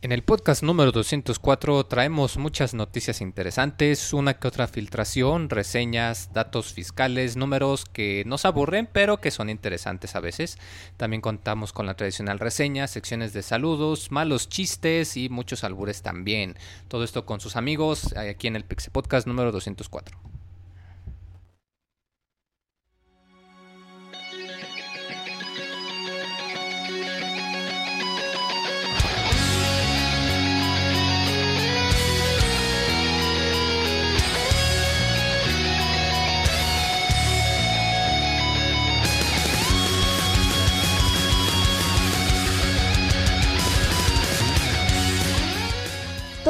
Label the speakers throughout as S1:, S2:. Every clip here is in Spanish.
S1: En el podcast número 204 traemos muchas noticias interesantes, una que otra filtración, reseñas, datos fiscales, números que nos aburren pero que son interesantes a veces. También contamos con la tradicional reseña, secciones de saludos, malos chistes y muchos albures también. Todo esto con sus amigos aquí en el Pixel Podcast número 204.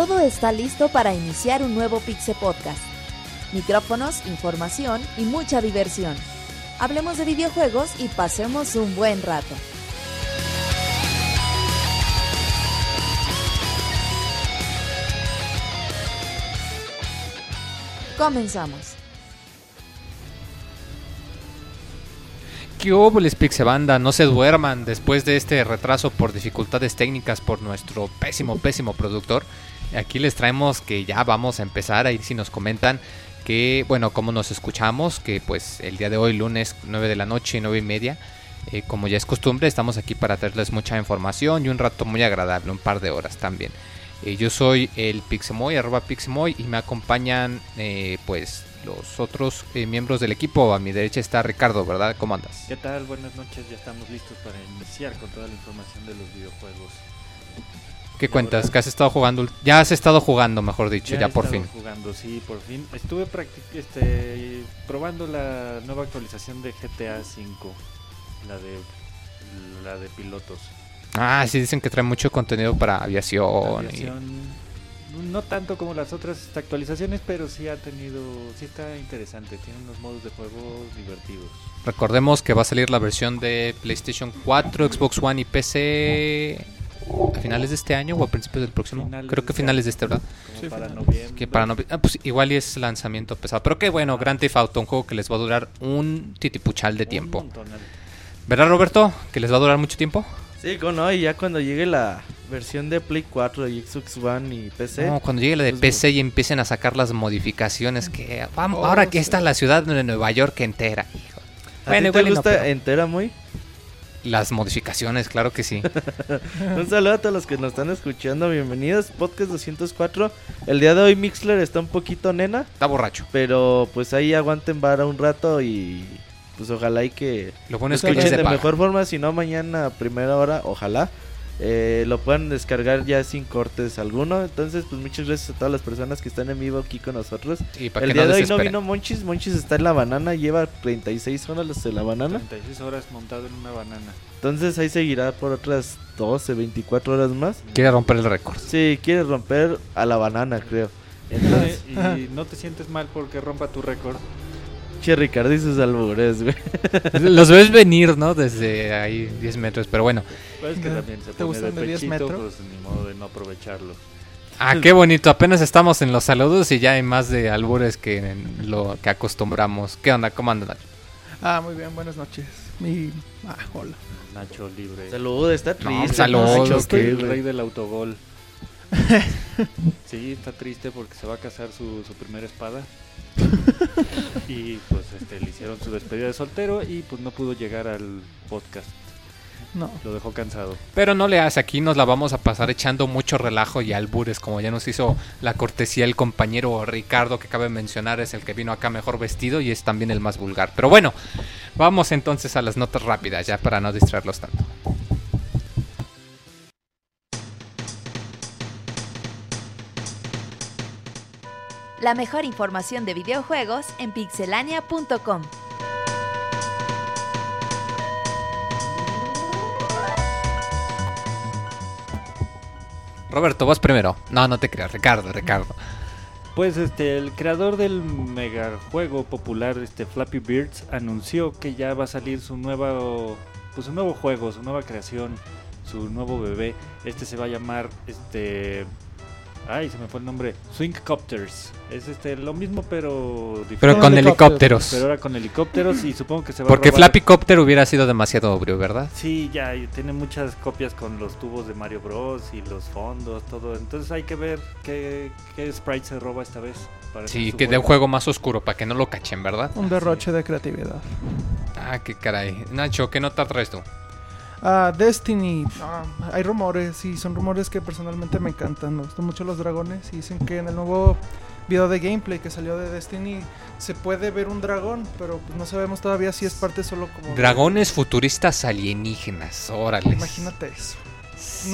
S2: Todo está listo para iniciar un nuevo Pixel Podcast. Micrófonos, información y mucha diversión. Hablemos de videojuegos y pasemos un buen rato. Comenzamos.
S1: ¿Qué óboles Pixebanda? No se duerman después de este retraso por dificultades técnicas por nuestro pésimo, pésimo productor. Aquí les traemos que ya vamos a empezar, ahí si nos comentan que, bueno, cómo nos escuchamos, que pues el día de hoy, lunes 9 de la noche, 9 y media, eh, como ya es costumbre, estamos aquí para traerles mucha información y un rato muy agradable, un par de horas también. Eh, yo soy el Pixemoy, arroba Pixemoy, y me acompañan eh, pues los otros miembros del equipo. A mi derecha está Ricardo, ¿verdad? ¿Cómo andas?
S3: ¿Qué tal? Buenas noches, ya estamos listos para iniciar con toda la información de los videojuegos.
S1: ¿Qué cuentas? ¿Que has estado jugando? Ya has estado jugando, mejor dicho, ya, por fin.
S3: jugando, sí, por fin. Estuve este, probando la nueva actualización de GTA V, la de, la de pilotos.
S1: Ah, sí, dicen que trae mucho contenido para aviación.
S3: No tanto como las otras actualizaciones, pero sí ha tenido, sí está interesante. Tiene unos modos de juego divertidos.
S1: Recordemos que va a salir la versión de PlayStation 4, Xbox One y PC a finales de este año o a principios del próximo. Creo que finales de este, ¿verdad?
S3: para noviembre.
S1: Que para ah, pues igual y es lanzamiento pesado. Pero qué bueno, Grand Theft Auto, un juego que les va a durar un titipuchal de tiempo. ¿Verdad, Roberto? ¿Que les va a durar mucho tiempo?
S4: Sí, no, y ya cuando llegue la versión de Play 4 y Xbox One y PC. No,
S1: cuando llegue la de PC pues, y empiecen a sacar las modificaciones que vamos, ahora que está la ciudad de Nueva York entera.
S4: ¿A bueno, ti te gusta entera muy?
S1: Las modificaciones, claro que sí.
S4: un saludo a todos los que nos están escuchando. Bienvenidos, Podcast 204. El día de hoy Mixler está un poquito nena.
S1: Está borracho.
S4: Pero pues ahí aguanten vara un rato y pues ojalá y que
S1: lo bueno es
S4: que de mejor forma. Si no, mañana a primera hora, ojalá. Eh, lo puedan descargar ya sin cortes alguno. Entonces, pues muchas gracias a todas las personas que están en vivo aquí con nosotros. el día de hoy no vino Monchis. Monchis está en la banana. Lleva 36 horas en la banana.
S3: 36 horas montado en una banana.
S4: Entonces ahí seguirá por otras 12, 24 horas más.
S1: Quiere romper el récord.
S4: Sí, quiere romper a la banana, creo.
S3: y no te sientes mal porque rompa tu récord.
S4: Che, Ricardo y sus albures, güey.
S1: Los ves venir, ¿no? Desde ahí 10 metros, pero bueno.
S3: Pues que también se ¿Te pone de pechito, 10 metros? pues ni modo de no aprovecharlo.
S1: Ah, qué bonito. Apenas estamos en los saludos y ya hay más de albures que en lo que acostumbramos. ¿Qué onda? ¿Cómo andan, Nacho?
S5: Ah, muy bien. Buenas noches. Mi... Ah, hola.
S3: Nacho libre.
S4: Saludos, está triste.
S1: saludos.
S3: Nacho, que el rey del autogol. sí, está triste porque se va a casar su, su primera espada. y pues este, le hicieron su despedida de soltero y pues no pudo llegar al podcast.
S5: No.
S3: Lo dejó cansado.
S1: Pero no le hace, aquí nos la vamos a pasar echando mucho relajo y albures, como ya nos hizo la cortesía el compañero Ricardo, que cabe mencionar, es el que vino acá mejor vestido y es también el más vulgar. Pero bueno, vamos entonces a las notas rápidas, ya para no distraerlos tanto.
S2: La mejor información de videojuegos en pixelania.com.
S1: Roberto, vos primero. No, no te creas, Ricardo, Ricardo.
S3: Pues este, el creador del megajuego popular, este Flappy Birds, anunció que ya va a salir su nuevo, pues su nuevo juego, su nueva creación, su nuevo bebé. Este se va a llamar este Ay, se me fue el nombre. Swingcopters. Es este lo mismo, pero
S1: diferente. Pero con helicópteros.
S3: Pero ahora con helicópteros y supongo que se va
S1: Porque a Flappy Copter hubiera sido demasiado obvio, ¿verdad?
S3: Sí, ya, tiene muchas copias con los tubos de Mario Bros. y los fondos, todo. Entonces hay que ver qué, qué sprite se roba esta vez.
S1: sí, que de un juego más oscuro para que no lo cachen, ¿verdad?
S5: Un derroche de creatividad.
S1: Ah, qué caray. Nacho, ¿qué nota traes tú?
S5: Ah, Destiny, ah, hay rumores y son rumores que personalmente me encantan. Me gustan mucho los dragones y dicen que en el nuevo video de gameplay que salió de Destiny se puede ver un dragón, pero pues no sabemos todavía si es parte solo como...
S1: Dragones futuristas alienígenas, órale.
S5: Imagínate eso.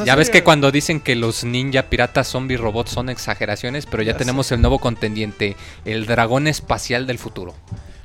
S1: ya ves que cuando dicen que los ninja piratas zombie robots son exageraciones, pero ya, tenemos el nuevo contendiente, el dragón espacial del futuro.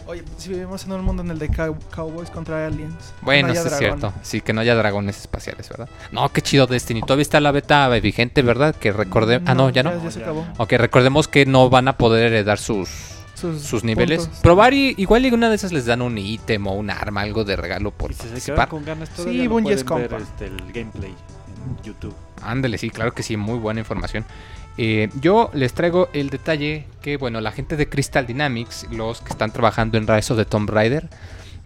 S5: Oye, si vivimos en un mundo en el de cowboys contra aliens.
S1: Bueno, sí es cierto. Sí, que no haya dragones espaciales, ¿verdad? No, qué chido Destiny. Todavía está la beta vigente, ¿verdad? Que recordemos... ah, no, ya no.
S5: Ya, se acabó.
S1: Ok, recordemos que no van a poder heredar sus... Sus, niveles. Probar y igual y una de esas les dan un ítem o un arma, algo de regalo por
S3: si se con ganas sí, no pueden ver este, el gameplay en YouTube.
S1: Ándale, sí, claro que sí, muy buena información. Eh, yo les traigo el detalle que, bueno, la gente de Crystal Dynamics, los que están trabajando en Rise of the Tomb Raider,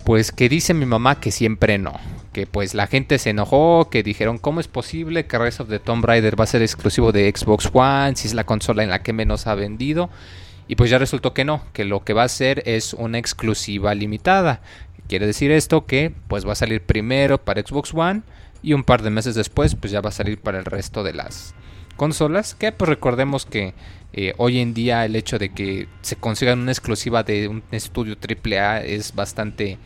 S1: pues que dice mi mamá que siempre no. Que pues la gente se enojó, que dijeron, ¿cómo es posible que Rise of the Tomb Raider va a ser exclusivo de Xbox One si es la consola en la que menos ha vendido? Y pues ya resultó que no, que lo que va a ser es una exclusiva limitada. Quiere decir esto que pues va a salir primero para Xbox One y un par de meses después pues ya va a salir para el resto de las consolas, que pues recordemos que eh, hoy en día el hecho de que se consigan una exclusiva de un estudio AAA es bastante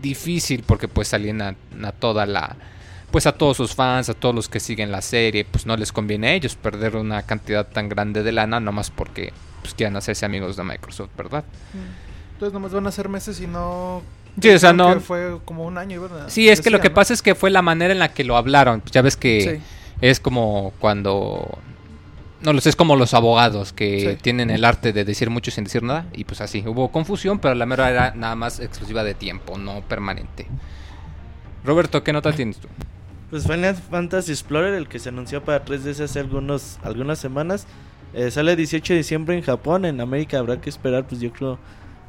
S1: difícil porque pues aliena a toda la pues a todos sus fans, a todos los que siguen la serie, pues no les conviene a ellos perder una cantidad tan grande de lana nomás porque pues quieran hacerse amigos de Microsoft, ¿verdad?
S5: Mm. Entonces nomás van a ser meses y no
S1: Sí, o sea, no.
S5: Fue como un año, ¿verdad?
S1: Sí, es que lo que pasa es que fue la manera en la que lo hablaron. Ya ves que es como cuando... No lo sé, es como los abogados que tienen el arte de decir mucho sin decir nada. Y pues así, hubo confusión, pero la mera era nada más exclusiva de tiempo, no permanente. Roberto, ¿qué nota tienes tú?
S4: Pues Final Fantasy Explorer, el que se anunció para 3DS hace algunos, algunas semanas, eh, sale el 18 de diciembre en Japón. En América habrá que esperar, pues yo creo,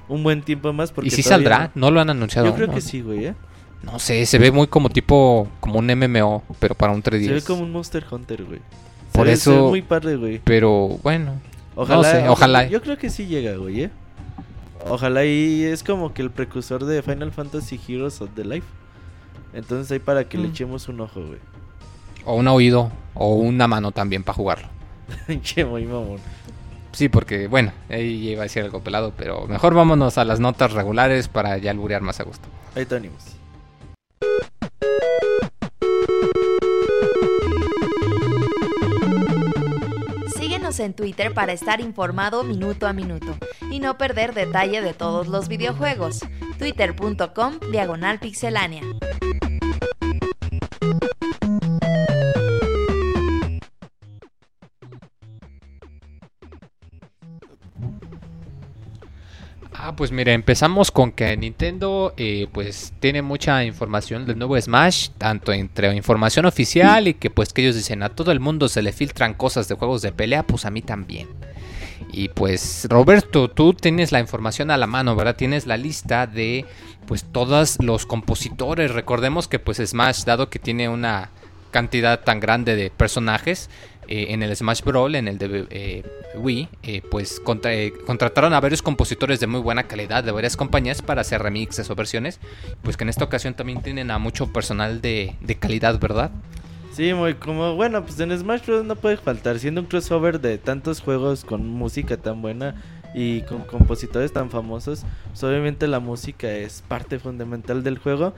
S4: un buen tiempo más. Porque
S1: ¿Y si saldrá? ¿No lo han anunciado?
S4: Yo creo que sí, güey, ¿eh?
S1: No sé, se ve muy como tipo, como un MMO, pero para un 3DS.
S4: Se ve como un Monster Hunter, güey.
S1: Por eso. Se
S4: ve muy padre, güey.
S1: Pero bueno.
S4: Ojalá, ojalá. Yo creo que sí llega, güey, ¿eh? Ojalá y es como que el precursor de Final Fantasy Heroes of the Life. Entonces ahí para que le mm. echemos un ojo, güey.
S1: O un oído, o una mano también para jugarlo.
S4: che, muy mamón.
S1: Sí, porque, bueno, ahí iba a decir algo pelado, pero mejor vámonos a las notas regulares para ya alburear más a gusto.
S4: Ahí tenemos.
S2: Síguenos en Twitter para estar informado minuto a minuto y no perder detalle de todos los videojuegos. Twitter.com Diagonal Pixelánea.
S1: Pues mira, empezamos con que Nintendo eh, pues tiene mucha información del nuevo Smash, tanto entre información oficial y que pues que ellos dicen a todo el mundo se le filtran cosas de juegos de pelea, pues a mí también. Y pues Roberto, tú tienes la información a la mano, ¿verdad? Tienes la lista de pues todos los compositores. Recordemos que pues Smash, dado que tiene una cantidad tan grande de personajes, eh, en el Smash Brawl, en el de eh, Wii, eh, pues contrataron a varios compositores de muy buena calidad de varias compañías para hacer remixes o versiones, pues que en esta ocasión también tienen a mucho personal de, calidad, ¿verdad?
S4: Sí, muy como, bueno, pues en Smash Bros. no puede faltar, siendo un crossover de tantos juegos con música tan buena y con compositores tan famosos, pues obviamente la música es parte fundamental del juego.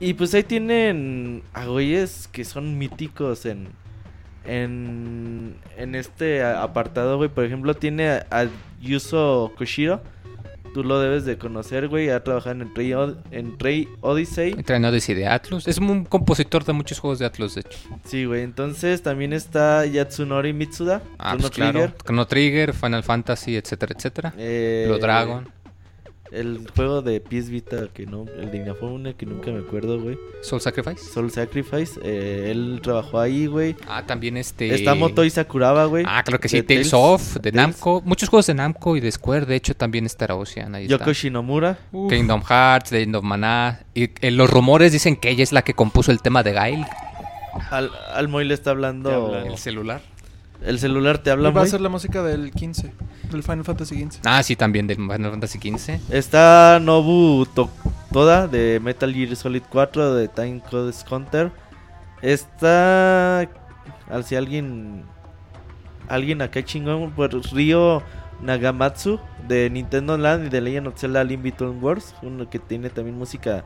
S4: Y pues ahí tienen a que son míticos en, en, en este apartado, güey. Por ejemplo, tiene a, Yuzo Koshiro. Tú lo debes de conocer, güey. Ha trabajado en Rey, en Rey Odyssey.
S1: En Odyssey de Atlus. Es un compositor de muchos juegos de Atlus, de hecho.
S4: Sí, güey. Entonces también está Yatsunori Mitsuda.
S1: Ah, pues Trigger. Chrono Trigger, Final Fantasy, etcétera, etcétera. Eh, Dragon.
S4: El juego de PS Vita, que no, el de Inafune, que nunca me acuerdo, güey.
S1: Soul Sacrifice.
S4: Soul Sacrifice, eh, él trabajó ahí, güey.
S1: Ah, también este...
S4: Está Motoi Sakuraba, güey.
S1: Ah, creo que sí, Tales, of, de Namco. Muchos juegos de Namco y de Square, de hecho también está Ocean, ahí
S4: Yoko Shinomura.
S1: Kingdom Hearts, Legend of Mana. Y eh, los rumores dicen que ella es la que compuso el tema de Gail.
S4: Al, al Moy le está hablando...
S1: El celular.
S4: El celular te habla.
S5: Va a ser la música del 15, del Final Fantasy 15.
S1: Ah, sí, también del Final Fantasy 15.
S4: Está Nobu Toda de Metal Gear Solid 4 de Time Code Counter. Está. Al si alguien. Alguien acá chingón. Pues Ryo Nagamatsu de Nintendo Land y de Legend of Zelda Link Between Worlds. Uno que tiene también música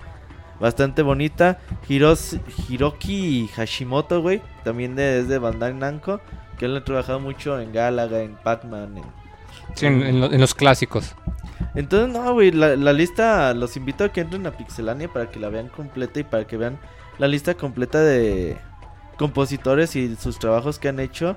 S4: bastante bonita. Hiroki Hashimoto, güey. También de, desde Bandai Namco. Que él ha trabajado mucho en Galaga, en Pac-Man. En,
S1: sí, en, los clásicos.
S4: Entonces, no, güey, la, lista, los invito a que entren a Pixelania para que la vean completa y para que vean la lista completa de compositores y sus trabajos que han hecho.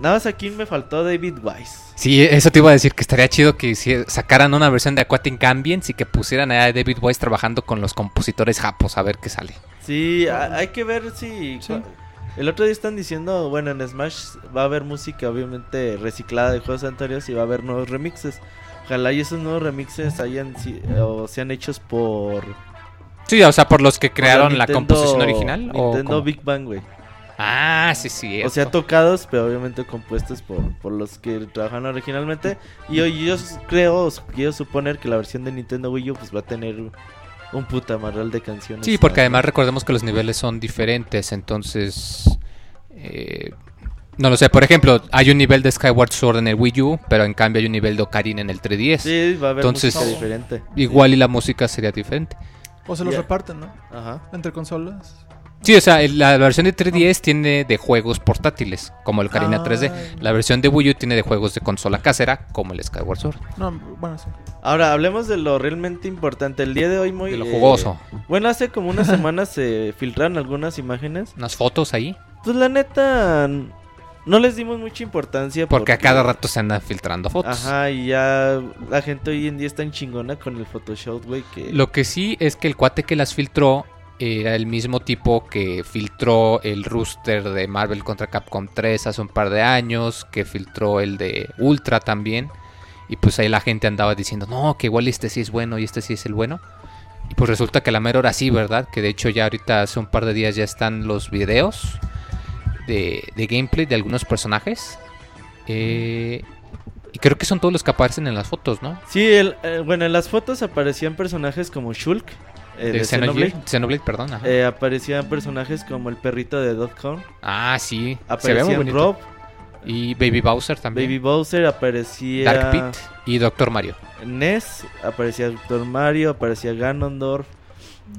S4: Nada más aquí me faltó David Wise.
S1: Sí, eso te iba a decir que estaría chido que sacaran una versión de Aquatic Ambience y que pusieran a David Wise trabajando con los compositores japos a ver qué sale.
S4: Sí, hay que ver si... El otro día están diciendo, bueno, en Smash va a haber música obviamente reciclada de juegos anteriores y va a haber nuevos remixes. Ojalá y esos nuevos remixes hayan o sean hechos por...
S1: Sí, o sea, por los que crearon la, composición original.
S4: Nintendo Big Bang, güey.
S1: Ah, sí, sí.
S4: O sea, tocados, pero obviamente compuestos por, por los que trabajan originalmente. Y hoy yo creo, quiero suponer que la versión de Nintendo Wii U pues va a tener un puta marral de canciones.
S1: Sí, porque además recordemos que los niveles son diferentes, entonces... Eh, no lo sé, por ejemplo, hay un nivel de Skyward Sword en el Wii U, pero en cambio hay un nivel de Ocarina en el 3DS.
S4: Sí, va a haber entonces, música diferente.
S1: Igual y la música sería diferente.
S5: O se los reparten, ¿no? Ajá. Entre consolas.
S1: Sí, o sea, la versión de 3DS tiene de juegos portátiles, como el Karina 3D. La versión de Wii U tiene de juegos de consola casera, como el Skyward Sword.
S5: No, bueno, sí.
S4: Ahora, hablemos de lo realmente importante. El día de hoy muy...
S1: De lo jugoso.
S4: Eh, bueno, hace como una semana se filtraron algunas imágenes.
S1: Unas fotos ahí.
S4: Pues la neta... No les dimos mucha importancia.
S1: Porque, a cada rato se andan filtrando fotos.
S4: Ajá, y ya la gente hoy en día está en chingona con el Photoshop, güey. Que...
S1: Lo que sí es que el cuate que las filtró era el mismo tipo que filtró el rooster de Marvel contra Capcom 3 hace un par de años, que filtró el de Ultra también. Y pues ahí la gente andaba diciendo, no, que igual este sí es bueno y este sí es el bueno. Y pues resulta que la mera hora sí, ¿verdad? Que de hecho ya ahorita hace un par de días ya están los videos de, gameplay de algunos personajes. Eh, y creo que son todos los que aparecen en las fotos, ¿no?
S4: Sí, el, eh, bueno, en las fotos aparecían personajes como Shulk,
S1: eh, de, Xenoblade, perdón.
S4: Eh, aparecían personajes como el perrito de Dotcom.
S1: Ah, sí.
S4: Aparecía Rob.
S1: Y Baby Bowser también.
S4: Baby Bowser aparecía.
S1: Dark Pit y Doctor Mario.
S4: Ness, aparecía Doctor Mario, aparecía Ganondorf.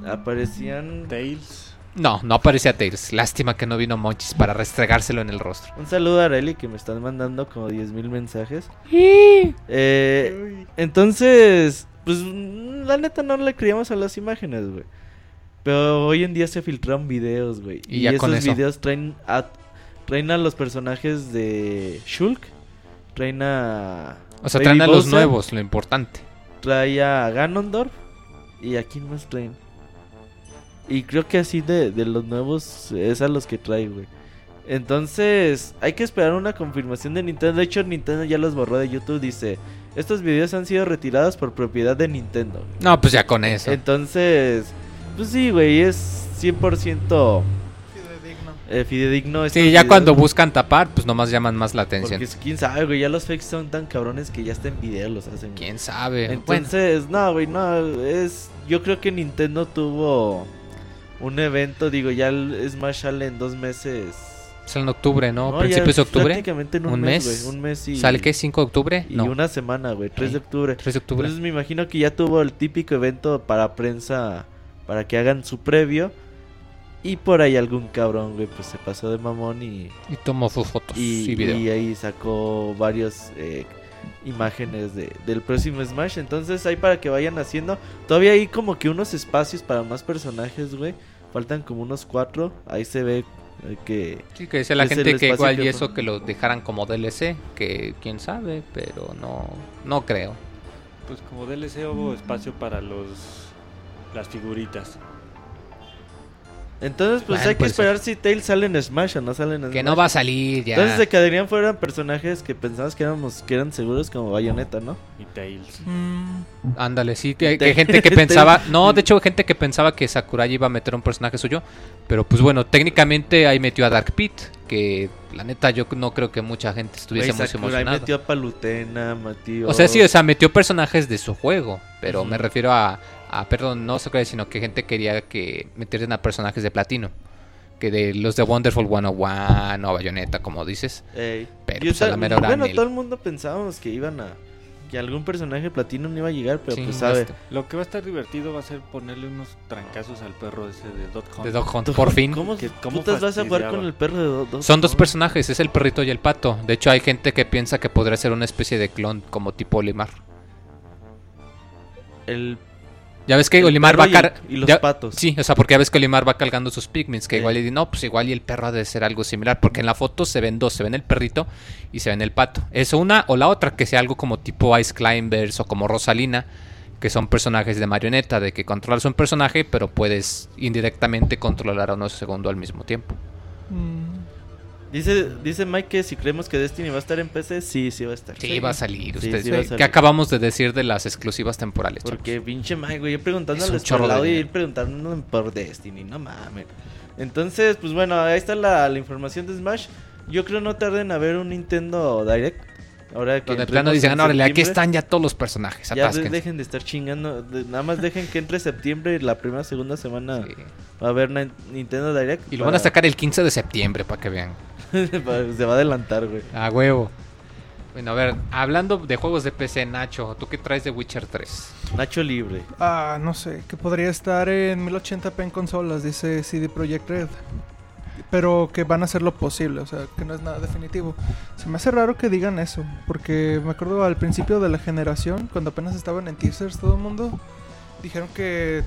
S4: Aparecían.
S3: Tails.
S1: No, no aparecía Tails. Lástima que no vino Monchis para restregárselo en el rostro.
S4: Un saludo a Areli que me están mandando como 10.000 mensajes. eh, entonces, pues la neta no le creíamos a las imágenes, güey. Pero hoy en día se filtran videos, güey. Y, esos videos traen a, traen a los personajes de Shulk. Traen a.
S1: O sea, traen a los nuevos, lo importante.
S4: Trae a Ganondorf. ¿Y a quién más traen? Y creo que así de, de los nuevos es a los que trae, güey. Entonces, hay que esperar una confirmación de Nintendo. De hecho, Nintendo ya los borró de YouTube. Dice: estos videos han sido retirados por propiedad de Nintendo.
S1: No, pues ya con eso.
S4: Entonces, pues sí, güey, es 100% eh, fidedigno.
S1: Sí, ya cuando buscan tapar, pues nomás llaman más la atención.
S4: Porque quién sabe, güey, ya los fakes son tan cabrones que ya hasta en video los hacen.
S1: Quién sabe.
S4: Entonces, no, güey, no, es... Yo creo que Nintendo tuvo un evento, digo, ya el Smash sale en dos meses
S1: Sale en octubre, ¿no? Principios de octubre.
S4: Prácticamente en un, mes. un mes y...
S1: ¿Sale qué? ¿5 de octubre?
S4: Y una semana, güey. 3 de octubre.
S1: 3 de octubre.
S4: Entonces me imagino que ya tuvo el típico evento para prensa. Para que hagan su previo. Y por ahí algún cabrón, güey, pues se pasó de mamón y...
S1: Y tomó sus fotos y, y
S4: Y ahí sacó varios eh, imágenes de, del próximo Smash. Entonces ahí para que vayan haciendo... Todavía hay como que unos espacios para más personajes, güey. Faltan como unos cuatro. Ahí se ve que
S1: sí, que decía la gente que igual y eso que lo dejaran como DLC, que quién sabe, pero no, no creo.
S3: Pues como DLC hubo espacio para los las figuritas.
S4: Entonces, pues hay que pues, esperar si Tails sale en Smash o no sale en Smash.
S1: Que no va a salir ya.
S4: Entonces se quedarían fuera personajes que pensabas que éramos que eran seguros como Bayonetta, ¿no?
S3: Y Tails.
S1: Mm. Ándale, sí, que, gente que pensaba, no, de hecho gente que pensaba que Sakurai iba a meter un personaje suyo, pero pues bueno, técnicamente ahí metió a Dark Pit, que la neta yo no creo que mucha gente estuviese muy emocionada.
S4: metió a Palutena, metió...
S1: O sea, sí, o sea, metió personajes de su juego, pero me refiero a Ah, perdón, no Sakurai, sino que gente quería que metieran a personajes de platino. Que de los de Wonderful 101 o Bayonetta, como dices. Pero
S4: pues, a la mera Bueno, todo el mundo pensábamos que iban a. Que algún personaje de platino no iba a llegar, pero pues sabe.
S3: Lo que va a estar divertido va a ser ponerle unos trancazos al perro ese de Dot Hunt.
S1: De Dog Hunt, por fin.
S4: ¿Cómo, ¿cómo vas a jugar con el perro de Dot Hunt?
S1: Son dos personajes, es el perrito y el pato. De hecho, hay gente que piensa que podría ser una especie de clon como tipo Olimar.
S4: El
S1: ya ves que Olimar va
S4: y, los patos.
S1: Sí, o sea, porque ya ves que Olimar va cargando sus pigments, que igual y no, pues igual y el perro ha de ser algo similar, porque en la foto se ven dos, se ven el perrito y se ven el pato. Es una o la otra que sea algo como tipo Ice Climbers o como Rosalina, que son personajes de marioneta, de que controlas un personaje, pero puedes indirectamente controlar a uno segundo al mismo tiempo.
S4: Mm. Dice, dice Mike que si creemos que Destiny va a estar en PC, sí, sí va a estar.
S1: Sí, va a salir. Usted, ¿Qué acabamos de decir de las exclusivas temporales?
S4: Porque pinche Mike, güey, yo preguntándole al lado y ir preguntando por Destiny, no mames. Entonces, pues bueno, ahí está la, información de Smash. Yo creo no tarden a ver un Nintendo Direct. Ahora que
S1: de plano dicen, órale, aquí están ya todos los personajes.
S4: Ya dejen de estar chingando. nada más dejen que entre septiembre y la primera segunda semana va a haber Nintendo Direct.
S1: Y lo van a sacar el 15 de septiembre para que vean.
S4: Se va a adelantar, güey.
S1: A huevo. Bueno, a ver, hablando de juegos de PC, Nacho, ¿tú qué traes de Witcher 3?
S4: Nacho libre.
S5: Ah, no sé, que podría estar en 1080p en consolas, dice CD Projekt Red. Pero que van a hacer lo posible, o sea, que no es nada definitivo. Se me hace raro que digan eso, porque me acuerdo al principio de la generación, cuando apenas estaban en teasers todo el mundo, dijeron que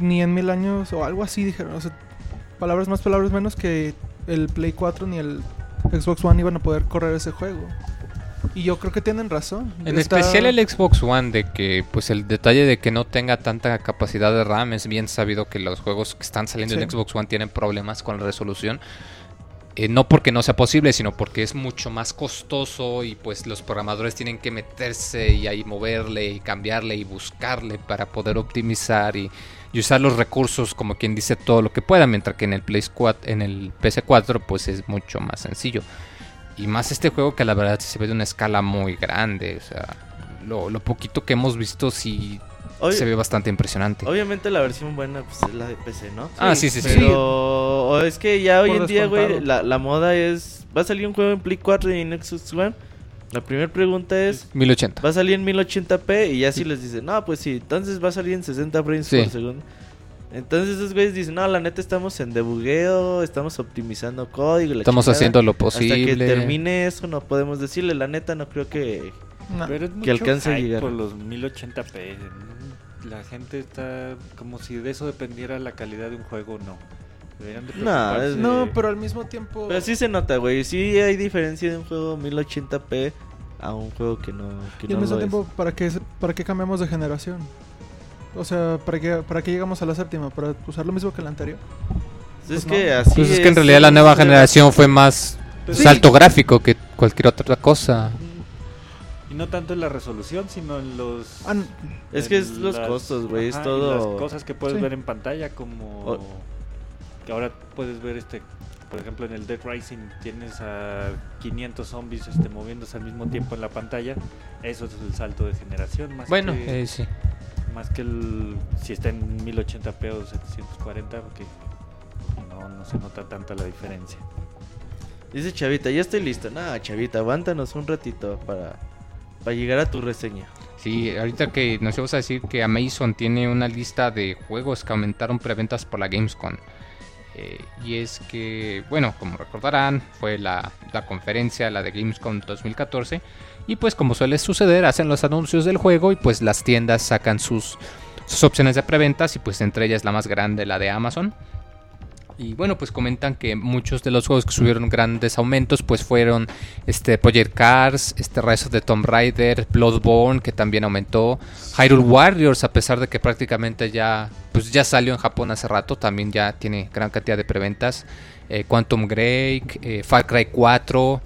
S5: ni en mil años o algo así dijeron, o sea, palabras más, palabras menos que el Play 4 ni el Xbox One iban a poder correr ese juego. Y yo creo que tienen razón.
S1: En especial el Xbox One, de que pues el detalle de que no tenga tanta capacidad de RAM, es bien sabido que los juegos que están saliendo en Xbox One tienen problemas con la resolución. Eh, no porque no sea posible, sino porque es mucho más costoso y pues los programadores tienen que meterse y ahí moverle y cambiarle y buscarle para poder optimizar y y usar los recursos como quien dice todo lo que pueda, mientras que en el Play 4, en el PS4 pues es mucho más sencillo. Y más este juego que la verdad se ve de una escala muy grande, o sea, lo, poquito que hemos visto sí se ve bastante impresionante.
S4: Obviamente la versión buena pues, es la de PC, ¿no?
S1: Ah, sí, sí, sí.
S4: Pero es que ya hoy en día, güey, la, la moda es... Va a salir un juego en Play 4 y en Xbox One la primera pregunta es...
S1: 1080.
S4: Va a salir en 1080p y ya si les dicen, no, pues sí, entonces va a salir en 60 frames por segundo. Entonces esos güeyes dicen, no, la neta estamos en debugueo, estamos optimizando código.
S1: estamos haciendo lo posible.
S4: Hasta que termine eso no podemos decirle, la neta no creo que,
S3: que alcance a llegar. por los 1080p. La gente está como si de eso dependiera la calidad de un juego no.
S5: No, no, pero al mismo tiempo.
S4: Pero sí se nota, güey. Sí hay diferencia de un juego 1080p a un juego que no. Que
S5: y al mismo tiempo, ¿para qué, ¿para qué cambiamos de generación? O sea, ¿para qué, ¿para qué llegamos a la séptima? ¿Para usar lo mismo que la anterior?
S4: Pues es que así.
S1: Pues es, que en realidad la nueva generación fue más salto gráfico que cualquier otra cosa.
S3: Y no tanto en la resolución, sino en los.
S4: Ah, es que es los costos, güey. Es todo.
S3: Las cosas que puedes ver en pantalla, como que ahora puedes ver este por ejemplo en el Dead Rising tienes a 500 zombies este, moviéndose al mismo tiempo en la pantalla. Eso es el salto de generación más
S1: bueno
S3: que,
S1: eh, sí.
S3: más que el si está en 1080p o 740 porque no, no se nota tanta la diferencia.
S4: Dice Chavita ya estoy listo nada Chavita aguántanos un ratito para para llegar a tu reseña.
S1: Sí, ahorita que nos vamos a decir que Amazon tiene una lista de juegos que aumentaron preventas por la Gamescom. Eh, y es que, bueno, como recordarán, fue la, conferencia, la de Gamescom 2014. Y pues como suele suceder, hacen los anuncios del juego y pues las tiendas sacan sus, sus opciones de preventas y pues entre ellas la más grande, la de Amazon. Y bueno, pues comentan que muchos de los juegos que subieron grandes aumentos pues fueron este Project Cars, este Rise of the Tomb Raider, Bloodborne que también aumentó, Hyrule Warriors a pesar de que prácticamente ya pues ya salió en Japón hace rato, también ya tiene gran cantidad de preventas, eh, Quantum Break, eh, Far Cry 4,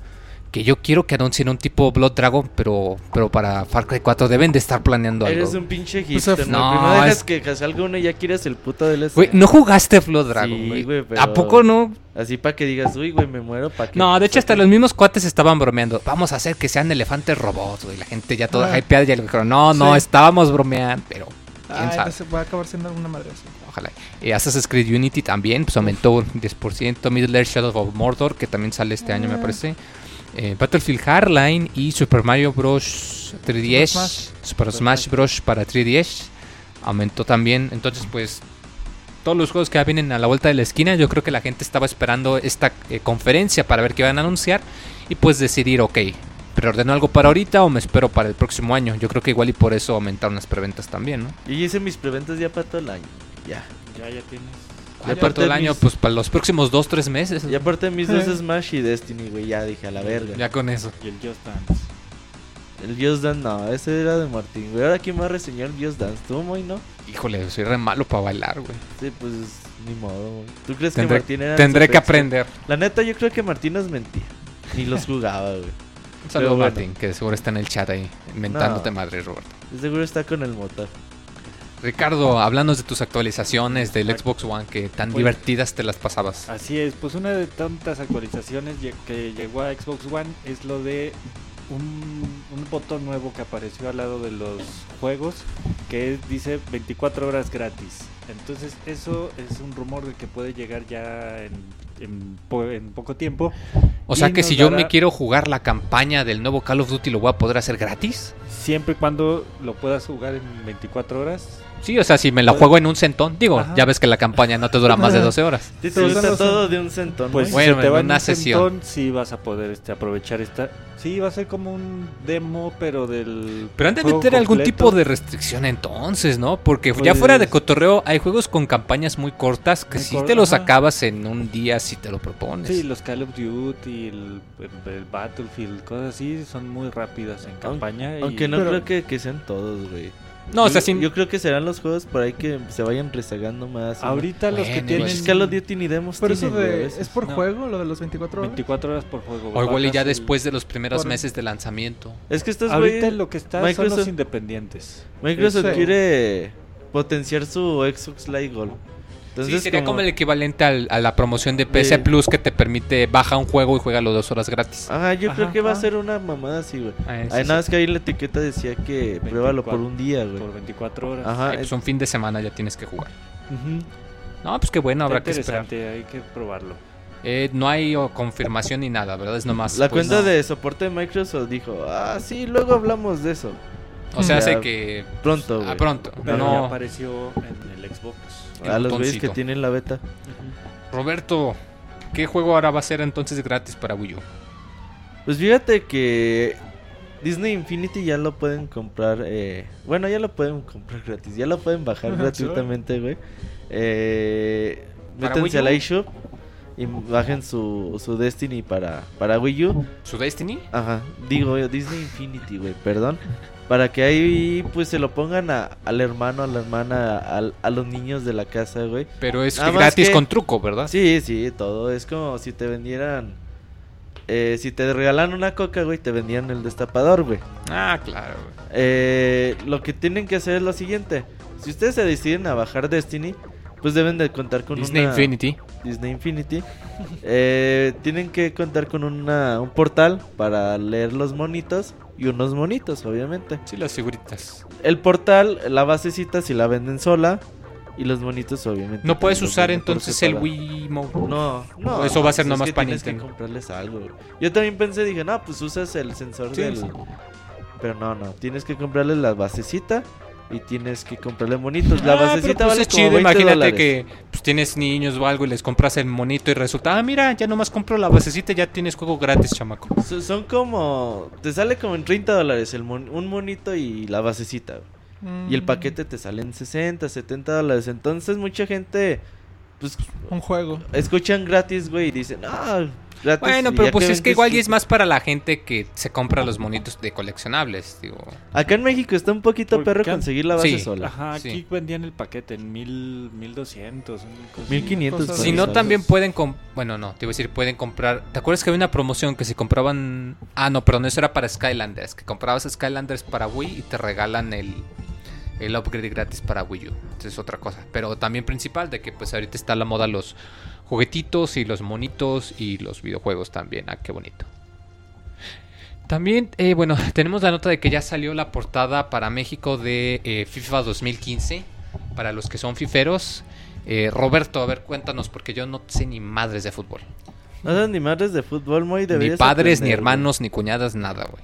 S1: que yo quiero que anuncien un tipo Blood Dragon, pero pero para Far Cry 4 deben de estar planeando
S4: algo.
S1: Eres
S4: un pinche hipster, no, no dejas que salga uno y ya quieres el puto DLC.
S1: Güey, no jugaste Blood Dragon, güey. pero... ¿A poco no?
S4: Así para que digas, uy, güey, me muero, ¿para qué?
S1: No, de hecho hasta los mismos cuates estaban bromeando. Vamos a hacer que sean elefantes robots, güey. La gente ya toda ah. hypeada y ya le dijeron, no, no, estábamos bromeando, pero...
S5: ¿quién sabe? va a acabar siendo alguna madre así.
S1: Ojalá. Y Assassin's Creed Unity también, pues aumentó un 10%. Middle Earth Shadow of Mordor, que también sale este año, me ah. parece. Eh, Battlefield Hardline y Super Mario Bros. 3DS, Super Smash, Bros. para 3DS aumentó también. Entonces, pues todos los juegos que ya vienen a la vuelta de la esquina, yo creo que la gente estaba esperando esta eh, conferencia para ver qué iban a anunciar y pues decidir, ok, preordeno algo para ahorita o me espero para el próximo año. Yo creo que igual y por eso aumentaron las preventas también, ¿no?
S4: Y hice mis preventas ya para todo el año.
S3: Ya. Ya, ya tienes.
S1: Y aparte del año, pues para los próximos 2-3 meses.
S4: Y aparte mis dos Smash y Destiny, güey, ya dije a la verga.
S1: Ya con eso.
S3: Y el Just Dance.
S4: El Just Dance, no, ese era de Martín, güey. Ahora quién va a reseñar el Just Dance, tú, muy, ¿no?
S1: Híjole, soy re malo para bailar, güey.
S4: Sí, pues ni modo, güey. ¿Tú crees que Martín era
S1: Tendré que aprender.
S4: La neta, yo creo que Martín nos mentía. Ni los jugaba, güey.
S1: Un saludo, Martín, que seguro está en el chat ahí, inventándote madre, Roberto.
S4: Seguro está con el motor.
S1: Ricardo, hablando de tus actualizaciones del Xbox One, que tan pues, divertidas te las pasabas.
S3: Así es, pues una de tantas actualizaciones que llegó a Xbox One es lo de un, botón nuevo que apareció al lado de los juegos que dice 24 horas gratis. Entonces eso es un rumor de que puede llegar ya en, en, poco tiempo.
S1: O sea que si yo me quiero jugar la campaña del nuevo Call of Duty, ¿lo voy a poder hacer gratis?
S3: Siempre y cuando lo puedas jugar en 24 horas
S1: Sí, o sea, si me la juego en un centón, digo, ya ves que la campaña no te dura más de 12 horas.
S4: Si te gusta todo de un centón.
S3: Pues bueno, si te va en una sesión. sí vas a poder este, aprovechar esta. Sí, va a ser como un demo, pero del.
S1: Pero han de meter algún tipo de restricción entonces, ¿no? Porque ya fuera de pues cotorreo, hay juegos con campañas muy cortas que si te los acabas en un día si te lo propones.
S3: Sí, los Call of Duty, el, el Battlefield, cosas así, son muy rápidas en campaña.
S4: Aunque no creo que, que sean todos, güey.
S1: No, o sea,
S4: yo, creo que serán los juegos por ahí que se vayan rezagando más.
S3: Ahorita los que tienen.
S4: Es que los 10 ni demos
S5: Pero eso ¿Es por juego lo de los 24
S3: horas? 24 horas por juego.
S1: O igual y ya después de los primeros meses de lanzamiento.
S4: Es que estos
S3: Ahorita lo que está son los independientes.
S4: Microsoft quiere potenciar su Xbox Live Gold
S1: sí, sería como... el equivalente a la promoción de PC Plus que te permite baja un juego y juega los dos horas gratis.
S4: Ajá, yo creo que va a ser una mamada así, güey. Ah, nada más que ahí la etiqueta decía que pruébalo por un día, güey.
S3: Por 24 horas.
S1: Ajá. pues un fin de semana ya tienes que jugar. No, pues qué bueno, habrá que esperar.
S3: hay que probarlo.
S1: Eh, no hay confirmación ni nada, ¿verdad? Es nomás.
S4: La pues, cuenta de soporte de Microsoft dijo, ah, sí, luego hablamos de eso.
S1: O sea, hace que.
S4: Pronto,
S1: güey. pronto.
S3: Pero no. ya apareció en el Xbox.
S4: A los güeyes que tienen la beta.
S1: Roberto, ¿qué juego ahora va a ser entonces gratis para Wii U?
S4: Pues fíjate que Disney Infinity ya lo pueden comprar. Eh, bueno, ya lo pueden comprar gratis. Ya lo pueden bajar gratuitamente, güey. Eh, métanse la iShop y bajen su, su Destiny para, para Wii U.
S1: ¿Su Destiny?
S4: Ajá. Digo, Disney Infinity, güey, perdón para que ahí pues se lo pongan a, al hermano, a la hermana, a, los niños de la casa, güey.
S1: Pero es gratis con truco, ¿verdad?
S4: Sí, sí, todo. Es como si te vendieran... Eh, si te regalan una coca, güey, te vendían el destapador, güey.
S1: Ah, claro, güey.
S4: Eh, lo que tienen que hacer es lo siguiente. Si ustedes se deciden a bajar Destiny, pues deben de contar con
S1: Disney Infinity.
S4: Disney Infinity. Eh, tienen que contar con una, un portal para leer los monitos y unos monitos, obviamente.
S1: Sí, las figuritas.
S4: El portal, la basecita si la venden sola y los monitos obviamente.
S1: No puedes usar entonces el Wii Mode.
S4: No, no.
S1: eso va a ser nomás
S4: para Nintendo. que comprarles algo. Yo también pensé, dije, no, pues usas el sensor del... Pero no, no, tienes que comprarles la basecita y tienes que comprarle monitos. La ah, basecita pues vale chido.
S1: Imagínate que pues, tienes niños o algo y les compras el monito y resulta, ah, mira, ya nomás compro la basecita y ya tienes juego gratis, chamaco.
S4: son como, te sale como en 30 dólares el un monito y la basecita. Y el mm. paquete te sale en 60, 70 dólares. Entonces mucha gente
S5: pues, un juego.
S4: Escuchan gratis, güey, y dicen, ah,
S1: bueno, pero pues es que igual y es más para la gente que se compra los monitos de coleccionables, digo.
S4: Acá en México está un poquito perro conseguir la base sola.
S3: Ajá, aquí vendían el paquete en mil, mil doscientos,
S4: mil quinientos.
S1: Si no, también pueden, bueno, no, te iba a decir, pueden comprar. ¿Te acuerdas que había una promoción que si compraban, ah, no, perdón, eso era para Skylanders, que comprabas Skylanders para Wii y te regalan el el upgrade gratis para Wii U. es otra cosa. Pero también principal de que pues ahorita está la moda los juguetitos y los monitos y los videojuegos también. Ah, qué bonito. También, eh, bueno, tenemos la nota de que ya salió la portada para México de eh, FIFA 2015. Para los que son fiferos. Eh, Roberto, a ver, cuéntanos, porque yo no sé ni madres de fútbol.
S4: No sé ni madres de fútbol, muy
S1: Ni padres, ni hermanos, ni cuñadas, nada, güey.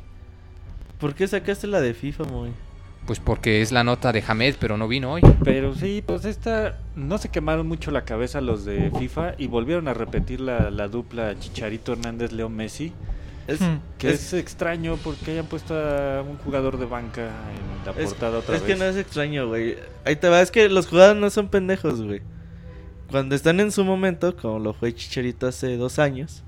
S4: ¿Por qué sacaste la de FIFA, muy?
S1: Pues porque es la nota de Hamed, pero no vino hoy.
S3: Pero sí, pues esta. No se quemaron mucho la cabeza los de FIFA y volvieron a repetir la, dupla Chicharito Hernández Leo Messi. Es, hmm. que es, extraño porque hayan puesto a un jugador de banca en la portada otra
S4: vez.
S3: Es
S4: que no es extraño, güey. Ahí te va, es que los jugadores no son pendejos, güey. Cuando están en su momento, como lo fue Chicharito hace dos años,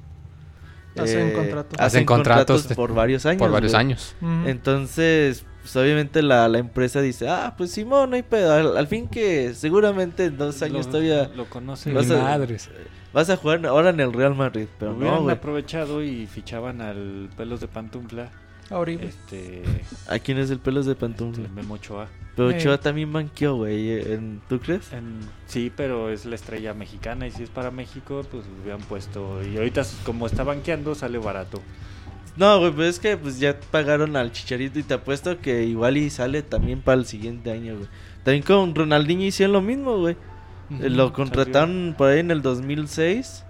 S5: hacen eh, contratos.
S1: Hacen contratos,
S4: por varios años.
S1: Por varios años.
S4: Entonces, pues obviamente la, la, empresa dice, ah, pues Simón, no hay pedo. Al, fin que seguramente en dos años todavía...
S3: Lo conoce
S4: vas
S1: madres.
S4: Vas a jugar ahora en el Real Madrid, pero
S3: Hubieran
S4: no,
S3: aprovechado y fichaban al Pelos de Pantufla.
S5: A
S3: Este...
S4: ¿A quién es el Pelos de Pantufla?
S3: Memo Ochoa.
S4: Pero Ochoa también banqueó, güey. ¿Tú crees?
S3: sí, pero es la estrella mexicana y si es para México, pues hubieran puesto... Y ahorita como está banqueando, sale barato.
S4: No, güey, pues es que pues ya pagaron al Chicharito y te apuesto que igual y sale también para el siguiente año, güey. También con Ronaldinho hicieron lo mismo, güey. lo contrataron por ahí en el 2006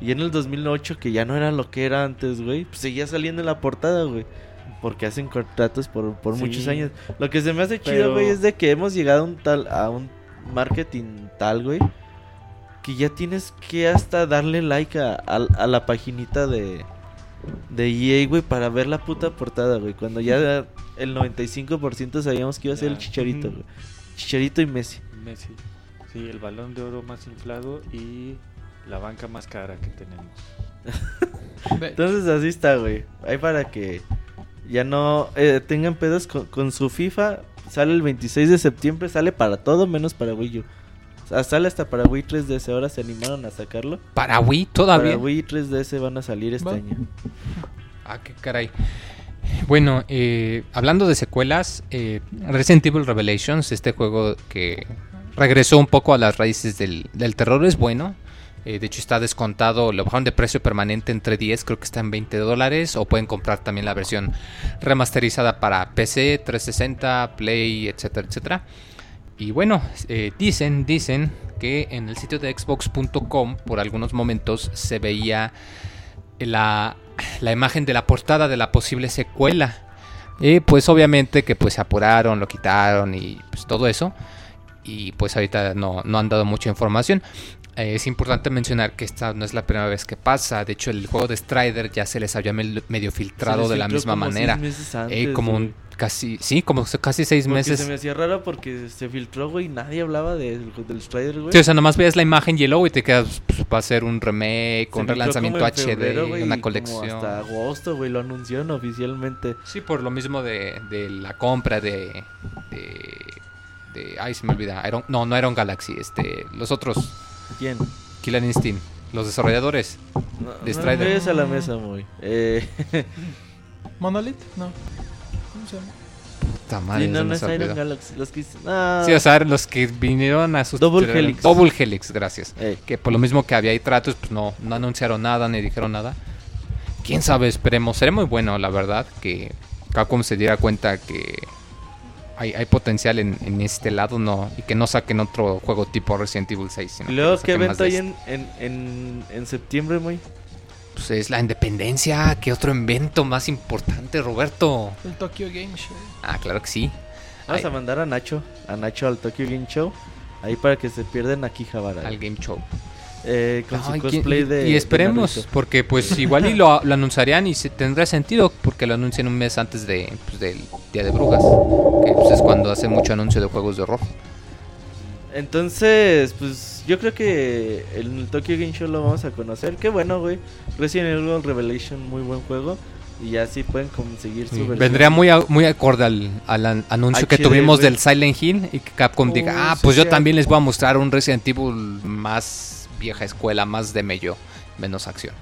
S4: y en el 2008 que ya no era lo que era antes, güey. Pues seguía saliendo en la portada, güey. Porque hacen contratos por, por muchos años. Lo que se me hace chido, güey, es de que hemos llegado a un tal a un marketing tal, güey, que ya tienes que hasta darle like a, a la paginita de de EA, güey, para ver la puta portada, güey. Cuando ya el 95% sabíamos que iba a ser el Chicharito, güey. Chicharito y Messi.
S3: Messi. Sí, el balón de oro más inflado y la banca más cara que tenemos.
S4: Entonces así está, güey. Ahí para que ya no eh, tengan pedos con, con, su FIFA. Sale el 26 de septiembre, sale para todo menos para Wii U. Sale hasta para Wii 3DS, ahora se animaron a sacarlo.
S1: ¿Para Wii todavía?
S4: Para Wii 3DS van a salir este año.
S1: Ah, qué caray. Bueno, eh, hablando de secuelas, eh, Resident Evil Revelations, este juego que regresó un poco a las raíces del, terror, es bueno. Eh, de hecho, está descontado, lo bajaron de precio permanente entre 10, creo que está en 20 dólares. O pueden comprar también la versión remasterizada para PC, 360, Play, etcétera, etcétera. Y bueno, eh, dicen, dicen que en el sitio de xbox.com por algunos momentos se veía la, imagen de la portada de la posible secuela. Y pues obviamente que pues se apuraron, lo quitaron y pues todo eso. Y pues ahorita no, no han dado mucha información. Eh, es importante mencionar que esta no es la primera vez que pasa. De hecho, el juego de Strider ya se les había medio filtrado de la misma manera. Eh, como un casi, sí, como casi seis meses.
S4: Se me hacía raro porque se filtró, güey, nadie hablaba de, del Strider, güey.
S1: Sí, o sea, nomás veías la imagen y el y te quedas, pues, va a ser un remake, un relanzamiento HD, una colección.
S4: hasta agosto, güey, lo anunciaron oficialmente.
S1: Sí, por lo mismo de, de la compra de, de, de, ay, se me olvida, no, no era un Galaxy, este, los otros.
S4: ¿Quién?
S1: Killer Instinct, los desarrolladores de Strider.
S4: No a la mesa, muy. Eh...
S5: Monolith, no.
S1: Puta madre,
S4: no, no es Iron Galaxy. Los que,
S1: Sí, o sea, los que vinieron a sus.
S4: Double Helix.
S1: Double Helix, gracias. Que por lo mismo que había ahí tratos, pues no, no anunciaron nada ni dijeron nada. Quién sabe, esperemos. Sería muy bueno, la verdad, que Capcom se diera cuenta que hay, hay potencial en, en, este lado no y que no saquen otro juego tipo Resident Evil 6.
S4: ¿Y luego qué evento hay en, en, en, septiembre, muy?
S1: Pues es la independencia. ¿Qué otro evento más importante, Roberto?
S5: El Tokyo Game Show.
S1: Ah, claro que sí.
S4: Vamos a mandar a Nacho, a Nacho al Tokyo Game Show. Ahí para que se pierden aquí Javara.
S1: Al Game Show.
S4: Eh, con su cosplay de.
S1: Y esperemos, porque pues igual y lo, anunciarían y se, tendrá sentido porque lo anuncian un mes antes de, pues, del Día de Brujas, que pues, es cuando hace mucho anuncio de juegos de horror.
S4: Entonces, pues yo creo que en el Tokyo Game Show lo vamos a conocer. Qué bueno, güey. Resident Evil Revelation, muy buen juego. Y así pueden conseguir su
S1: Vendría muy, muy acorde al, anuncio que tuvimos del Silent Hill y que Capcom diga, ah, pues yo también les voy a mostrar un Resident Evil más vieja escuela, más de mello, menos acción.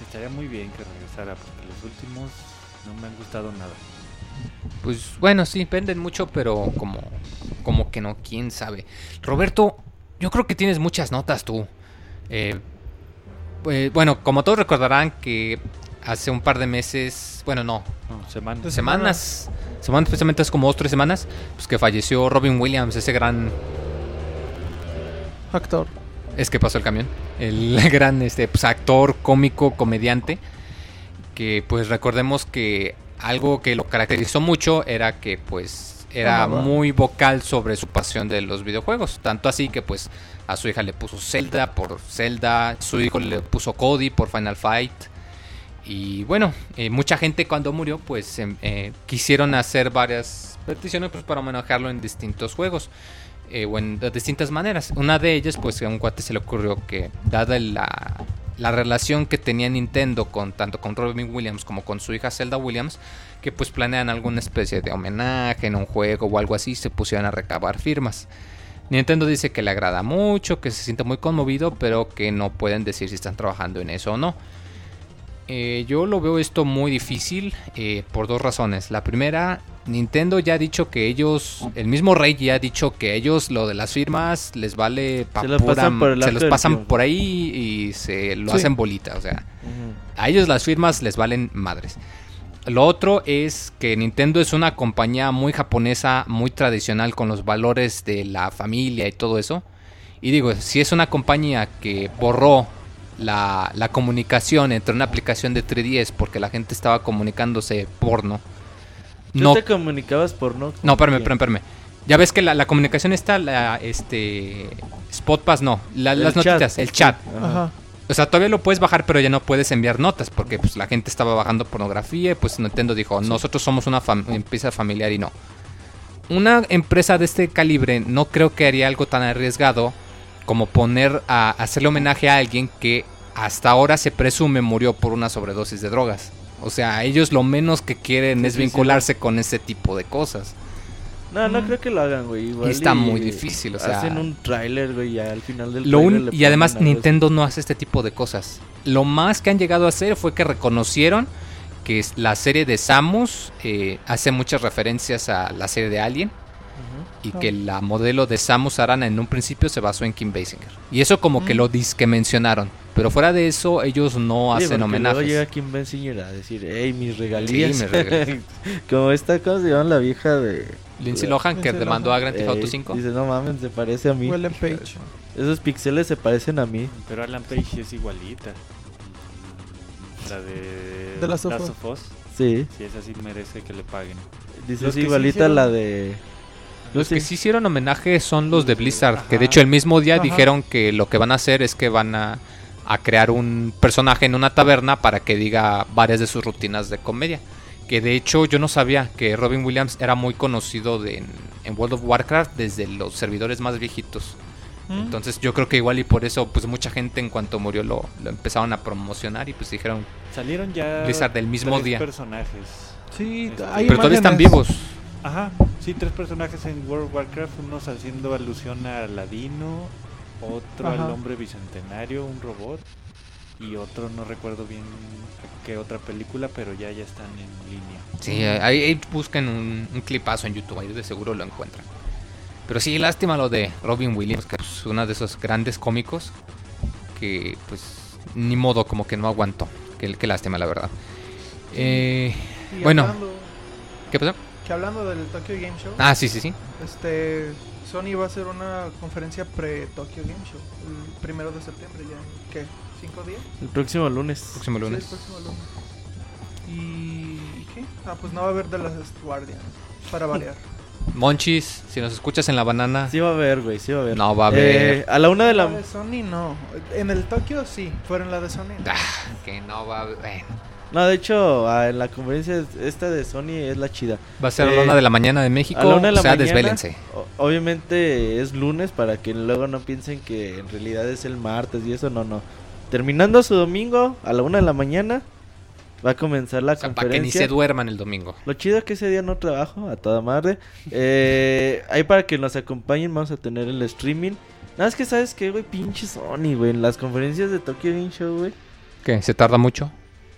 S3: Estaría muy bien que regresara porque los últimos no me han gustado nada.
S1: Pues bueno, sí, venden mucho, pero como, como que no, quién sabe. Roberto, yo creo que tienes muchas notas tú. Eh, pues, bueno, como todos recordarán que hace un par de meses, bueno, no, semanas, semanas, semanas, especialmente hace como dos tres semanas, pues que falleció Robin Williams, ese gran
S5: actor.
S1: Es que pasó el camión, el gran este pues, actor, cómico, comediante, que pues recordemos que algo que lo caracterizó mucho era que pues era muy vocal sobre su pasión de los videojuegos, tanto así que pues a su hija le puso Zelda por Zelda, su hijo le puso Cody por Final Fight. Y bueno, eh, mucha gente cuando murió pues em, eh, quisieron hacer varias peticiones pues, para homenajearlo en distintos juegos. Eh, o en de distintas maneras. Una de ellas, pues a un cuate se le ocurrió que, dada la, la relación que tenía Nintendo con tanto con Robin Williams como con su hija Zelda Williams, que pues planean alguna especie de homenaje en un juego o algo así, se pusieron a recabar firmas. Nintendo dice que le agrada mucho, que se siente muy conmovido, pero que no pueden decir si están trabajando en eso o no. Eh, yo lo veo esto muy difícil eh, por dos razones. La primera, Nintendo ya ha dicho que ellos, el mismo Rey ya ha dicho que ellos lo de las firmas les vale
S4: se, los pasan por,
S1: se los pasan por ahí y se lo hacen bolita. O sea, a ellos las firmas les valen madres. Lo otro es que Nintendo es una compañía muy japonesa, muy tradicional con los valores de la familia y todo eso. Y digo, si es una compañía que borró la, la comunicación entre una aplicación de 3DS porque la gente estaba comunicándose porno.
S4: ¿Tú no te comunicabas porno?
S1: No, espérame, espérame, espérame. Ya ves que la, la comunicación está, la, este, Spotpass no, las notitas, el chat. O sea, todavía lo puedes bajar, pero ya no puedes enviar notas porque pues, la gente estaba bajando pornografía y pues Nintendo dijo, nosotros somos una empresa familiar y no. Una empresa de este calibre no creo que haría algo tan arriesgado como poner a hacerle homenaje a alguien que hasta ahora se presume murió por una sobredosis de drogas. O sea, ellos lo menos que quieren es vincularse con ese tipo de cosas.
S4: No, no creo que lo hagan, güey.
S1: está muy difícil, o sea.
S4: Hacen un tráiler, güey, al final del
S1: Y además Nintendo no hace este tipo de cosas. Lo más que han llegado a hacer fue que reconocieron que la serie de Samus eh, hace muchas referencias a la serie de Alien y que la modelo de Samus Aran en un principio se basó en Kim Basinger. Y eso como que lo mm. dis que mencionaron. Pero fuera de eso, ellos no hacen homenajes. Luego
S4: llega Kim Basinger a decir, hey, mis regalías. Sí, mis regalías. como esta cosa se llama la vieja de...
S1: Lindsay Lohan, que demandó a Grand Theft Auto 5.
S4: Dice, no mames, se parece a mí.
S5: Alan Page.
S4: Esos pixeles se parecen a mí.
S3: Pero Alan Page es igualita. La de...
S5: De
S3: of Us.
S4: Sí.
S3: Sí, esa sí merece que le paguen.
S4: Dice, es igualita la de...
S1: Los que sí hicieron homenaje son los de Blizzard, que de hecho el mismo día dijeron que lo que van a hacer es que van a, crear un personaje en una taberna para que diga varias de sus rutinas de comedia. Que de hecho yo no sabía que Robin Williams era muy conocido de, en, World of Warcraft desde los servidores más viejitos. Mm. Entonces yo creo que igual y por eso pues mucha gente en cuanto murió lo, lo empezaron a promocionar y pues dijeron...
S3: Salieron ya...
S1: Blizzard del mismo día.
S3: personajes.
S5: Sí,
S3: este,
S1: pero todavía están vivos.
S3: Ajá, sí, tres personajes en World of Warcraft, unos haciendo alusión a Ladino, otro al hombre bicentenario, un robot, y otro no recuerdo bien qué otra película, pero ya ya están en línea.
S1: Sí, ahí, busquen un, clipazo en YouTube, ahí de seguro lo encuentran. Pero sí, lástima lo de Robin Williams, que es uno de esos grandes cómicos que pues ni modo como que no aguantó. Qué, qué lástima, la verdad. Eh, bueno, ¿qué pasó?
S5: Hablando del Tokyo Game Show.
S1: Ah, sí, sí, sí.
S5: Este, Sony va a hacer una conferencia pre-Tokyo Game Show, el primero de septiembre ya. ¿Qué? ¿Cinco días?
S4: El próximo lunes.
S1: Próximo lunes.
S5: Sí, el próximo lunes. ¿Y qué? Ah, pues no va a haber de las Guardian, para variar.
S1: Monchis, si nos escuchas en la banana.
S4: Sí va a haber, güey, sí va a haber.
S1: No va a haber.
S4: Eh, a la una de la...
S5: de Sony no. En el Tokyo sí, fuera en la de Sony.
S1: Ah, que no va a haber.
S4: No, de hecho, en la conferencia esta de Sony es la chida.
S1: Va a ser a la una de la mañana de México. A la una de la o sea, desvélense.
S4: Obviamente es lunes para que luego no piensen que en realidad es el martes y eso. No, no. Terminando su domingo a la una de la mañana, va a comenzar la conferencia. Para que ni
S1: se duerman el domingo.
S4: Lo chido es que ese día no trabajo, a toda madre. Eh, ahí para que nos acompañen, vamos a tener el streaming. Nada, es que sabes que, güey, pinche Sony, güey. En las conferencias de Tokyo Game Show, güey.
S1: ¿Qué? ¿Se tarda mucho?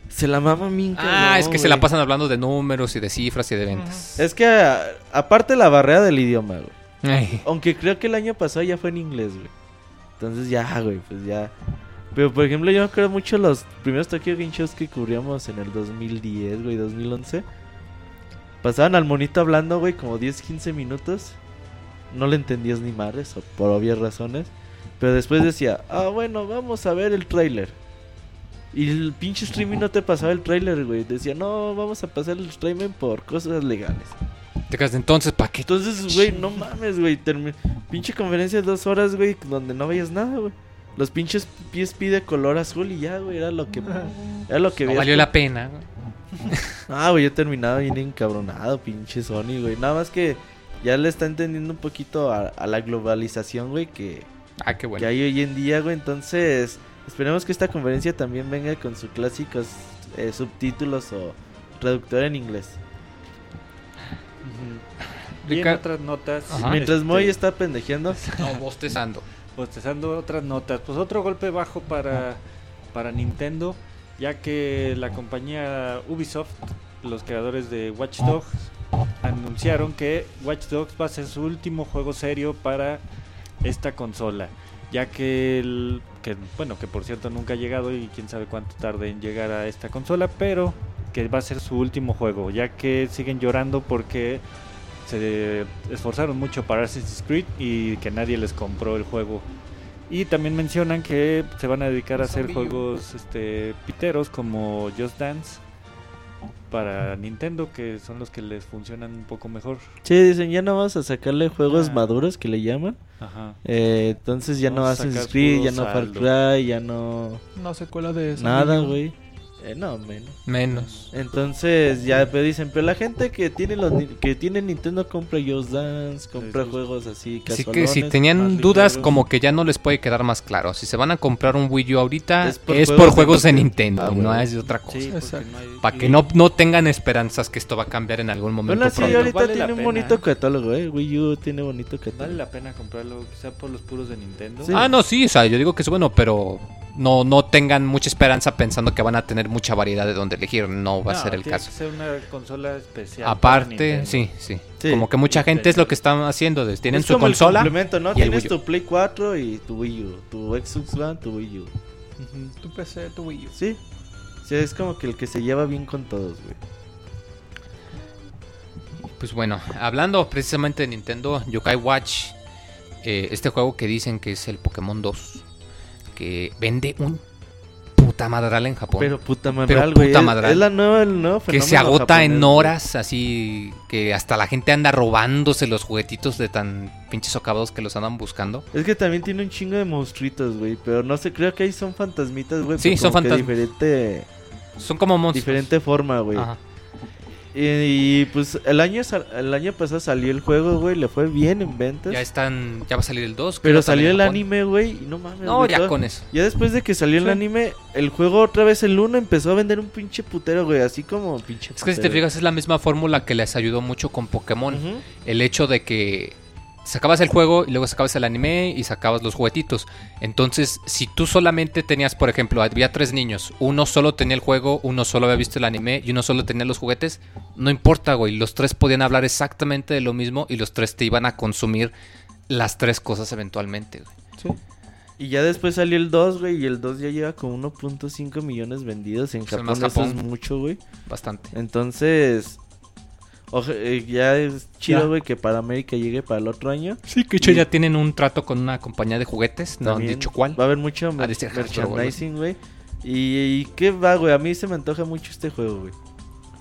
S4: Se la mama minca.
S1: Ah, es que se la pasan hablando de números y de cifras y de ventas.
S4: Es que, aparte la barrera del idioma, güey. Aunque creo que el año pasado ya fue en inglés, güey. Entonces ya, güey, pues ya. Pero por ejemplo, yo me acuerdo mucho los primeros Tokyo Game Shows que cubríamos en el 2010, güey, 2011. Pasaban al monito hablando, güey, como 10, 15 minutos. No le entendías ni madres, por obvias razones. Pero después decía, ah, bueno, vamos a ver el trailer. Y el pinche streaming no te pasaba el trailer, güey. Decía, no, vamos a pasar el streaming por cosas legales.
S1: Te quedas entonces, ¿para qué?
S4: Entonces, güey, no mames, güey. Pinche conferencia de dos horas, güey, donde no veías nada, güey. Los pinches pies pide color azul y ya, güey, era lo que era lo que
S1: no valió la pena.
S4: ah, güey, yo terminaba bien encabronado, pinche Sony, güey. Nada más que ya le está entendiendo un poquito a, la globalización, güey, que
S1: ah, qué bueno.
S4: que hay hoy en día, güey. Entonces, esperemos que esta conferencia también venga con sus clásicos eh, subtítulos o traductor en inglés.
S3: Y en otras notas.
S4: Mientras este... Moy está pendejeando.
S1: No, bostezando
S3: bostezando otras notas. Pues otro golpe bajo para, para Nintendo, ya que la compañía Ubisoft, los creadores de Watch Dogs, anunciaron que Watch Dogs va a ser su último juego serio para esta consola, ya que el que bueno, que por cierto nunca ha llegado y quién sabe cuánto tarde en llegar a esta consola, pero que va a ser su último juego, ya que siguen llorando porque se esforzaron mucho para Assassin's Creed y que nadie les compró el juego. Y también mencionan que se van a dedicar a hacer juegos este, piteros como Just Dance para Nintendo, que son los que les funcionan un poco mejor.
S4: Sí, dicen, ya no vas a sacarle juegos ah. maduros, que le llaman. Ajá. Eh, entonces ya no, Assassin's Creed, ya no Far Cry, ya no...
S5: No secuela de eso.
S4: Nada, güey. Eh, no, menos.
S1: Menos.
S4: Entonces, ya pero dicen, pero la gente que tiene los que tiene Nintendo compra Just Dance, compra juegos así
S1: Así que si tenían dudas, como que ya no les puede quedar más claro. Si se van a comprar un Wii U ahorita, es por, juegos, de, Nintendo, ah, no es de otra cosa. Para que no, no tengan esperanzas que esto va a cambiar en algún momento.
S4: Bueno, sí, ahorita tiene un bonito catálogo, eh. Wii U tiene bonito catálogo.
S3: Vale la pena comprarlo, quizá por los puros de Nintendo.
S1: Ah, no, sí, o sea, yo digo que es bueno, pero no, no tengan mucha esperanza pensando que van a tener mucha variedad de donde elegir. No va a ser el caso.
S3: Que ser una consola especial.
S1: Aparte, sí, sí, Como que mucha gente es lo que están haciendo. Tienen su consola.
S4: complemento, ¿no? Tienes tu Play 4 y tu Wii U. Tu Xbox One, tu Wii U.
S5: Tu PC, tu Wii U.
S4: Sí. Sí, es como que el que se lleva bien con todos, güey.
S1: Pues bueno, hablando precisamente de Nintendo, Yokai Watch, eh, este juego que dicen que es el Pokémon 2 que vende un puta madral en Japón.
S4: Pero puta madral, güey. Es, la nueva, el nuevo
S1: Que se agota en horas, así que hasta la gente anda robándose los juguetitos de tan pinches socavados que los andan buscando.
S4: Es que también tiene un chingo de monstruitos, güey. Pero no sé, creo que ahí son fantasmitas, güey.
S1: Sí, son fantasmas.
S4: Diferente.
S1: Son como monstruos.
S4: Diferente forma, güey. Ajá. Y, pues el año el año pasado salió el juego, güey, le fue bien en ventas.
S1: Ya están, ya va a salir el 2.
S4: Pero salió el anime, güey, y no mames.
S1: No, ya con eso.
S4: Ya después de que salió el anime, el juego otra vez el 1 empezó a vender un pinche putero, güey, así como pinche
S1: Es que si te fijas es la misma fórmula que les ayudó mucho con Pokémon. El hecho de que sacabas el juego y luego sacabas el anime y sacabas los juguetitos. Entonces, si tú solamente tenías, por ejemplo, había tres niños, uno solo tenía el juego, uno solo había visto el anime y uno solo tenía los juguetes, no importa, güey, los tres podían hablar exactamente de lo mismo y los tres te iban a consumir las tres cosas eventualmente, güey. Sí.
S4: Y ya después salió el 2, güey, y el 2 ya lleva como 1.5 millones vendidos en Japón. Eso es mucho, güey.
S1: Bastante.
S4: Entonces, eh, ya es chido, güey, que para América llegue para el otro año.
S1: Sí, que hecho ya tienen un trato con una compañía de juguetes, no han dicho cuál.
S4: Va a haber mucho merchandising, güey. Y, qué va, güey, a mí se me antoja mucho este juego, güey.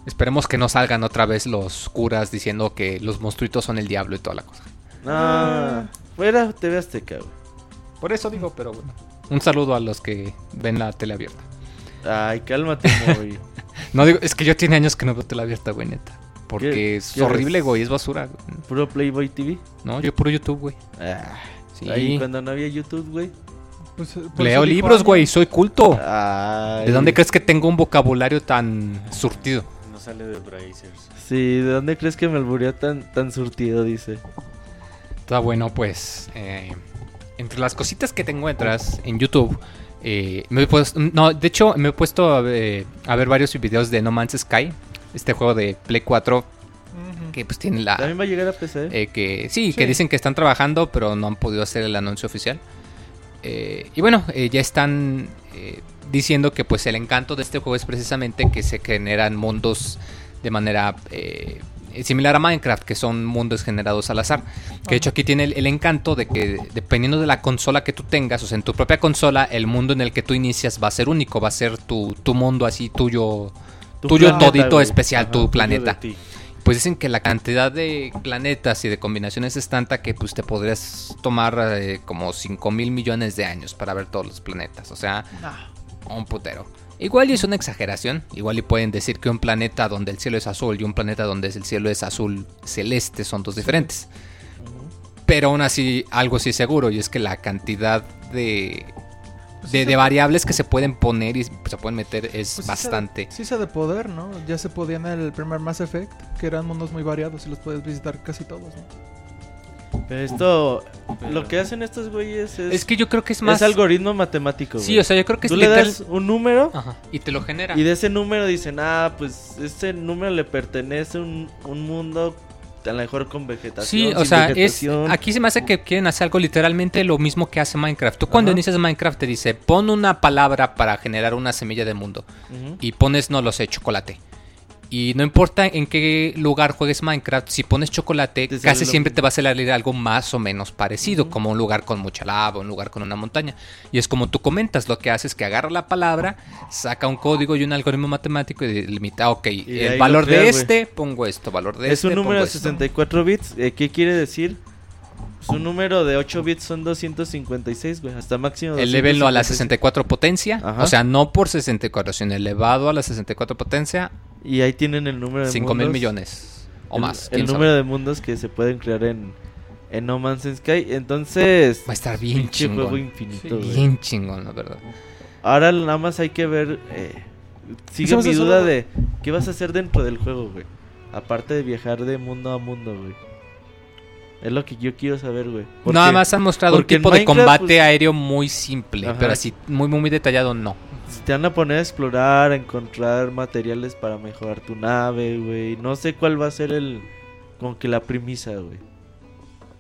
S1: Esperemos que no salgan otra vez los curas diciendo que los monstruitos son el diablo y toda la cosa.
S4: No, fuera TV Azteca, güey.
S1: Por eso digo, pero bueno. Un saludo a los que ven la tele abierta.
S4: Ay, cálmate, güey.
S1: No digo, es que yo tiene años que no veo tele abierta, güey, neta. Porque es horrible, güey, es basura.
S4: ¿Puro Playboy TV?
S1: No, yo puro YouTube, güey.
S4: Ah, sí. Ahí cuando no había YouTube, güey.
S1: Pues, eh, Leo libros, güey, soy culto. ¿De dónde crees que tengo un vocabulario tan surtido?
S3: No sale de Brazers.
S4: Sí, ¿de dónde crees que me albureó tan, tan surtido? Dice.
S1: Está bueno, pues. Eh, entre las cositas que te encuentras en YouTube, eh, me he puesto, no, de hecho me he puesto a ver, varios videos de No Man's Sky, este juego de Play 4 que pues tiene la...
S4: También va a llegar a PC.
S1: Eh, que, sí, que dicen que están trabajando, pero no han podido hacer el anuncio oficial. Eh, y bueno, ya están diciendo que pues el encanto de este juego es precisamente que se generan mundos de manera eh, similar a Minecraft, que son mundos generados al azar. Que de hecho aquí tiene el, encanto de que dependiendo de la consola que tú tengas, o sea, en tu propia consola, el mundo en el que tú inicias va a ser único, va a ser tu, mundo así tuyo, tuyo todito especial, tu planeta. Pues dicen que la cantidad de planetas y de combinaciones es tanta que pues te podrías tomar eh, como 5 mil millones de años para ver todos los planetas. O sea, un putero. Igual y es una exageración, igual y pueden decir que un planeta donde el cielo es azul y un planeta donde el cielo es azul celeste son dos diferentes. Pero aún así, algo sí es seguro, y es que la cantidad de, pues de, variables que se pueden poner y se pueden meter es pues bastante.
S5: Sí, se de poder, ¿no? Ya se podía en el primer Mass Effect, que eran mundos muy variados y los puedes visitar casi todos, ¿no?
S4: Pero esto, lo que hacen estos güeyes es...
S1: Es que yo creo que es más...
S4: Es algoritmo matemático,
S1: Sí, o sea, yo creo que
S4: Tú le das un número...
S1: y te lo genera.
S4: Y de ese número dicen, ah, pues ese número le pertenece a un, un mundo a lo mejor con vegetación.
S1: Sí, o sea, es, aquí se me hace que quieren hacer algo literalmente lo mismo que hace Minecraft. Tú cuando inicias Minecraft te dice, pon una palabra para generar una semilla de mundo. Y pones, no lo sé, chocolate. Y no importa en qué lugar juegues Minecraft, si pones chocolate, casi siempre te va a salir algo más o menos parecido, como un lugar con mucha lava, un lugar con una montaña. Y es como tú comentas, lo que hace es que agarra la palabra, saca un código y un algoritmo matemático y limita, ok, el valor de este, pongo esto, valor de
S4: es
S1: este.
S4: Es un número de 64 bits, eh, ¿qué quiere decir? Su número de 8 bits son 256, güey, hasta máximo.
S1: Elevenlo a la 64 potencia, o sea, no por 64, sino elevado a la 64 potencia
S4: y ahí tienen el número de
S1: 5 mil millones o más.
S4: El número de mundos que se pueden crear en, en No Man's Sky. Entonces.
S1: Va a estar bien chingón.
S4: juego infinito,
S1: Bien chingón, la verdad.
S4: Ahora nada más hay que ver. Eh, sigue mi duda de qué vas a hacer dentro del juego, güey. Aparte de viajar de mundo a mundo, güey. Es lo que yo quiero saber, güey.
S1: Nada más han mostrado un tipo de combate pues, aéreo muy simple, pero así muy, muy detallado no
S4: te van a poner a explorar, a encontrar materiales para mejorar tu nave, güey. No sé cuál va a ser el. Como que la premisa, güey.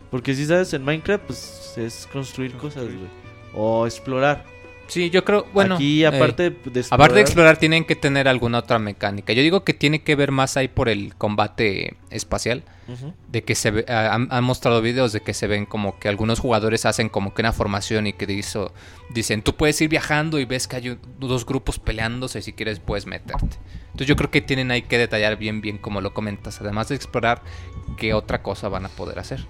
S4: Porque si sabes, en Minecraft, pues es construir cosas, güey. O explorar.
S1: Sí, yo creo, bueno.
S4: Aquí, aparte
S1: de explorar. Aparte de explorar, tienen que tener alguna otra mecánica. Yo digo que tiene que ver más ahí por el combate espacial. De que se ve, han, mostrado videos de que se ven como que algunos jugadores hacen como que una formación y que dicen, tú puedes ir viajando y ves que hay dos grupos peleándose y si quieres puedes meterte. Entonces yo creo que tienen ahí que detallar bien, bien como lo comentas. Además de explorar, qué otra cosa van a poder hacer.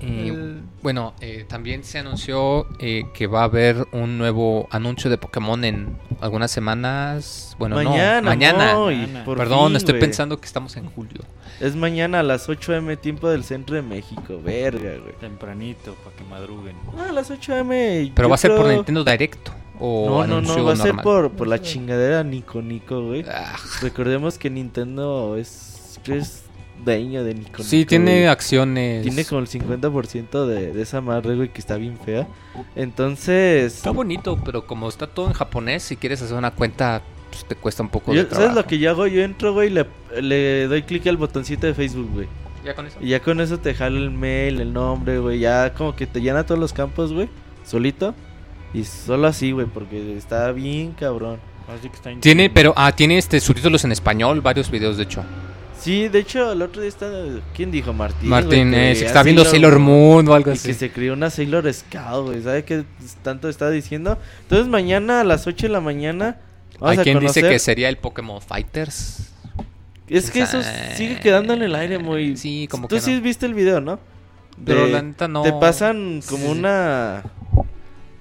S1: Eh, bueno, eh, también se anunció eh, que va a haber un nuevo anuncio de Pokémon en algunas semanas. Bueno,
S4: mañana,
S1: no, mañana. Perdón, estoy pensando que estamos en julio.
S4: Es mañana a las 8 m tiempo del centro de México, verga, güey.
S3: Tempranito, para que madruguen.
S4: Ah, a las 8 m.
S1: Pero va a ser por Nintendo Directo.
S4: O no, no, no, va a ser por, por la chingadera Nico Nico, güey. Ah. Recordemos que Nintendo es, es dueño de.
S1: Sí, tiene acciones.
S4: Tiene como el 50% de, de esa madre, güey, que está bien fea. Entonces.
S1: Está bonito, pero como está todo en japonés, si quieres hacer una cuenta, pues te cuesta un poco
S4: de trabajo. ¿Sabes lo que yo hago? Yo entro, güey, le, le doy clic al botoncito de Facebook, güey.
S1: ¿Ya con eso?
S4: Y ya con eso te jala el mail, el nombre, güey. Ya como que te llena todos los campos, güey. Solito. Y solo así, güey, porque está bien cabrón.
S1: Tiene, pero, ah, tiene este subtítulos en español, varios videos de hecho.
S4: Sí, de hecho, el otro día está. ¿Quién dijo? Martín.
S1: Martín, eh, está viendo Sailor Moon o algo así.
S4: Que se crió una Sailor Scout, güey. ¿Sabe qué tanto está diciendo? Entonces, mañana a las 8 de la mañana.
S1: Hay quien dice que sería el Pokémon Fighters.
S4: Es que eso sigue quedando en el aire muy.
S1: Sí, como
S4: Tú sí viste el video, ¿no?
S1: Pero la neta no.
S4: Te pasan como una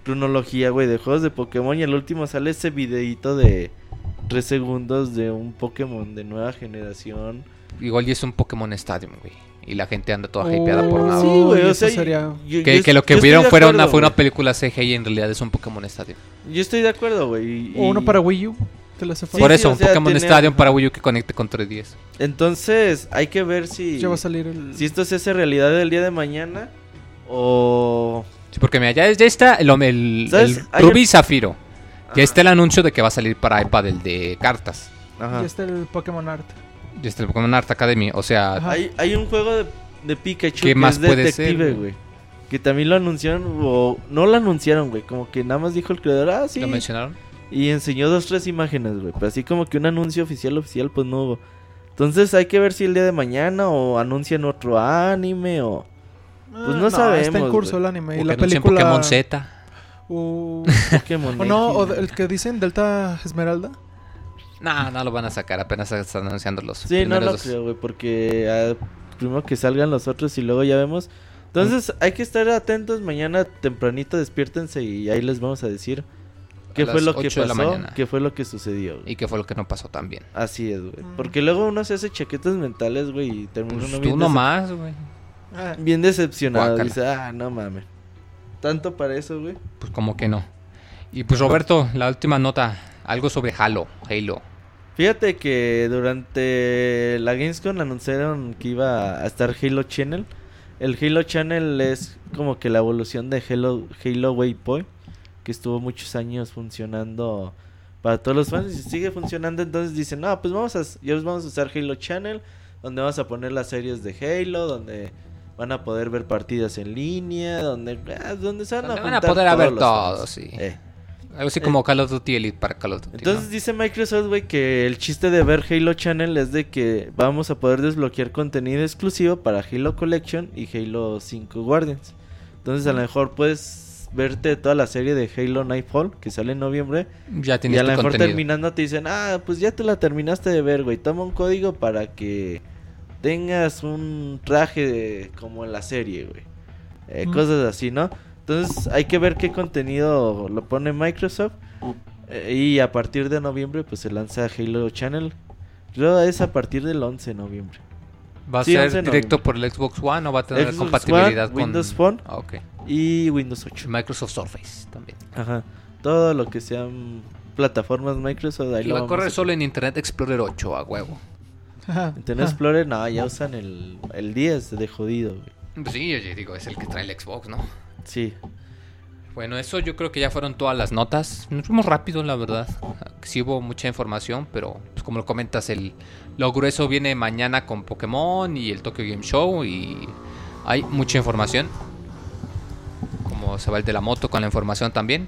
S4: cronología, güey, de juegos de Pokémon y al último sale ese videito de 3 segundos de un Pokémon de nueva generación.
S1: Igual y es un Pokémon Stadium, güey. Y la gente anda toda hypeada por nada.
S5: Sí, güey, o sea, sería...
S1: que, lo que vieron fuera una, fue una película CGI y en realidad es un Pokémon Stadium.
S4: Yo estoy de acuerdo, güey.
S5: O uno para Wii U.
S1: Por eso, un Pokémon Stadium para Wii U que conecte con 3DS.
S4: Entonces, hay que ver si.
S5: Ya va a salir el...
S4: Si esto se hace realidad el día de mañana. O.
S1: Sí, porque mira, ya, está el, el, Ruby Zafiro. Ya está el anuncio de que va a salir para iPad el de cartas.
S5: Ajá. Ya está el Pokémon Art.
S1: Ya está el Pokémon Art Academy. O sea.
S4: Hay, hay, un juego de, de Pikachu que más es puede detective, güey. Que también lo anunciaron. O no lo anunciaron, güey. Como que nada más dijo el creador. Ah, sí.
S1: ¿Lo mencionaron?
S4: Y enseñó dos, tres imágenes, güey. Pero así como que un anuncio oficial, oficial, pues no hubo. Entonces hay que ver si el día de mañana o anuncian otro anime o... Pues no, sabemos.
S5: Está en curso el anime. y la película...
S1: Pokémon Z.
S5: Uh... Pokémon o no, o el que dicen Delta Esmeralda.
S1: No, no lo van a sacar, apenas están anunciando los
S4: Sí, no lo creo, güey, porque ah, primero que salgan los otros y luego ya vemos. Entonces hay que estar atentos, mañana tempranito despiértense y ahí les vamos a decir ¿Qué fue lo que pasó? ¿Qué fue lo que sucedió?
S1: Y qué fue lo que no pasó también.
S4: Así es, güey. Mm. Porque luego uno se hace chaquetas mentales, güey, y termina
S1: pues
S4: uno
S1: bien. Tú nomás, güey.
S4: Ah. Bien decepcionado. Dice, ah, no mames. ¿Tanto para eso, güey?
S1: Pues como que no. Y pues Roberto, la última nota. Algo sobre Halo. Halo.
S4: Fíjate que durante la Gamescom anunciaron que iba a estar Halo Channel. El Halo Channel es como que la evolución de Halo, Halo Waypoint que estuvo muchos años funcionando para todos los fans y sigue funcionando. Entonces dicen, no, pues vamos a, ya vamos a usar Halo Channel, donde vamos a poner las series de Halo, donde van a poder ver partidas en línea, donde, ah, donde se van,
S1: a, van a poder ver todo, sí. Eh. Algo así como eh. Call of Duty Elite para Call of Duty.
S4: Entonces dice Microsoft, güey, que el chiste de ver Halo Channel es de que vamos a poder desbloquear contenido exclusivo para Halo Collection y Halo 5 Guardians. Entonces a lo mejor puedes verte toda la serie de Halo Nightfall que sale en noviembre.
S1: Ya tienes
S4: Y a lo mejor terminando te dicen, ah, pues ya te la terminaste de ver, güey. Toma un código para que tengas un traje como en la serie, güey. Eh, cosas así, ¿no? Entonces hay que ver qué contenido lo pone Microsoft. Eh, y a partir de noviembre pues se lanza Halo Channel. Creo es a partir del 11 de noviembre.
S1: ¿Va a ser directo por el Xbox One o va a tener compatibilidad con
S4: Windows Phone
S1: ah,
S4: y Windows 8?
S1: Microsoft Surface también.
S4: Ajá. Todo lo que sean plataformas Microsoft.
S1: Ahí y va a correr solo en Internet Explorer 8 a huevo.
S4: Internet Explorer, no, ya usan el, el 10 de jodido.
S1: Sí, yo digo, es el que trae el Xbox, ¿no?
S4: Sí.
S1: Bueno, eso yo creo que ya fueron todas las notas. Nos fuimos rápido, la verdad. Sí hubo mucha información, pero pues, como lo comentas, el, lo grueso viene mañana con Pokémon y el Tokyo Game Show y hay mucha información. Como se va el de la moto con la información también.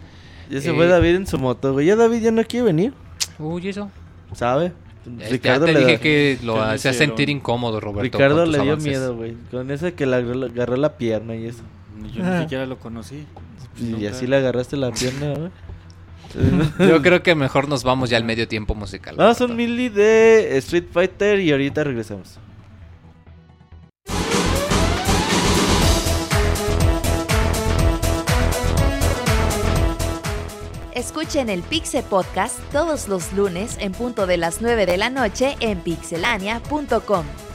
S4: Ya se fue eh, David en su moto, güey. Ya David ya no quiere venir.
S1: Uy, eso.
S4: ¿Sabe?
S1: Ricardo te le dije que lo hacía sentir incómodo, Roberto.
S4: Ricardo le dio miedo, güey. Con eso que le agarró la pierna y eso.
S3: Yo ni siquiera lo conocí.
S4: Y así le agarraste la pierna,
S1: Yo creo que mejor nos vamos ya al medio tiempo musical.
S4: Vamos a un mili de Street Fighter y ahorita regresamos.
S2: Escuchen el Pixel Podcast todos los lunes en punto de las 9 de la noche en pixelania.com.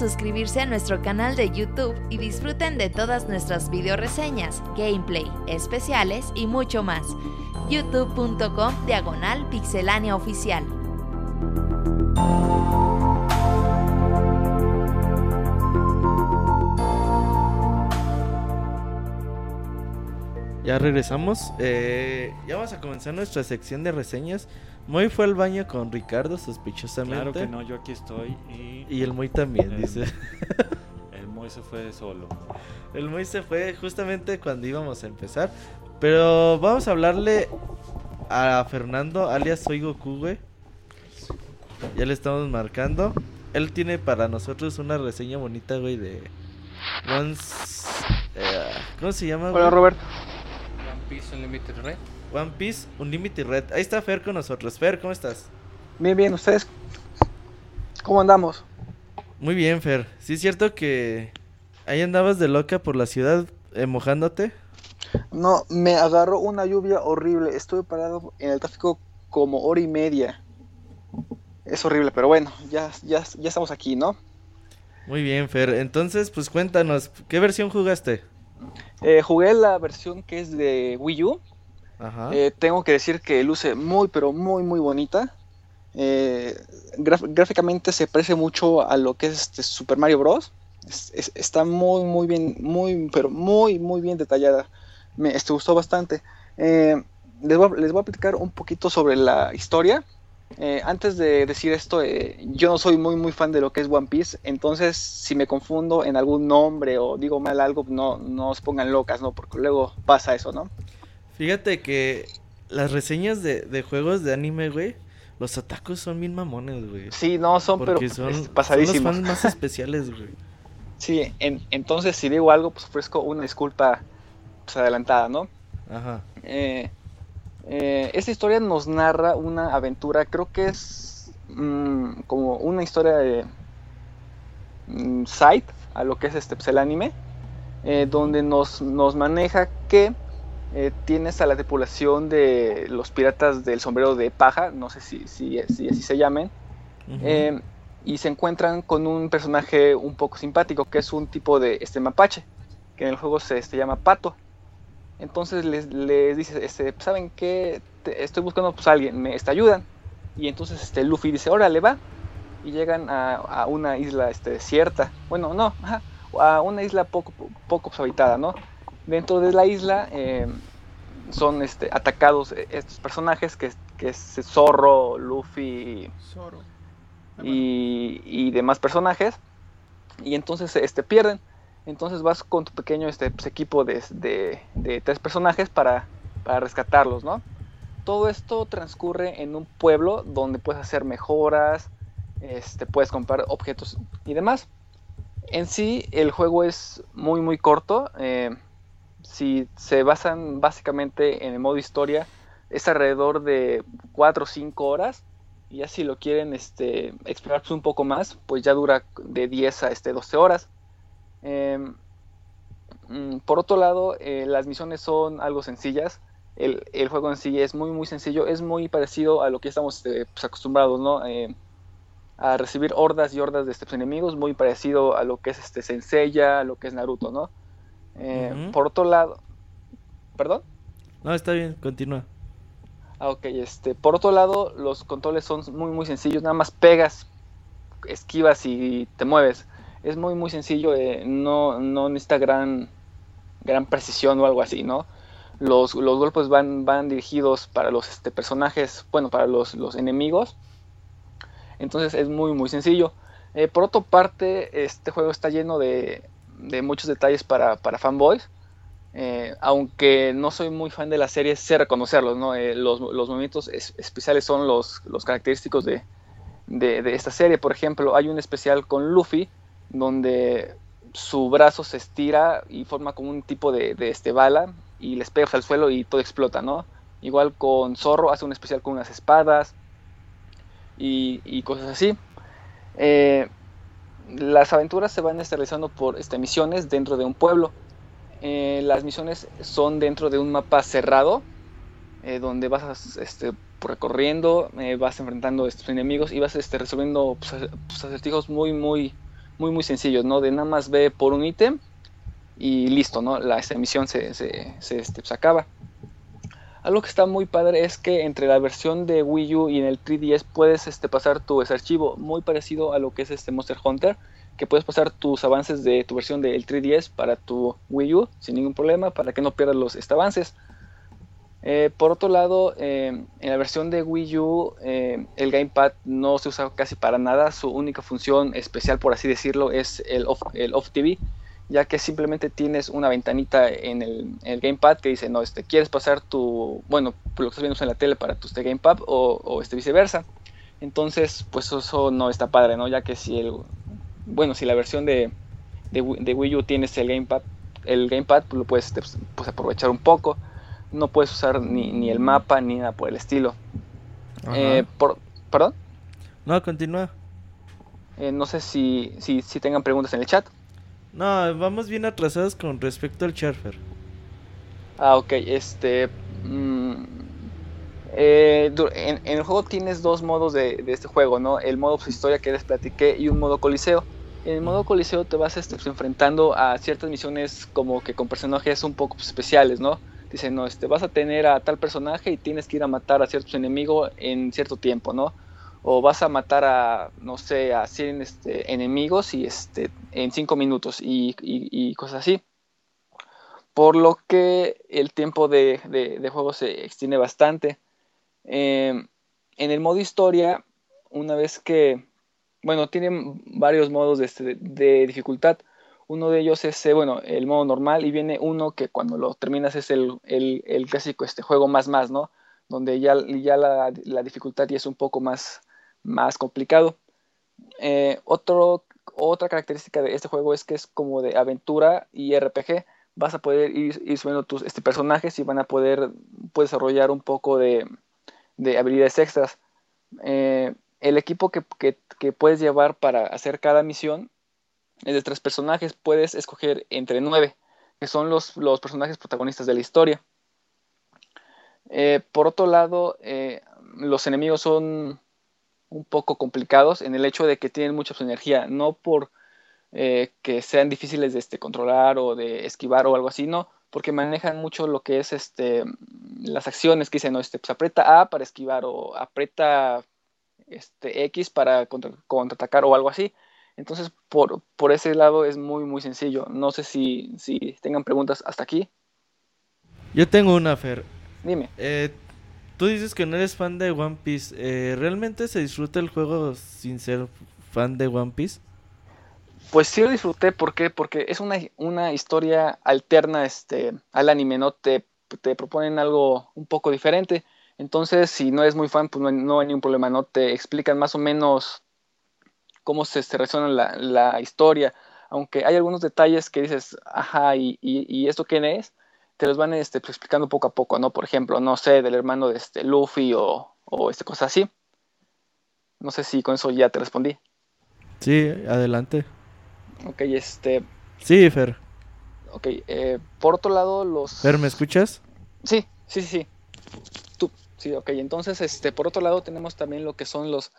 S2: suscribirse a nuestro canal de YouTube y disfruten de todas nuestras video reseñas, gameplay, especiales y mucho más. youtube.com diagonal pixelania oficial.
S4: Ya regresamos. Eh, ya vamos a comenzar nuestra sección de reseñas. Moy fue al baño con Ricardo, sospechosamente.
S3: Claro que no, yo aquí estoy. Y,
S4: y el Moy también, dice.
S3: El Moy se fue solo.
S4: El Moy se fue justamente cuando íbamos a empezar. Pero vamos a hablarle a Fernando, alias Soy Goku, güey. Ya le estamos marcando. Él tiene para nosotros una reseña bonita, güey, de Once... Eh, ¿Cómo se llama,
S6: Hola, Robert.
S1: Piece Unlimited Red.
S4: One Piece Unlimited Red. Ahí está Fer con nosotros. Fer, ¿cómo estás?
S6: Bien, bien, ¿ustedes cómo andamos?
S4: Muy bien, Fer. ¿Sí es cierto que ahí andabas de loca por la ciudad eh, mojándote?
S6: No, me agarró una lluvia horrible. Estuve parado en el tráfico como hora y media. Es horrible, pero bueno, ya, ya, ya estamos aquí, ¿no?
S4: Muy bien, Fer. Entonces, pues cuéntanos, ¿qué versión jugaste?
S6: Eh, jugué la versión que es de Wii U. Eh, tengo que decir que luce muy, pero muy, muy bonita. Eh, gráficamente se parece mucho a lo que es este Super Mario Bros. está muy, muy bien, muy, pero muy, muy bien detallada. Me este, gustó bastante. les, voy a, les voy a platicar un poquito sobre la historia. Eh, antes de decir esto, eh, yo no soy muy muy fan de lo que es One Piece, entonces si me confundo en algún nombre o digo mal algo, no, no os pongan locas, ¿no? Porque luego pasa eso, ¿no?
S4: Fíjate que las reseñas de, juegos de anime, güey, los atacos son bien mamones, güey.
S6: Sí, no, son pero
S4: son, pasadísimos. Son los fans más especiales, güey.
S6: Sí, entonces si digo algo, pues ofrezco una disculpa pues, adelantada, ¿no?
S4: Ajá.
S6: Eh, eh, esta historia nos narra una aventura, creo que es mm, como una historia de mm, side a lo que es este pues, el anime, eh, donde nos, nos, maneja que eh, tienes a la tripulación de los piratas del sombrero de paja, no sé si, si, así se llamen, y se encuentran con un personaje un poco simpático, que es un tipo de este mapache, que en el juego se, llama Pato. Entonces les, les dice, este, ¿saben qué? estoy buscando pues a alguien, me este, ayudan. Y entonces este, Luffy dice, órale, va. Y llegan a, una isla este, desierta. Bueno, no, a una isla poco, poco habitada, ¿no? Dentro de la isla eh, son este, atacados estos personajes que, que es Zorro, Luffy Y, y demás personajes. Y entonces este, pierden. Entonces vas con tu pequeño este, pues, equipo de, tres personajes para, rescatarlos, ¿no? Todo esto transcurre en un pueblo donde puedes hacer mejoras, este, puedes comprar objetos y demás. En sí, el juego es muy, muy corto. Eh, si se basan básicamente en el modo historia, es alrededor de 4 o 5 horas. Y ya si lo quieren este, explorar un poco más, pues ya dura de 10 a este, 12 horas. Em, mm, por otro lado, eh, las misiones son algo sencillas. El, juego en sí es muy muy sencillo, es muy parecido a lo que estamos eh, pues, acostumbrados, ¿no? Eh, a recibir hordas y hordas de estos enemigos, muy parecido a lo que es este Senseiya, a lo que es Naruto, ¿no? Por otro lado, ¿perdón?
S4: No, está bien, continúa.
S6: Ah, ok, este, por otro lado, los controles son muy muy sencillos, nada más pegas, esquivas y te mueves es muy muy sencillo, eh, no, no necesita gran, gran precisión o algo así, ¿no? Los, los golpes van, van dirigidos para los este, personajes, bueno, para los, los enemigos. Entonces es muy muy sencillo. Eh, por otra parte, este juego está lleno de, de muchos detalles para, para fanboys. Eh, aunque no soy muy fan de la serie, sé reconocerlos, ¿no? los, los, movimientos especiales son los, los característicos de, de, de, esta serie. Por ejemplo, hay un especial con Luffy donde su brazo se estira y forma como un tipo de, este bala y les pega al suelo y todo explota, ¿no? Igual con Zorro hace un especial con unas espadas y, cosas así. Eh, las aventuras se van realizando por este, misiones dentro de un pueblo. Eh, las misiones son dentro de un mapa cerrado, eh, donde vas este, recorriendo, vas enfrentando estos enemigos y vas este, resolviendo pues, pues, acertijos muy, muy, muy muy sencillos, ¿no? De nada más ve por un ítem y listo, ¿no? La esta emisión se, se, este, se, acaba. Algo que está muy padre es que entre la versión de Wii U y en el 3DS puedes este, pasar tu ese archivo muy parecido a lo que es este Monster Hunter, que puedes pasar tus avances de tu versión del 3DS para tu Wii U sin ningún problema, para que no pierdas los este, avances. Eh, por otro lado, eh, en la versión de Wii U, eh, el Gamepad no se usa casi para nada. Su única función especial, por así decirlo, es el el off TV, ya que simplemente tienes una ventanita en el, Gamepad que dice, no, este, quieres pasar tu, bueno, lo que estás viendo en la tele para tu este Gamepad o, este viceversa. Entonces, pues eso no está padre, ¿no? Ya que si el, bueno, si la versión de, de, Wii U tienes el Gamepad, el Gamepad, pues lo puedes este, pues, aprovechar un poco no puedes usar ni, el mapa ni nada por el estilo. Eh, por, ¿Perdón?
S4: No, continúa.
S6: Eh, no sé si, si, si, tengan preguntas en el chat.
S4: No, vamos bien atrasados con respecto al Charfer.
S6: Ah, ok. Este. Mm, eh, en, el juego tienes dos modos de, este juego, ¿no? El modo historia que les platiqué y un modo coliseo. En el modo coliseo te vas este, pues, enfrentando a ciertas misiones como que con personajes un poco especiales, ¿no? dice, no, este, vas a tener a tal personaje y tienes que ir a matar a ciertos enemigos en cierto tiempo, ¿no? O vas a matar a, no sé, a 100 este, enemigos y este, en 5 minutos y, cosas así. Por lo que el tiempo de, juego se extiende bastante. Em, en el modo historia, una vez que, bueno, tienen varios modos de, este, de dificultad. Uno de ellos es, eh, bueno, el modo normal y viene uno que cuando lo terminas es el, clásico este juego más más, ¿no? Donde ya, ya la, dificultad ya es un poco más, más complicado. Eh, otra característica de este juego es que es como de aventura y RPG. Vas a poder ir, ir subiendo tus este, personajes y van a poder desarrollar un poco de, habilidades extras. Eh, el equipo que, que, puedes llevar para hacer cada misión de tres personajes puedes escoger entre nueve, que son los, los personajes protagonistas de la historia. Eh, por otro lado, los enemigos son un poco complicados en el hecho de que tienen mucha energía, no por eh, que sean difíciles de este, controlar o de esquivar o algo así, no, porque manejan mucho lo que es este, las acciones que dicen, no, este, pues aprieta A para esquivar o aprieta este, X para contraatacar o algo así. Entonces, por, por ese lado es muy, muy sencillo. No sé si, si tengan preguntas hasta aquí.
S4: Yo tengo una, Fer.
S6: Dime.
S4: Eh, tú dices que no eres fan de One Piece. Eh, ¿Realmente se disfruta el juego sin ser fan de One Piece?
S6: Pues sí lo disfruté, ¿por qué? Porque es una, una historia alterna este, al anime, ¿no? Te, te, proponen algo un poco diferente. Entonces, si no eres muy fan, pues no, hay ningún problema, ¿no? Te explican más o menos cómo se, se resuena la, historia, aunque hay algunos detalles que dices, ajá, ¿y, y, esto quién es? Te los van este, explicando poco a poco, ¿no? Por ejemplo, no sé, del hermano de este Luffy o, o este, cosas así. No sé si con eso ya te respondí.
S4: Sí, adelante.
S6: Ok, este...
S4: Sí, Fer.
S6: Ok, eh, por otro lado, los...
S4: Fer, ¿me escuchas?
S6: Sí, sí, sí, sí. Tú, sí, ok. Entonces, este, por otro lado tenemos también lo que son los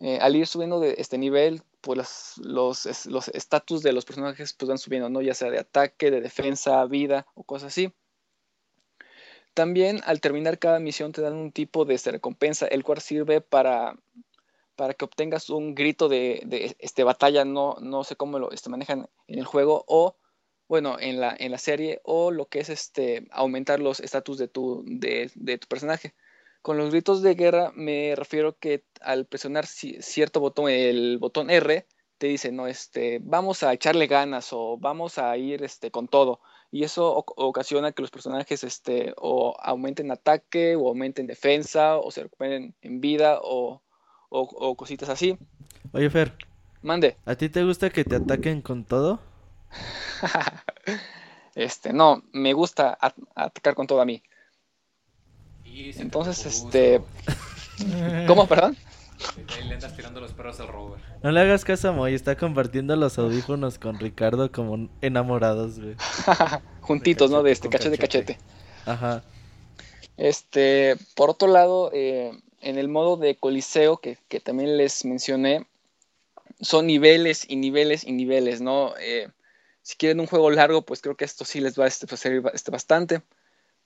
S6: eh, al ir subiendo de este nivel, pues los estatus de los personajes pues van subiendo, ¿no? Ya sea de ataque, de defensa, vida o cosas así. También al terminar cada misión te dan un tipo de recompensa, el cual sirve para, para que obtengas un grito de, este, batalla, no, no sé cómo lo este, manejan en el juego, o bueno, en la, en la serie, o lo que es este, aumentar los estatus de tu, de, de tu personaje. Con los gritos de guerra me refiero que al presionar cierto botón, el botón R, te dice, no, este, vamos a echarle ganas o vamos a ir este, con todo. Y eso ocasiona que los personajes este, o aumenten ataque o aumenten defensa o se recuperen en vida o, cositas así.
S4: Oye, Fer.
S6: Mande.
S4: ¿A ti te gusta que te ataquen con todo?
S6: este, no, me gusta atacar con todo a mí. Entonces, este. ¿Cómo, perdón?
S1: Le andas tirando los perros al rover.
S4: No le hagas caso a Moy, está compartiendo los audífonos con Ricardo como enamorados, güey.
S6: Juntitos, ¿no? De este cachete, cachete.
S4: Ajá.
S6: Este, por otro lado, eh, en el modo de coliseo que, también les mencioné, son niveles y niveles y niveles, ¿no? Eh, si quieren un juego largo, pues creo que esto sí les va a este, pues, servir este, bastante.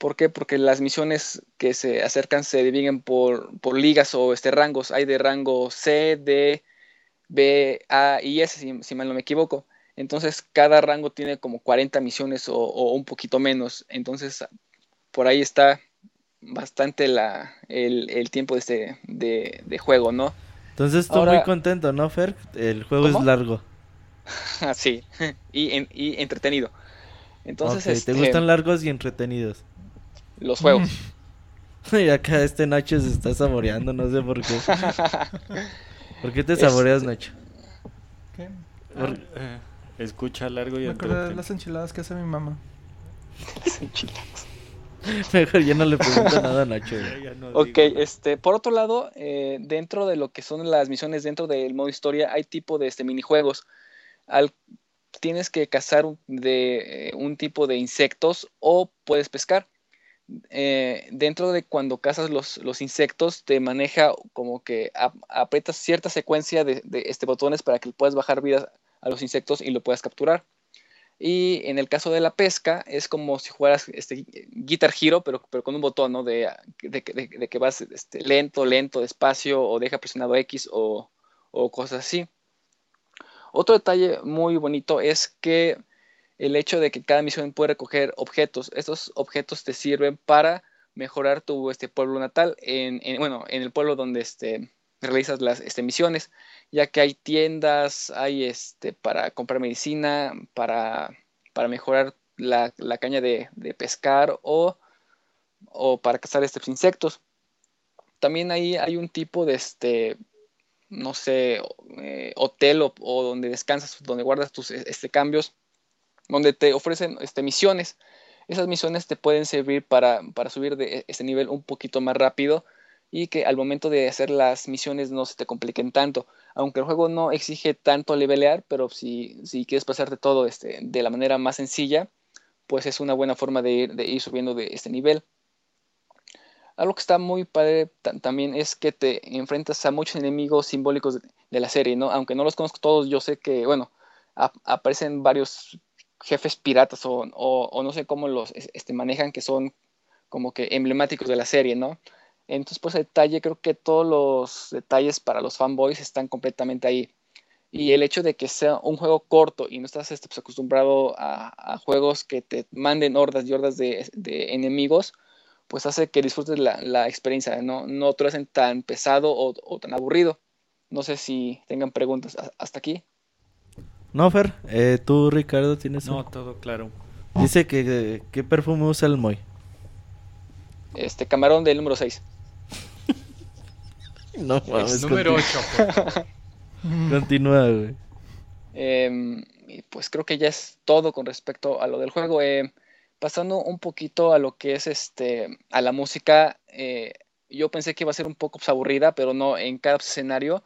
S6: ¿Por qué? Porque las misiones que se acercan se dividen por, por ligas o este, rangos. Hay de rango C, D, B, A y S, si, mal no me equivoco. Entonces, cada rango tiene como 40 misiones o, un poquito menos. Entonces, por ahí está bastante la, el, tiempo de, este, de, juego, ¿no?
S4: Entonces, estoy muy contento, ¿no, Fer? El juego es largo.
S6: sí, y, y entretenido. Entonces,
S4: ¿te este, gustan largos y entretenidos?
S6: Los juegos.
S4: y acá este Nacho se está saboreando, no sé por qué. ¿Por qué te saboreas, este, Nacho?
S3: ¿Qué? Eh, escucha largo y
S5: Me acuerdo de las enchiladas que hace mi mamá.
S6: Las enchiladas.
S4: Mejor ya no le pregunto nada a Nacho.
S6: ok, este, por otro lado, eh, dentro de lo que son las misiones dentro del modo historia, hay tipo de este, minijuegos. Al, tienes que cazar de eh, un tipo de insectos o puedes pescar. Eh, dentro de cuando cazas los, los, insectos, te maneja como que aprietas cierta secuencia de, este, botones para que puedas bajar vidas a los insectos y lo puedas capturar. Y en el caso de la pesca, es como si jugaras este, Guitar Hero, pero, pero con un botón, ¿no? De, de, que vas este, lento, lento, despacio, o deja presionado X o, o cosas así. Otro detalle muy bonito es que el hecho de que cada misión puede recoger objetos. Estos objetos te sirven para mejorar tu este, pueblo natal, en, bueno, en el pueblo donde este, realizas las este, misiones, ya que hay tiendas, hay este, para comprar medicina, para, para mejorar la, caña de, pescar o, o, para cazar estos insectos. También ahí hay un tipo de este, no sé, eh, hotel o, o, donde descansas, donde guardas tus este, cambios donde te ofrecen este, misiones. Esas misiones te pueden servir para, subir de este nivel un poquito más rápido y que al momento de hacer las misiones no se te compliquen tanto. Aunque el juego no exige tanto levelear, pero si, si quieres pasarte todo este, de la manera más sencilla, pues es una buena forma de ir, de ir subiendo de este nivel. Algo que está muy padre también es que te enfrentas a muchos enemigos simbólicos de, la serie, ¿no? Aunque no los conozco todos, yo sé que, bueno, aparecen varios jefes piratas o, no sé cómo los este, manejan, que son como que emblemáticos de la serie, ¿no? Entonces, pues el detalle, creo que todos los detalles para los fanboys están completamente ahí. Y el hecho de que sea un juego corto y no estás este, pues, acostumbrado a, juegos que te manden hordas y hordas de, enemigos, pues hace que disfrutes la, la experiencia, no, no te lo hacen tan pesado o, o tan aburrido. No sé si tengan preguntas hasta aquí.
S4: No, Fer, eh, tú, Ricardo, tienes.
S3: No, todo claro.
S4: Dice que. ¿Qué perfume usa el Moy?
S6: Este, camarón del número 6.
S4: no,
S1: mames. Número 8.
S4: Continúa, güey.
S6: Eh, pues creo que ya es todo con respecto a lo del juego. Eh, pasando un poquito a lo que es este. a la música. Eh, yo pensé que iba a ser un poco aburrida, pero no, en cada escenario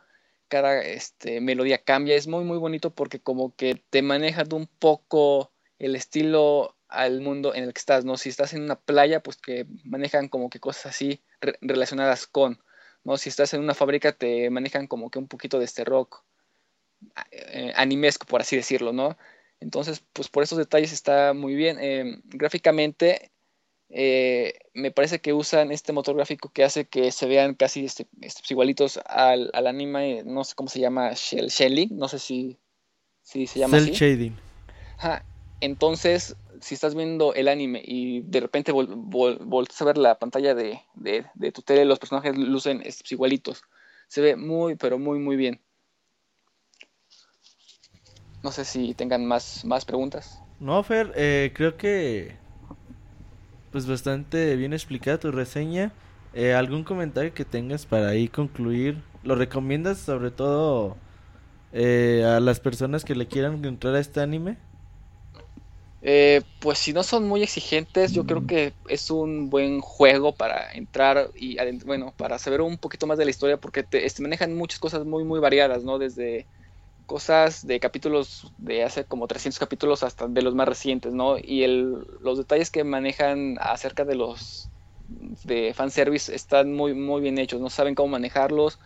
S6: cada este, melodía cambia. Es muy, muy bonito porque como que te manejas un poco el estilo al mundo en el que estás, ¿no? Si estás en una playa, pues que manejan como que cosas así relacionadas con, ¿no? Si estás en una fábrica, te manejan como que un poquito de este rock eh, animesco, por así decirlo, ¿no? Entonces, pues por esos detalles está muy bien. Em, gráficamente eh, me parece que usan este motor gráfico que hace que se vean casi este, estos igualitos al, anime, no sé cómo se llama, Shell Shading, no sé si, si se llama
S4: Cell Shading.
S6: Entonces, si estás viendo el anime y de repente volteas a ver la pantalla de, tu tele, los personajes lucen estos igualitos. Se ve muy, pero muy, muy bien. No sé si tengan más, más preguntas.
S4: No, Fer, eh, creo que pues bastante bien explicada tu reseña. Eh, ¿Algún comentario que tengas para ahí concluir? ¿Lo recomiendas sobre todo eh, a las personas que le quieran entrar a este anime?
S6: Eh, pues si no son muy exigentes, yo creo que es un buen juego para entrar y bueno, para saber un poquito más de la historia, porque te, este, manejan muchas cosas muy muy variadas, ¿no? Desde cosas de capítulos de hace como 300 capítulos hasta de los más recientes, ¿no? Y el, los detalles que manejan acerca de los de fanservice están muy, muy bien hechos, no saben cómo manejarlos.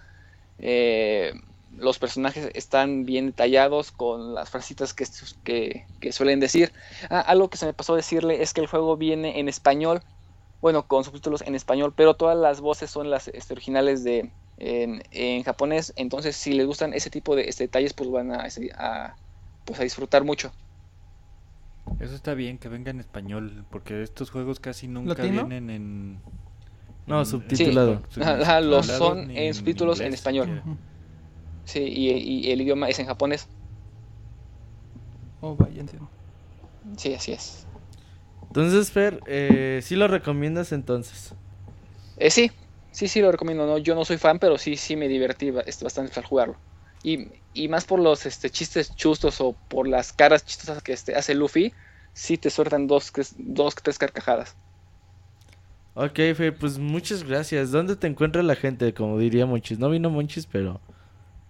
S6: Eh, los personajes están bien detallados con las frasitas que, que, suelen decir. Ah, algo que se me pasó a decirle es que el juego viene en español, bueno, con subtítulos en español, pero todas las voces son las este, originales de, en, japonés. Entonces, si les gustan ese tipo de este, detalles, pues van a, a, pues a disfrutar mucho.
S3: Eso está bien que venga en español, porque estos juegos casi nunca vienen en.
S4: No, subtitulado.
S6: los son en subtítulos en, español. Sí, y, el idioma es en japonés.
S5: Oh, vaya, entiendo.
S6: Sí, así es.
S4: Entonces, Fer, eh, ¿sí lo recomiendas entonces?
S6: Eh, sí, sí, sí lo recomiendo. No, yo no soy fan, pero sí, sí me divertí bastante al jugarlo. Y, y más por los este, chistes chustos o por las caras chistosas que este, hace Luffy, sí te sueltan dos, dos, tres carcajadas.
S4: Ok, Fe, pues muchas gracias. ¿Dónde te encuentra la gente? Como diría Monchis. No vino Monchis, pero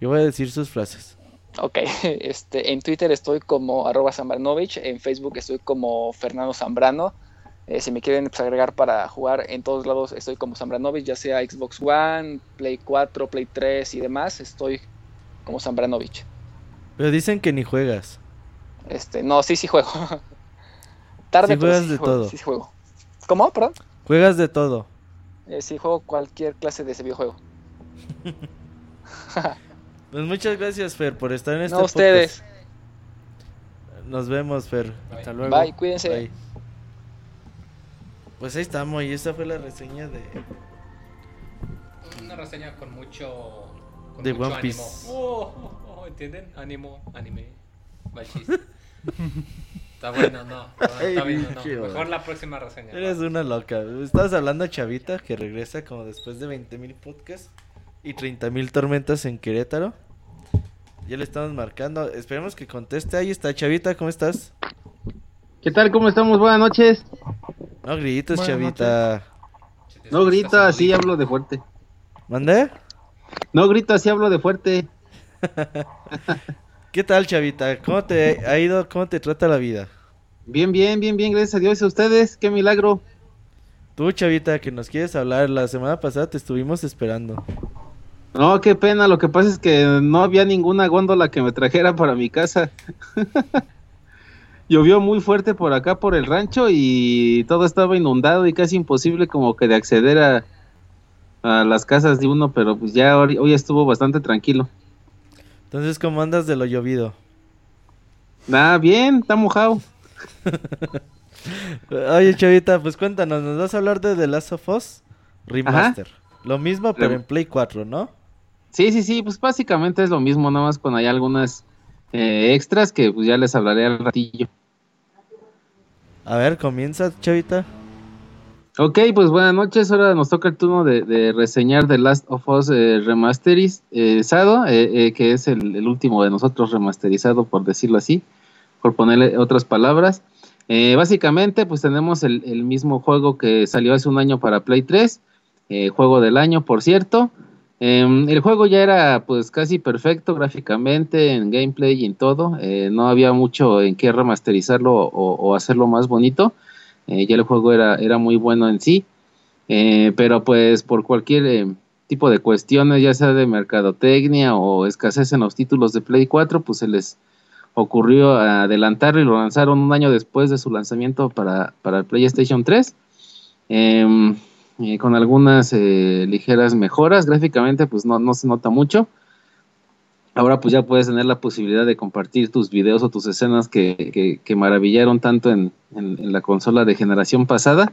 S4: yo voy a decir sus frases.
S6: Ok, este, en Twitter estoy como arroba Zambranovich, en Facebook estoy como Fernando Zambrano. Eh, si me quieren pues, agregar para jugar en todos lados, estoy como Zambranovich, ya sea Xbox One, Play 4, Play 3 y demás, estoy como Zambranovich.
S4: Pero dicen que ni juegas.
S6: Este, no, sí, sí juego. Tarde,
S4: sí juegas de todo.
S6: Sí, juego. ¿Cómo? Perdón.
S4: Juegas de todo.
S6: Eh, sí, juego cualquier clase de ese videojuego.
S4: pues muchas gracias, Fer, por estar en este
S6: No, ustedes.
S4: Nos vemos, Fer.
S6: Hasta luego. Bye, cuídense.
S4: Pues ahí estamos, y esta fue la reseña de.
S1: Una reseña con mucho.
S4: de One Piece.
S1: Oh, oh, oh, ¿Entienden? Ánimo, anime. Está bueno, no. Está bien, no. Mejor la próxima reseña.
S4: Eres una loca. Estabas hablando a Chavita que regresa como después de 20.000 podcasts y 30.000 tormentas en Querétaro. Ya le estamos marcando. Esperemos que conteste. Ahí está, Chavita, ¿cómo estás?
S7: ¿Qué tal? ¿Cómo estamos? Buenas noches.
S4: No grites, Chavita.
S7: No grito, así hablo de fuerte.
S4: ¿Mandé?
S7: No grito, así hablo de fuerte.
S4: ¿Qué tal, Chavita? ¿Cómo te ha ido? ¿Cómo te trata la vida?
S7: Bien, bien, bien, bien, gracias a Dios. ¿Y a ustedes? ¡Qué milagro!
S4: Tú, Chavita, que nos quieres hablar. La semana pasada te estuvimos esperando.
S7: No, qué pena. Lo que pasa es que no había ninguna góndola que me trajera para mi casa. Llovió muy fuerte por acá, por el rancho, y todo estaba inundado y casi imposible como que de acceder a, a las casas de uno, pero pues ya hoy estuvo bastante tranquilo.
S4: Entonces, ¿cómo andas de lo llovido?
S7: Ah, bien, está mojado.
S4: Oye, Chavita, pues cuéntanos, nos vas a hablar de The Last of Us Remaster. Lo mismo, pero en Play 4, ¿no?
S7: Sí, sí, sí, pues básicamente es lo mismo, nada más con hay algunas eh, extras que pues ya les hablaré al ratillo.
S4: A ver, comienza, Chavita.
S7: Ok, pues buenas noches. Ahora nos toca el turno de, reseñar The Last of Us eh, remasterizado, eh, eh, que es el, último de nosotros remasterizado, por decirlo así, por ponerle otras palabras. Eh, básicamente, pues tenemos el, mismo juego que salió hace un año para Play 3, juego del año, por cierto. Em, el juego ya era pues casi perfecto gráficamente, en gameplay y en todo. no había mucho en qué remasterizarlo o hacerlo más bonito. Eh, ya el juego era, era muy bueno en sí, eh, pero pues por cualquier eh, tipo de cuestiones, ya sea de mercadotecnia o escasez en los títulos de Play 4, pues se les ocurrió adelantarlo y lo lanzaron un año después de su lanzamiento para, para el PlayStation 3. Em, con algunas ligeras mejoras, gráficamente pues no, no se nota mucho, ahora pues ya puedes tener la posibilidad de compartir tus videos o tus escenas que, que, maravillaron tanto en, la consola de generación pasada.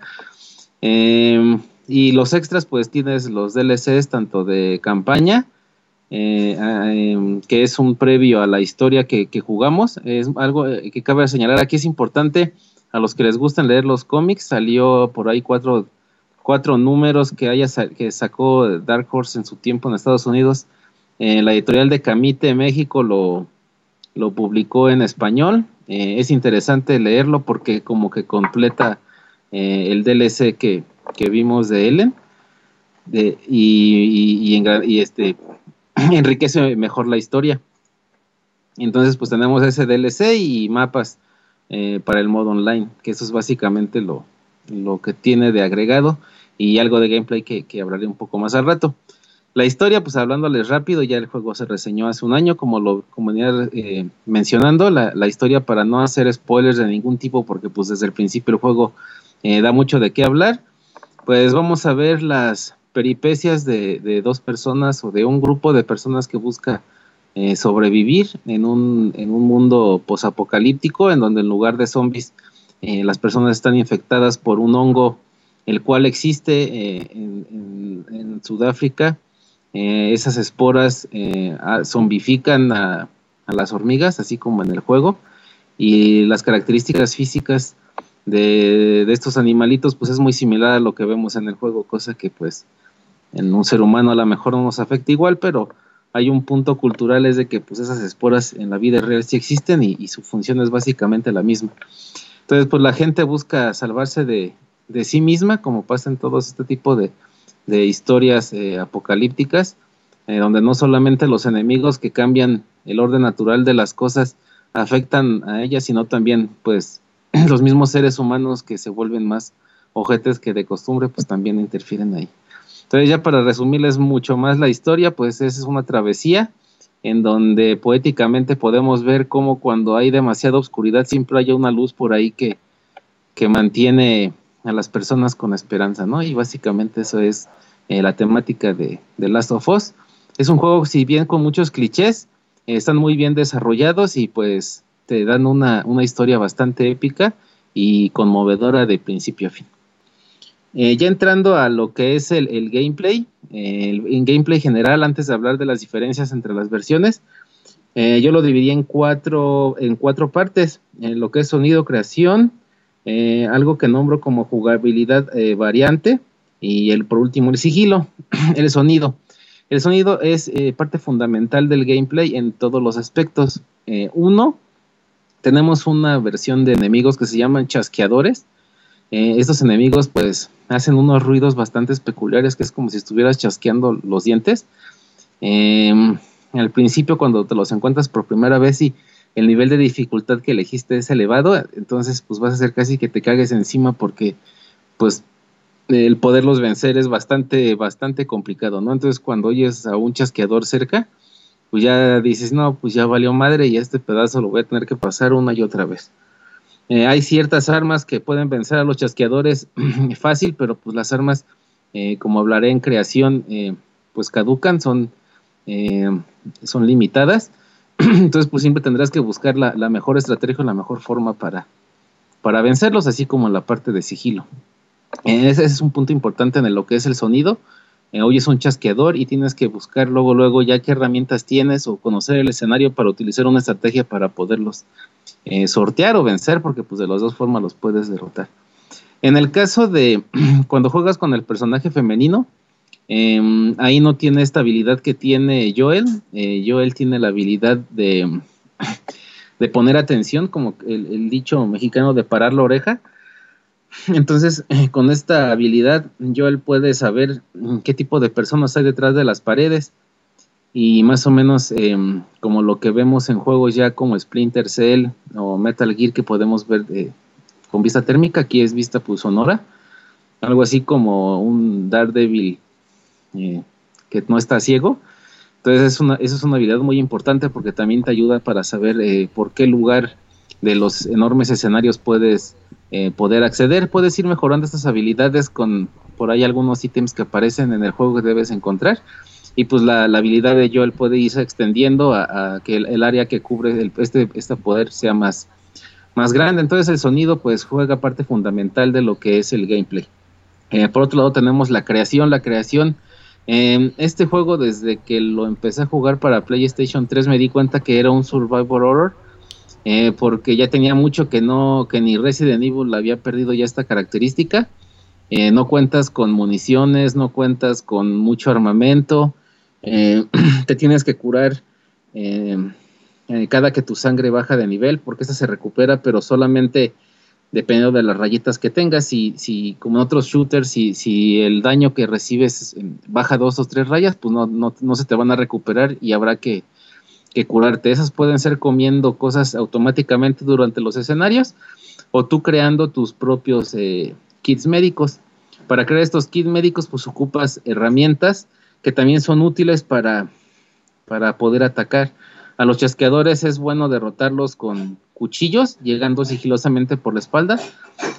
S7: Em, y los extras pues tienes los DLCs tanto de campaña, eh, em, que es un previo a la historia que, jugamos. Es algo eh, que cabe señalar aquí, es importante a los que les gustan leer los cómics, salió por ahí cuatro, cuatro números que, haya, que sacó Dark Horse en su tiempo en Estados Unidos eh, la editorial de Camite México lo, lo publicó en español. Eh, es interesante leerlo porque como que completa eh, el DLC que, vimos de Ellen de, y, y, este, enriquece mejor la historia. Entonces pues tenemos ese DLC y mapas para el modo online, que eso es básicamente lo, lo que tiene de agregado y algo de gameplay que, que hablaré un poco más al rato. La historia, pues hablándoles rápido, ya el juego se reseñó hace un año, como lo como venía eh, mencionando, la, historia para no hacer spoilers de ningún tipo, porque pues desde el principio el juego eh, da mucho de qué hablar, pues vamos a ver las peripecias de, dos personas o de un grupo de personas que busca eh, sobrevivir en un, en un mundo posapocalíptico, en donde en lugar de zombies las personas están infectadas por un hongo el cual existe en Sudáfrica eh, esas esporas eh, zombifican a, las hormigas, así como en el juego, y las características físicas de, estos animalitos, pues es muy similar a lo que vemos en el juego, cosa que pues en un ser humano a lo mejor no nos afecta igual, pero hay un punto cultural es de que pues esas esporas en la vida real sí existen y su función es básicamente la misma. Entonces pues la gente busca salvarse de, de sí misma, como pasa en todos este tipo de, de historias eh, apocalípticas, eh, donde no solamente los enemigos que cambian el orden natural de las cosas afectan a ellas, sino también pues los mismos seres humanos que se vuelven más ojetes que de costumbre, pues también interfieren ahí. Entonces ya para resumirles mucho más la historia, pues es una travesía en donde poéticamente podemos ver cómo cuando hay demasiada oscuridad siempre hay una luz por ahí que, que mantiene a las personas con esperanza, ¿no? Y básicamente eso es eh, la temática de, de, Last of Us. Es un juego, si bien con muchos clichés, están muy bien desarrollados y pues te dan una, una, historia bastante épica y conmovedora de principio a fin. Eh, ya entrando a lo que es el, gameplay, en gameplay general, antes de hablar de las diferencias entre las versiones, yo lo dividí en cuatro, en cuatro partes, en lo que es sonido, creación, eh, algo que nombro como jugabilidad eh, variante y el por último el sigilo, el sonido. El sonido es eh, parte fundamental del gameplay en todos los aspectos. uno, tenemos una versión de enemigos que se llaman chasqueadores. Estos enemigos pues hacen unos ruidos bastante peculiares que es como si estuvieras chasqueando los dientes. Em, al principio cuando te los encuentras por primera vez y el nivel de dificultad que elegiste es elevado, entonces pues vas a hacer casi que te cagues encima porque pues el poderlos vencer es bastante, bastante complicado, ¿no? Entonces cuando oyes a un chasqueador cerca, pues ya dices, no, pues ya valió madre y este pedazo lo voy a tener que pasar una y otra vez. Eh, hay ciertas armas que pueden vencer a los chasqueadores fácil, pero pues las armas, eh, como hablaré en creación, eh, pues caducan, son, son limitadas Entonces, pues siempre tendrás que buscar la, mejor estrategia, la mejor forma para, para vencerlos, así como la parte de sigilo. Ese es un punto importante en lo que es el sonido. Hoy es un chasqueador y tienes que buscar luego, luego ya qué herramientas tienes o conocer el escenario para utilizar una estrategia para poderlos eh, sortear o vencer, porque pues de las dos formas los puedes derrotar. En el caso de cuando juegas con el personaje femenino, Em, ahí no tiene esta habilidad que tiene Joel. Eh, Joel tiene la habilidad de, de poner atención, como el, dicho mexicano de parar la oreja. Entonces, con esta habilidad, Joel puede saber qué tipo de personas hay detrás de las paredes. Y más o menos em, como lo que vemos en juegos ya como Splinter Cell o Metal Gear que podemos ver con vista térmica, aquí es vista pues, sonora. Algo así como un Daredevil eh, que no está ciego. Entonces es una, eso es una habilidad muy importante porque también te ayuda para saber eh, por qué lugar de los enormes escenarios puedes eh, poder acceder. Puedes ir mejorando estas habilidades con por ahí algunos ítems que aparecen en el juego que debes encontrar. Y pues la, habilidad de Joel puede irse extendiendo a, que el, área que cubre este, este poder sea más, más grande. Entonces el sonido pues juega parte fundamental de lo que es el gameplay. por otro lado tenemos la creación. La creación Em, este juego, desde que lo empecé a jugar para PlayStation 3, me di cuenta que era un survival horror. Eh, porque ya tenía mucho que no, que ni Resident Evil había perdido ya esta característica. Eh, no cuentas con municiones, no cuentas con mucho armamento. Eh, te tienes que curar cada que tu sangre baja de nivel, porque esta se recupera, pero solamente dependiendo de las rayitas que tengas, si, si como en otros shooters, si, si el daño que recibes baja dos o tres rayas, pues no, no, no se te van a recuperar y habrá que, curarte. Esas pueden ser comiendo cosas automáticamente durante los escenarios o tú creando tus propios eh, kits médicos. Para crear estos kits médicos, pues ocupas herramientas que también son útiles para, para poder atacar. A los chasqueadores es bueno derrotarlos con cuchillos, llegando sigilosamente por la espalda.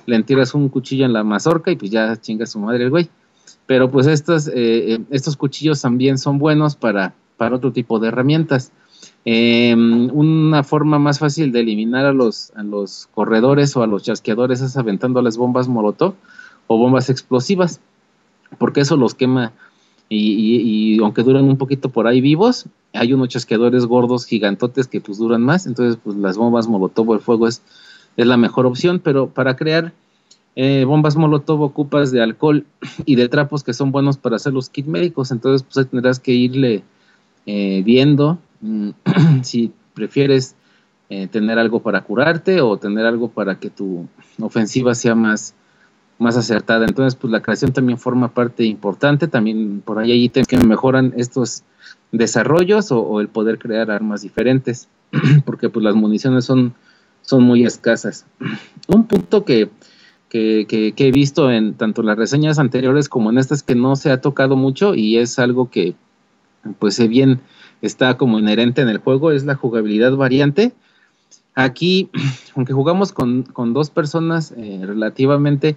S7: Le tiras un cuchillo en la mazorca y pues ya chinga su madre el güey. Pero pues estos, eh, eh, estos cuchillos también son buenos para, para otro tipo de herramientas. Em, una forma más fácil de eliminar a los, a los corredores o a los chasqueadores es aventándoles bombas molotov o bombas explosivas, porque eso los quema y, aunque duran un poquito por ahí vivos, hay unos chasqueadores gordos gigantotes que pues duran más, entonces pues las bombas molotov el fuego es, es la mejor opción, pero para crear eh, bombas molotov ocupas de alcohol y de trapos que son buenos para hacer los kits médicos, entonces pues tendrás que irle eh, viendo mm, si prefieres eh, tener algo para curarte o tener algo para que tu ofensiva sea más más acertada. Entonces, pues la creación también forma parte importante. También por ahí hay ítems que mejoran estos desarrollos o, el poder crear armas diferentes, porque pues las municiones son, son muy escasas. Un punto que, que, que, he visto en tanto las reseñas anteriores como en estas que no se ha tocado mucho y es algo que pues bien está como inherente en el juego es la jugabilidad variante. Aquí, aunque jugamos con, con dos personas eh, relativamente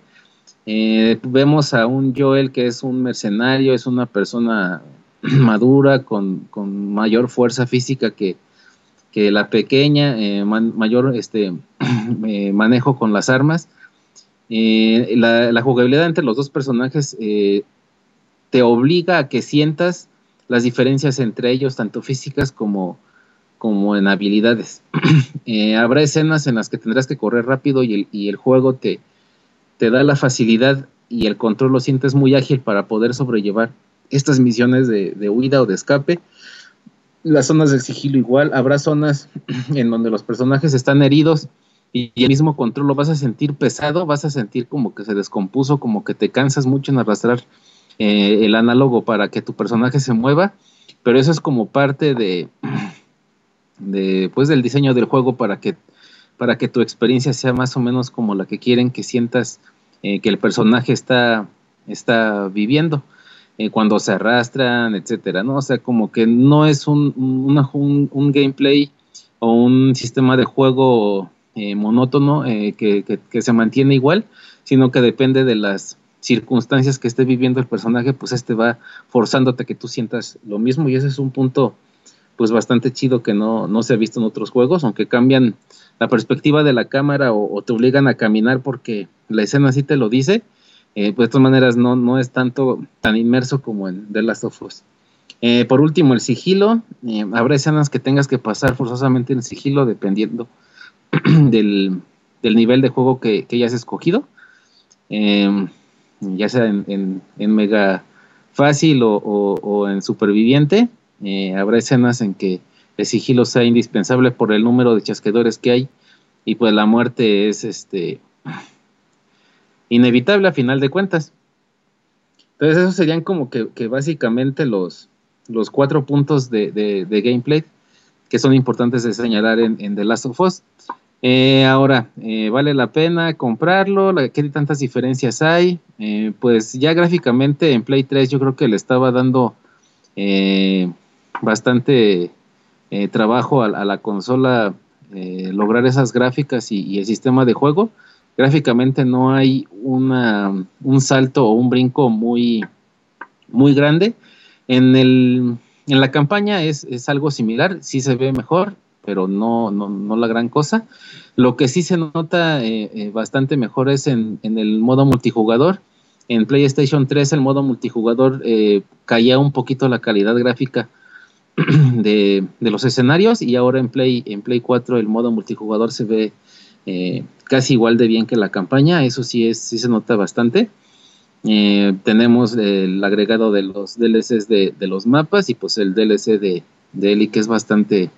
S7: eh, vemos a un Joel que es un mercenario, es una persona madura, con, mayor fuerza física que, la pequeña, eh, mayor este, eh, manejo con las armas. La, jugabilidad entre los dos personajes te obliga a que sientas las diferencias entre ellos, tanto físicas como, como en habilidades. habrá escenas en las que tendrás que correr rápido y el juego te, te da la facilidad y el control lo sientes muy ágil para poder sobrellevar estas misiones de, huida o de escape. Las zonas del sigilo igual, habrá zonas en donde los personajes están heridos y, el mismo control lo vas a sentir pesado, vas a sentir como que se descompuso, como que te cansas mucho en arrastrar eh, el análogo para que tu personaje se mueva, pero eso es como parte de, de pues, del diseño del juego para que para que tu experiencia sea más o menos como la que quieren que sientas eh, que el personaje está, está viviendo. Eh, cuando se arrastran, etcétera, ¿no? O sea, como que no es un, un, gameplay o un sistema de juego eh, monótono que, que, se mantiene igual, sino que depende de las circunstancias que esté viviendo el personaje, pues este va forzándote a que tú sientas lo mismo y ese es un punto pues bastante chido que no, no se ha visto en otros juegos, aunque cambian la perspectiva de la cámara o, te obligan a caminar porque la escena así te lo dice, eh, pues de todas maneras no, no es tanto tan inmerso como en The Last of Us. Eh, por último, el sigilo. Eh, habrá escenas que tengas que pasar forzosamente en sigilo dependiendo del, nivel de juego que, que hayas escogido. ya sea en, mega fácil o, o en superviviente. habrá escenas en que el sigilo sea indispensable por el número de chasquedores que hay y pues la muerte es este inevitable a final de cuentas. Entonces esos serían como que, básicamente los, los cuatro puntos de, gameplay que son importantes de señalar en, The Last of Us. Eh, ahora, eh, ¿vale la pena comprarlo? ¿Qué tantas diferencias hay? Eh, pues ya gráficamente en Play 3 yo creo que le estaba dando bastante eh, trabajo a, la consola eh, lograr esas gráficas y, el sistema de juego. Gráficamente no hay una, un salto o un brinco muy, muy grande. En, el, en la campaña es, es, algo similar, sí se ve mejor, pero no, no, no la gran cosa. Lo que sí se nota eh, bastante mejor es en, en, el modo multijugador. En PlayStation 3 el modo multijugador caía un poquito la calidad gráfica de, los escenarios y ahora en Play, en Play 4 el modo multijugador se ve eh, casi igual de bien que la campaña, eso sí, es, sí se nota bastante. Eh, tenemos el agregado de los DLCs de, los mapas y pues el DLC de, de Eli que es bastante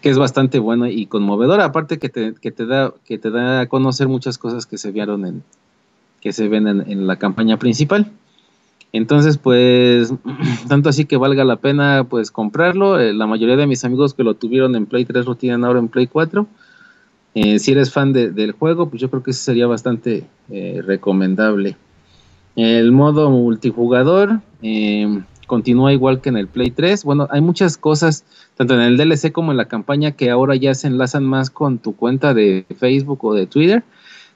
S7: que es bastante bueno y conmovedor, aparte que te, que te da que te da a conocer muchas cosas que se vieron en que se ven en la campaña principal. Entonces, pues, tanto así que valga la pena, pues, comprarlo. Eh, la mayoría de mis amigos que lo tuvieron en Play 3 lo tienen ahora en Play 4. Eh, si eres fan del juego, pues yo creo que ese sería bastante eh, recomendable. El modo multijugador, continúa igual que en el Play 3. Bueno, hay muchas cosas, tanto en el DLC como en la campaña, que ahora ya se enlazan más con tu cuenta de Facebook o de Twitter.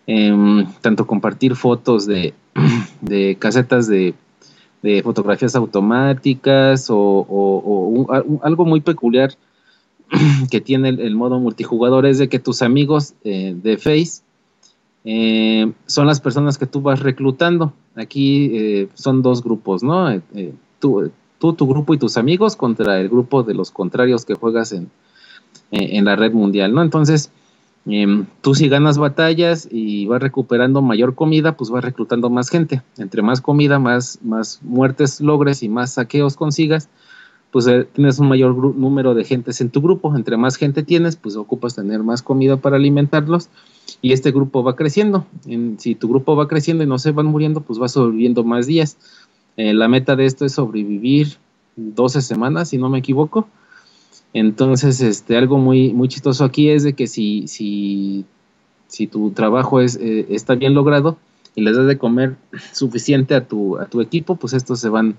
S7: Em, tanto compartir fotos de, de casetas de, de, fotografías automáticas o, algo muy peculiar que tiene el, modo multijugador es de que tus amigos eh, de Face eh, son las personas que tú vas reclutando. Aquí eh, son dos grupos, ¿no? Tú, tú, tu grupo y tus amigos contra el grupo de los contrarios que juegas en, en la red mundial, ¿no? Entonces, em, tú si ganas batallas y vas recuperando mayor comida, pues vas reclutando más gente. Entre más comida, más, más muertes logres y más saqueos consigas, pues eh, tienes un mayor número de gentes en tu grupo. Entre más gente tienes, pues ocupas tener más comida para alimentarlos y este grupo va creciendo. si tu grupo va creciendo y no se van muriendo, pues vas sobreviviendo más días. Eh, la meta de esto es sobrevivir 12 semanas, si no me equivoco. Entonces, este, algo muy, muy chistoso aquí es de que si, si, si tu trabajo es, eh, está bien logrado y les das de comer suficiente a tu, a tu equipo, pues estos se van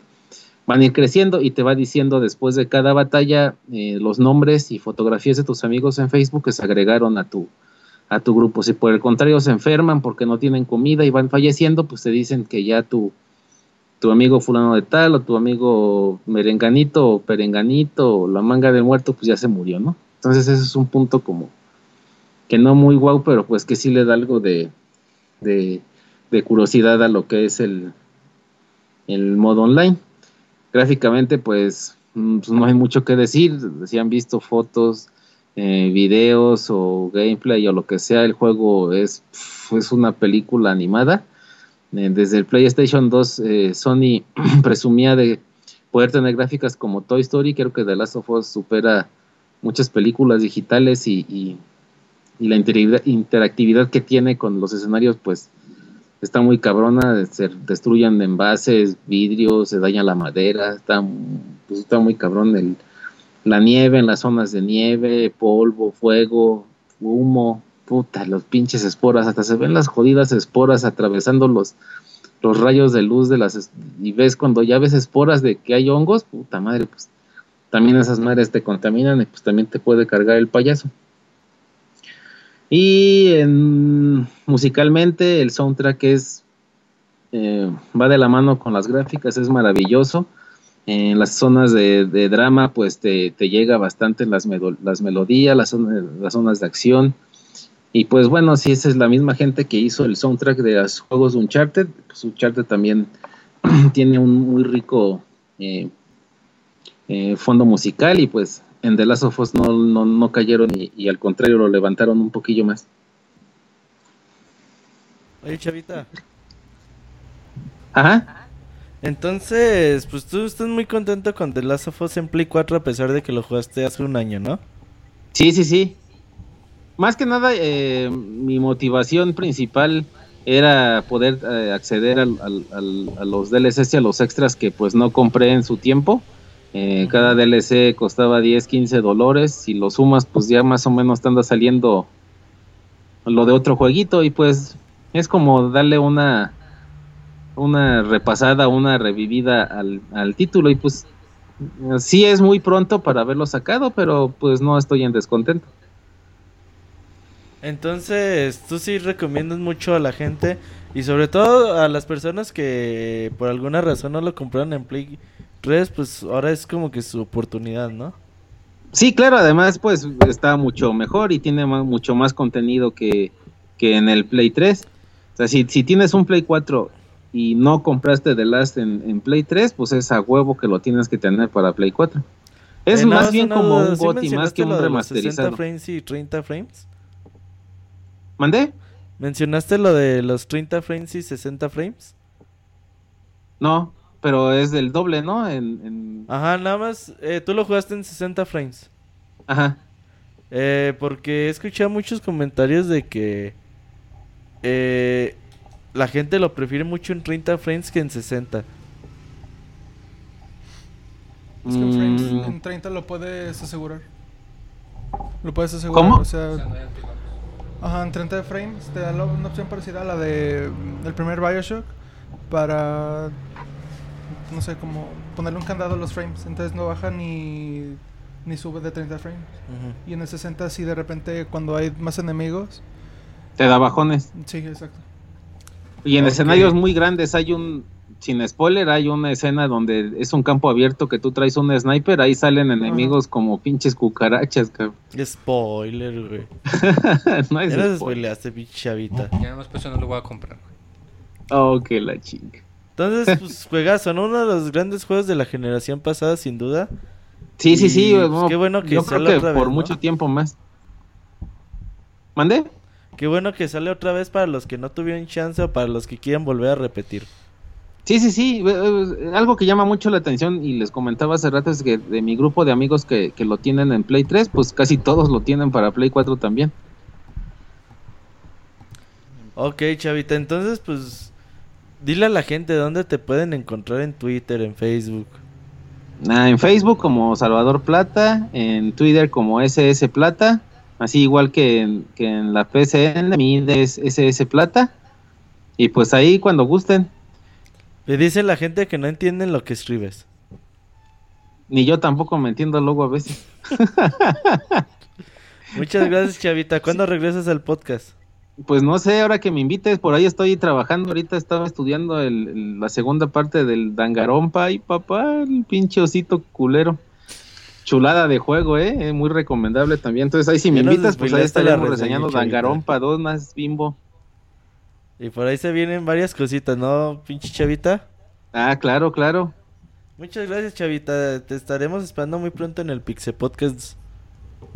S7: van a ir creciendo y te va diciendo después de cada batalla eh, los nombres y fotografías de tus amigos en Facebook que se agregaron a tu, a tu grupo. Si por el contrario se enferman porque no tienen comida y van falleciendo, pues te dicen que ya tu, tu amigo fulano de tal o tu amigo merenganito o perenganito o la manga del muerto, pues ya se murió, ¿no? Entonces ese es un punto como que no muy guau, pero pues que sí le da algo de, de, curiosidad a lo que es el, el modo online. Gráficamente, pues, mm, pues, no hay mucho que decir. Si han visto fotos, eh, videos o gameplay o lo que sea, el juego es, es una película animada. Eh, desde el PlayStation 2, eh, Sony presumía de poder tener gráficas como Toy Story. Creo que The Last of Us supera muchas películas digitales y, y, la interactividad que tiene con los escenarios, pues está muy cabrona, se destruyen envases, vidrios, se daña la madera, está, pues está muy cabrón el, la nieve en las zonas de nieve, polvo, fuego, humo, puta, los pinches esporas, hasta se ven las jodidas esporas atravesando los, los rayos de luz de las y ves cuando ya ves esporas de que hay hongos, puta madre, pues también esas madres te contaminan y pues también te puede cargar el payaso. Y en, musicalmente el soundtrack es eh, va de la mano con las gráficas, es maravilloso. En las zonas de, drama, pues te, llega bastante las, las melodías, las, las zonas de acción. Y pues bueno, si esa es la misma gente que hizo el soundtrack de los juegos de Uncharted, pues Uncharted también tiene un muy rico eh, eh, fondo musical y pues en The Last of Us no, no, cayeron y, al contrario lo levantaron un poquillo más.
S4: Oye, Chavita.
S7: Ajá.
S4: Entonces, pues tú estás muy contento con The Last of Us en Play 4 a pesar de que lo jugaste hace un año, ¿no?
S7: Sí, sí, sí. Más que nada, eh, mi motivación principal era poder eh, acceder a los DLCs y a los extras que pues no compré en su tiempo. Eh, cada DLC costaba 10, 15 dólares. Si lo sumas, pues ya más o menos te anda saliendo lo de otro jueguito. Y pues es como darle una, una repasada, una revivida al, al título. Y pues sí es muy pronto para haberlo sacado, pero pues no estoy en descontento.
S4: Entonces, tú sí recomiendas mucho a la gente y sobre todo a las personas que por alguna razón no lo compraron en Play pues ahora es como que su oportunidad, ¿no?
S7: Sí, claro, además pues está mucho mejor y tiene mucho más contenido que, en el Play 3. O sea, si, si tienes un Play 4 y no compraste The Last en, Play 3, pues es a huevo que lo tienes que tener para Play 4. Es eh, más bien como un bot y más que un remasterizado. 60
S4: frames y 30 frames?
S7: ¿Mandé?
S4: ¿Mencionaste lo de los 30 frames y 60 frames?
S7: No, pero es del doble, ¿no? En,
S4: Ajá, nada más, eh, tú lo jugaste en 60 frames.
S7: Ajá.
S4: Eh, porque he escuchado muchos comentarios de que eh, la gente lo prefiere mucho en 30 frames que en 60.
S5: Es que en, frames, mm. en 30 lo puedes asegurar. Lo puedes asegurar. ¿Cómo? O sea, ajá, en 30 frames te da una opción parecida a la de el primer Bioshock para no sé, como ponerle un candado a los frames. Entonces no baja ni, ni sube de 30 frames. Y en el 60 sí de repente cuando hay más enemigos...
S7: Te da bajones.
S5: Sí, exacto.
S7: Y en escenarios muy grandes hay un, sin spoiler, hay una escena donde es un campo abierto que tú traes un sniper, ahí salen enemigos como pinches cucarachas, cabrón.
S4: Spoiler, güey. no es ya spoileaste, pinche chavita.
S1: Ya más pues no lo voy a comprar,
S7: Oh, que la chinga.
S4: Entonces, pues juegazo, ¿no? Uno de los grandes juegos de la generación pasada, sin duda.
S7: Sí, sí, sí. Pues, qué bueno que yo creo que por mucho tiempo más. ¿Mande?
S4: Qué bueno que sale otra vez para los que no tuvieron chance o para los que quieran volver a repetir.
S7: Sí, sí, sí. Algo que llama mucho la atención y les comentaba hace rato es que de mi grupo de amigos que, que lo tienen en Play 3, pues casi todos lo tienen para Play 4 también.
S4: Ok, Chavita, entonces pues dile a la gente dónde te pueden encontrar en Twitter, en Facebook.
S7: Ah, en Facebook como Salvador Plata, en Twitter como SS Plata así igual que en, que en la PCN, mi es SS Plata. Y pues ahí cuando gusten.
S4: Me dice la gente que no entienden lo que escribes.
S7: Ni yo tampoco me entiendo luego a veces.
S4: Muchas gracias, Chavita. ¿Cuándo regresas al podcast?
S7: Pues no sé, ahora que me invites, por ahí estoy trabajando. Ahorita estaba estudiando la segunda parte del Dangarompa y papá, el pinche osito culero chulada de juego, ¿eh? Muy recomendable también. Entonces ahí si me invitas, pues ahí estaremos reseñando Dangarompa 2 más Bimbo.
S4: Y por ahí se vienen varias cositas, ¿no, pinche Chavita?
S7: Ah, claro, claro.
S4: Muchas gracias, Chavita. Te estaremos esperando muy pronto en el Pixel Podcast.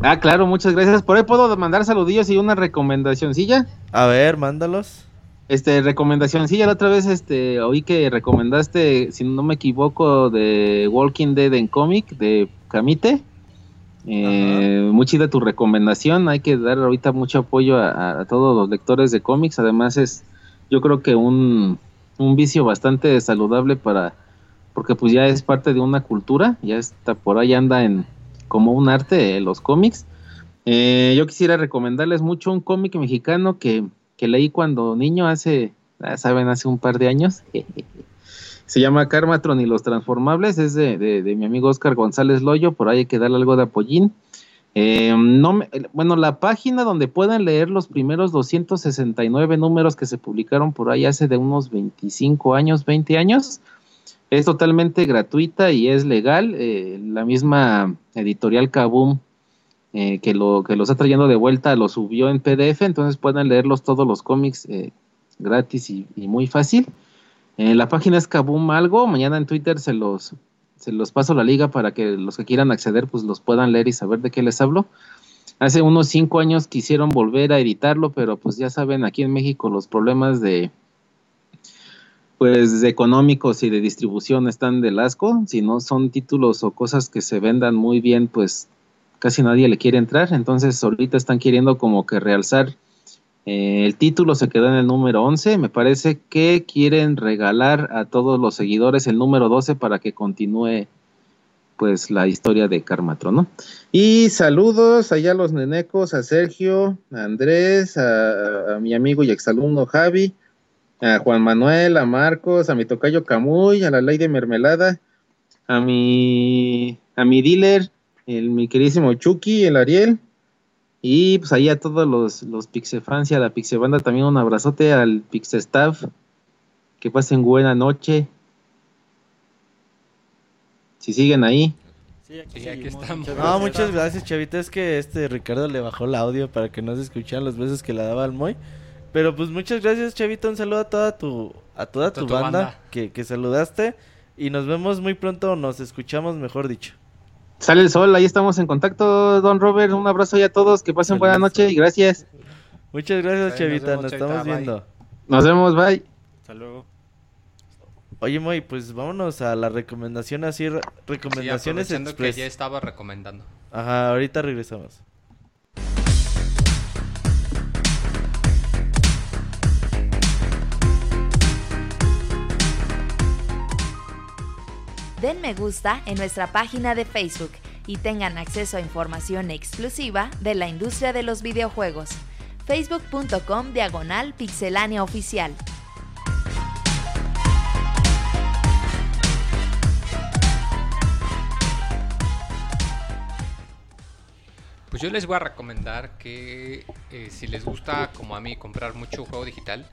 S7: Ah, claro, muchas gracias. Por ahí puedo mandar saludillos y una recomendacioncilla.
S4: A ver, mándalos.
S7: Este, recomendacioncilla, la otra vez este, oí que recomendaste, si no me equivoco, de Walking Dead en cómic, de Camite. Eh, chida tu recomendación. Hay que dar ahorita mucho apoyo a, todos los lectores de cómics. Además es, yo creo que un, un, vicio bastante saludable para, porque pues ya es parte de una cultura. Ya está por ahí anda en como un arte los cómics. Eh, yo quisiera recomendarles mucho un cómic mexicano que, que leí cuando niño hace, saben, hace un par de años. Se llama Karmatron y los Transformables, es de, mi amigo Oscar González Loyo, por ahí hay que darle algo de apoyín. Eh, no bueno, la página donde puedan leer los primeros 269 números que se publicaron por ahí hace de unos 25 años, 20 años, es totalmente gratuita y es legal. Eh, la misma editorial Kaboom eh, que, lo, que lo está trayendo de vuelta lo subió en PDF, entonces pueden leerlos todos los cómics gratis y, muy fácil. Eh, la página es Kaboom Algo. Mañana en Twitter se los, se los paso la liga para que los que quieran acceder pues los puedan leer y saber de qué les hablo. Hace unos cinco años quisieron volver a editarlo, pero pues ya saben, aquí en México los problemas de pues económicos y de distribución están del asco. Si no son títulos o cosas que se vendan muy bien, pues casi nadie le quiere entrar. Entonces ahorita están queriendo como que realzar eh, el título se quedó en el número 11. Me parece que quieren regalar a todos los seguidores el número 12 para que continúe pues la historia de Carmatron. Y saludos allá a los nenecos, a Sergio, a Andrés, a, mi amigo y exalumno Javi, a Juan Manuel, a Marcos, a mi tocayo Camuy, a la ley de mermelada, a mi, a mi dealer, el mi queridísimo Chucky, el Ariel, y pues ahí a todos los, los Pixefans y a la Pixebanda también un abrazote al Pixestaff. Que pasen buena noche. Si siguen ahí.
S4: Sí, aquí, estamos. No, muchas gracias, Chavita. Es que este Ricardo le bajó el audio para que no se escucharan las veces que la daba al Moy. Pero pues muchas gracias, Chavita. Un saludo a toda tu, a toda tu, banda, Que, que saludaste. Y nos vemos muy pronto, nos escuchamos, mejor dicho.
S7: Sale el sol, ahí estamos en contacto, don Robert. Un abrazo ya a todos, que pasen buena noche y gracias.
S4: Muchas gracias, Chavita, nos, estamos viendo.
S7: Nos vemos, bye.
S3: Hasta luego.
S4: Oye, Moy, pues vámonos a la recomendación así, recomendaciones
S1: sí, que ya estaba recomendando.
S4: Ajá, ahorita regresamos.
S2: den me gusta en nuestra página de Facebook y tengan acceso a información exclusiva de la industria de los videojuegos. Facebook.com diagonal pixelánea oficial.
S1: Pues yo les voy a recomendar que eh, si les gusta, como a mí, comprar mucho juego digital,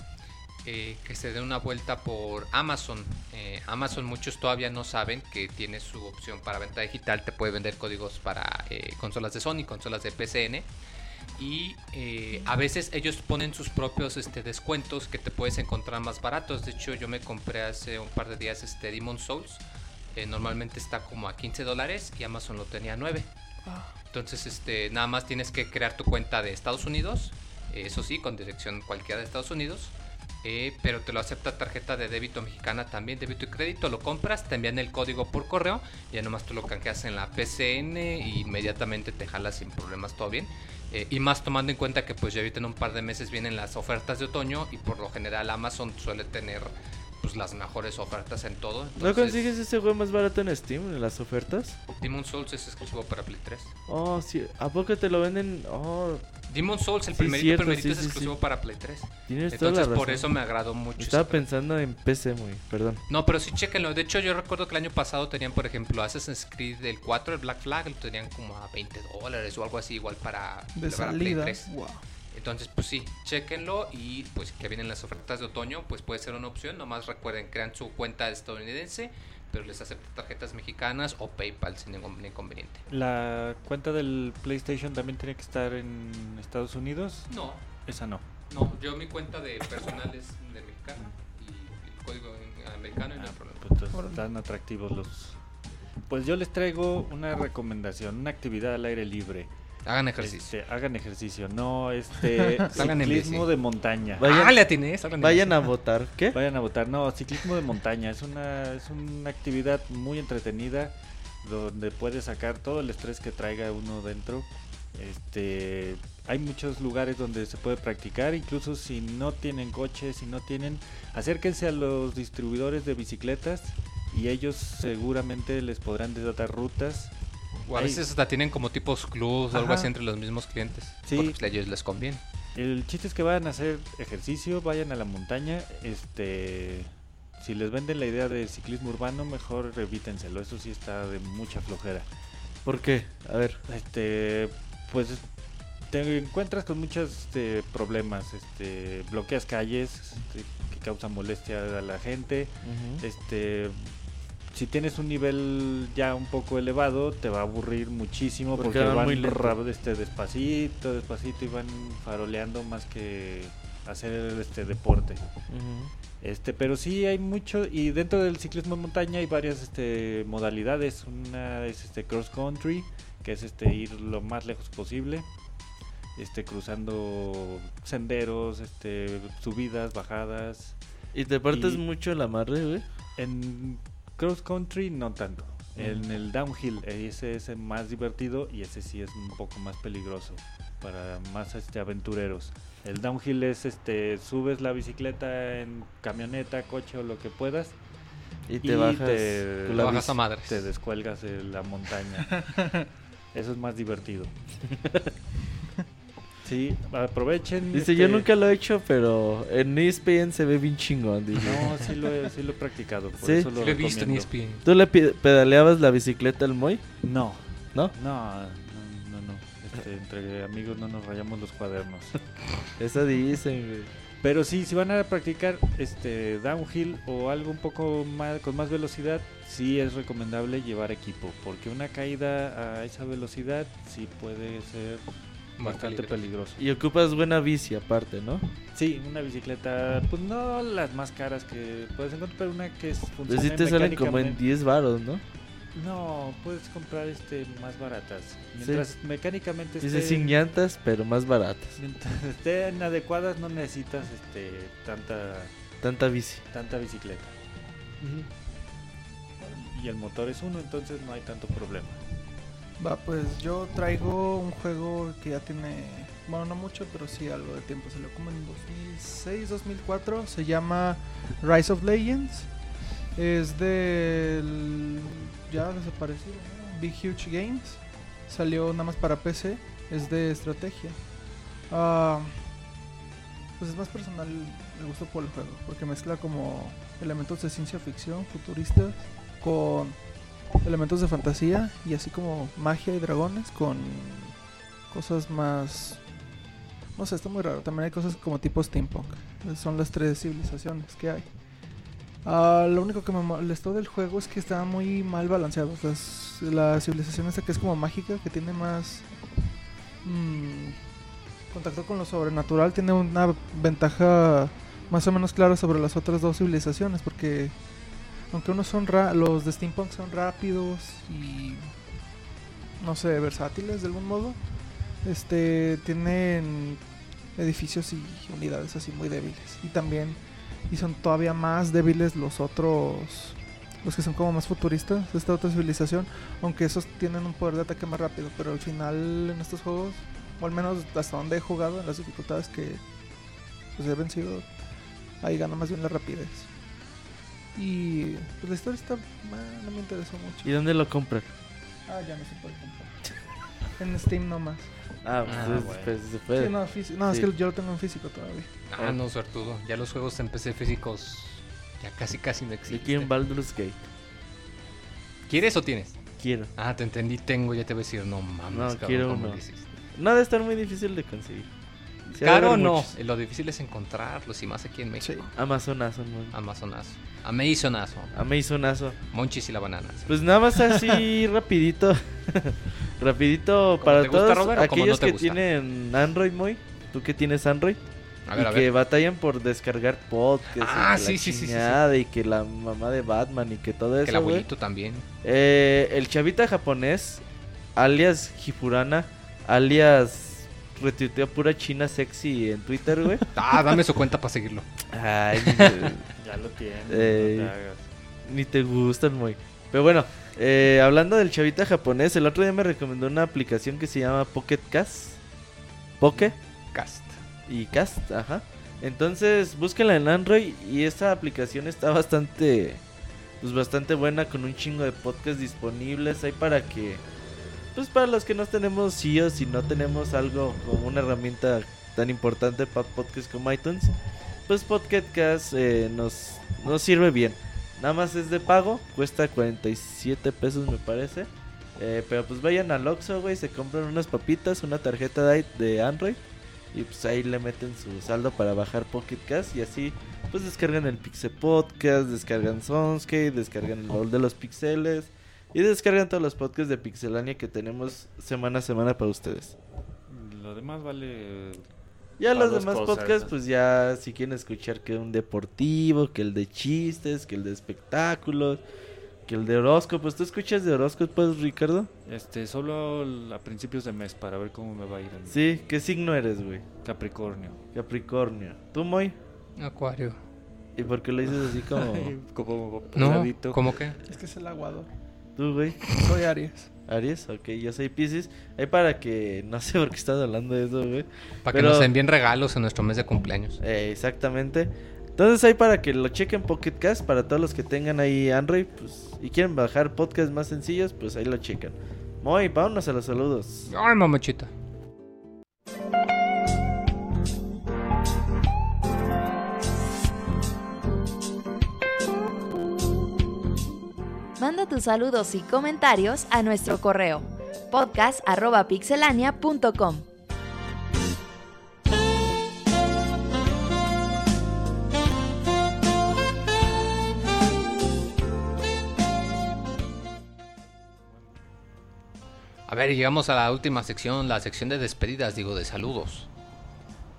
S1: eh, que se den una vuelta por Amazon. Eh, Amazon muchos todavía no saben que tiene su opción para venta digital. Te puede vender códigos para consolas de Sony, consolas de PCN. Y a veces ellos ponen sus propios este, descuentos que te puedes encontrar más baratos. De hecho, yo me compré hace un par de días este Demon Souls. normalmente está como a 15 dólares y Amazon lo tenía a 9. Entonces, este, nada más tienes que crear tu cuenta de Estados Unidos, eh, eso sí, con dirección cualquiera de Estados Unidos. Eh, pero te lo acepta tarjeta de débito mexicana también, débito y crédito, lo compras, te envían el código por correo, ya nomás tú lo canjeas en la PCN y inmediatamente te jalas sin problemas, todo bien. Eh, y más tomando en cuenta que pues ya ahorita en un par de meses vienen las ofertas de otoño y por lo general Amazon suele tener pues, las mejores ofertas en todo.
S4: ¿No consigues ese juego más barato en Steam, en las ofertas?
S1: Demon Souls es exclusivo para Play 3.
S4: Oh, sí. ¿A poco te lo venden? Oh.
S1: Demon Souls, el primerito, primerito es exclusivo para Play 3. Tienes Entonces, por eso me agradó mucho.
S4: Estaba pensando en PC, muy, perdón.
S1: No, pero sí, chequenlo. De hecho, yo recuerdo que el año pasado tenían, por ejemplo, Assassin's Creed del 4, el Black Flag, lo tenían como a 20 dólares o algo así, igual para,
S5: de
S1: para
S5: Play 3. Wow.
S1: Entonces, pues sí, chequenlo y pues que vienen las ofertas de otoño, pues puede ser una opción. Nomás recuerden, crean su cuenta estadounidense, pero les acepta tarjetas mexicanas o PayPal sin ningún inconveniente.
S3: ¿La cuenta del PlayStation también tiene que estar en Estados Unidos?
S1: No.
S3: Esa no.
S1: No, yo mi cuenta de personal es de mexicana y el código americano y no hay ah, problema.
S3: Pues están atractivos los... Pues yo les traigo una recomendación, una actividad al aire libre.
S1: Hagan ejercicio.
S3: Este, hagan ejercicio, no este ciclismo de montaña.
S1: Vayan,
S4: ah, vayan a votar, ¿qué?
S3: Vayan a votar. No, ciclismo de montaña es una es una actividad muy entretenida donde puedes sacar todo el estrés que traiga uno dentro. Este, hay muchos lugares donde se puede practicar, incluso si no tienen coche, si no tienen, acérquense a los distribuidores de bicicletas y ellos seguramente les podrán dar rutas
S1: o a veces hasta tienen como tipos clubs o algo así entre los mismos clientes. Sí. Porque pues, a ellos les conviene.
S3: El chiste es que vayan a hacer ejercicio, vayan a la montaña. Este, si les venden la idea de ciclismo urbano, mejor revítenselo. Eso sí está de mucha flojera.
S4: ¿Por qué? A ver.
S3: Este, pues te encuentras con muchos este, problemas. Este, bloqueas calles este, que causan molestia a la gente. Este si tienes un nivel ya un poco elevado, te va a aburrir muchísimo porque, van muy este, despacito, despacito y van faroleando más que hacer este deporte. Este, pero sí hay mucho y dentro del ciclismo de montaña hay varias este, modalidades. Una es este cross country, que es este ir lo más lejos posible, este cruzando senderos, este subidas, bajadas.
S4: ¿Y te partes mucho la madre, güey?
S3: En Cross country no tanto. En el downhill ese es más divertido y ese sí es un poco más peligroso para más este aventureros. El downhill es este subes la bicicleta en camioneta, coche o lo que puedas
S4: y te bajas,
S1: a madres.
S3: Te descuelgas de la montaña. Eso es más divertido. Sí, aprovechen.
S4: Dice, yo este nunca lo he hecho, pero en ESPN se ve bien chingón.
S3: No, sí lo, he, sí lo he practicado, por eso lo, he visto en ESPN.
S4: ¿Tú le pedaleabas la bicicleta al Moy?
S3: No.
S4: ¿No?
S3: No, no, no. Este, entre amigos no nos rayamos los cuadernos.
S4: eso dicen, güey.
S3: Pero sí, si van a practicar este downhill o algo un poco más con más velocidad, sí es recomendable llevar equipo, porque una caída a esa velocidad sí puede ser bastante peligroso.
S4: Y ocupas buena bici aparte, ¿no?
S3: Sí, una bicicleta, pues no las más caras que puedes encontrar, pero una que es
S4: pues sí te salen como en 10 varos, ¿no?
S3: No, puedes comprar este más baratas. Mientras mecánicamente
S4: estén, sin llantas, pero más baratas.
S3: Mientras estén adecuadas no necesitas este tanta
S4: tanta bici,
S3: tanta bicicleta. Y el motor es uno, entonces no hay tanto problema.
S5: Va, pues yo traigo un juego que ya tiene, bueno, no mucho, pero sí algo de tiempo. Salió como en 2006, 2004. Se llama Rise of Legends. Es del ya desaparecido, Big Huge Games. Salió nada más para PC. Es de estrategia. Ah, pues es más personal me gusto por el juego. Porque mezcla como elementos de ciencia ficción futuristas con elementos de fantasía y así como magia y dragones con, cosas más... No sé, está muy raro. También hay cosas como tipo steampunk. Son las tres civilizaciones que hay. Uh, lo único que me molestó del juego es que está muy mal balanceado. Las, la civilización esta que es como mágica, que tiene más mmm, contacto con lo sobrenatural, tiene una ventaja más o menos clara sobre las otras dos civilizaciones. Porque aunque unos son los de Steampunk son rápidos y no sé, versátiles de algún modo, este tienen edificios y unidades así muy débiles. Y también y son todavía más débiles los otros los que son como más futuristas esta otra civilización aunque esos tienen un poder de ataque más rápido pero al final en estos juegos o al menos hasta donde he jugado en las dificultades que pues he vencido ahí gana más bien la rapidez y pues la historia está no me interesó mucho
S4: ¿y dónde lo compran?
S5: ah ya no se puede comprar en Steam nomás
S4: Ah, pues, ah, pues se puede.
S5: no, no es que yo lo tengo en físico todavía.
S1: Ah, no, suertudo. Ya los juegos en PC físicos ya casi casi no existen.
S4: Quiero en Baldur's Gate.
S1: ¿Quieres o tienes?
S4: Quiero.
S1: Ah, te entendí, tengo, ya te voy a decir, no mames,
S4: no, quiero uno. No debe estar muy difícil de conseguir.
S1: Claro, no. Lo difícil es encontrarlos y más aquí en México.
S4: Sí. Amazonazo,
S1: Amazonazo. Amazonazo.
S4: Amazonazo.
S1: Monchis y la banana.
S4: Pues nada más así rapidito. rapidito para todos aquellos que tienen Android, muy. Tú que tienes Android. y que batallan por descargar podcasts.
S1: Ah, sí, sí, sí,
S4: Y que la mamá de Batman y que todo eso.
S1: Que el abuelito también.
S4: Eh, el chavita japonés, alias Hifurana, alias retuitea pura china sexy en Twitter, güey.
S1: Ah, dame su cuenta para seguirlo.
S3: Ay, ya lo tienes.
S4: Eh, ni te gustan, muy. Pero bueno, eh, hablando del chavita japonés, el otro día me recomendó una aplicación que se llama Pocket Cast. Poke.
S1: Cast.
S4: Y Cast, ajá. Entonces, búsquenla en Android y esta aplicación está bastante pues bastante buena con un chingo de podcasts disponibles hay para que pues para los que no tenemos CEOs y no tenemos algo como una herramienta tan importante para podcasts como iTunes, pues Podcast eh, nos, nos sirve bien. Nada más es de pago, cuesta 47 pesos me parece. Eh, pero pues vayan al Oxxo, güey, se compran unas papitas, una tarjeta de, Android y pues ahí le meten su saldo para bajar Pocket y así pues descargan el Pixel Podcast, descargan Sonscape, descargan el rol de los pixeles y descargan todos los podcasts de Pixelania que tenemos semana a semana para ustedes.
S3: Lo demás vale.
S4: Ya los demás podcasts, pues ya si quieren escuchar que un deportivo, que el de chistes, que el de espectáculos, que el de horóscopos. ¿Tú escuchas de horóscopos, Ricardo?
S3: Este, solo a principios de mes para ver cómo me va a ir.
S4: Sí, ¿qué signo eres, güey?
S3: Capricornio.
S4: Capricornio. ¿Tú, Moy?
S1: Acuario.
S4: ¿Y por qué lo dices así como...
S3: como
S1: no, ¿cómo qué?
S5: Es que es el aguador.
S4: ¿Tú, güey?
S5: Soy Aries.
S4: Aries, ok, yo soy Pisces. Ahí para que, no sé por qué estás hablando de eso, güey.
S1: Para que nos envíen regalos en nuestro mes de cumpleaños.
S4: Eh, exactamente. Entonces ahí para que lo chequen Pocket Cast, para todos los que tengan ahí Android, pues, y quieren bajar podcasts más sencillos, pues ahí lo chequen. Muy, vámonos a los saludos.
S1: Ay, mamachita.
S2: Manda tus saludos y comentarios a nuestro correo podcast.pixelania.com.
S1: A ver, llegamos a la última sección, la sección de despedidas, digo, de saludos.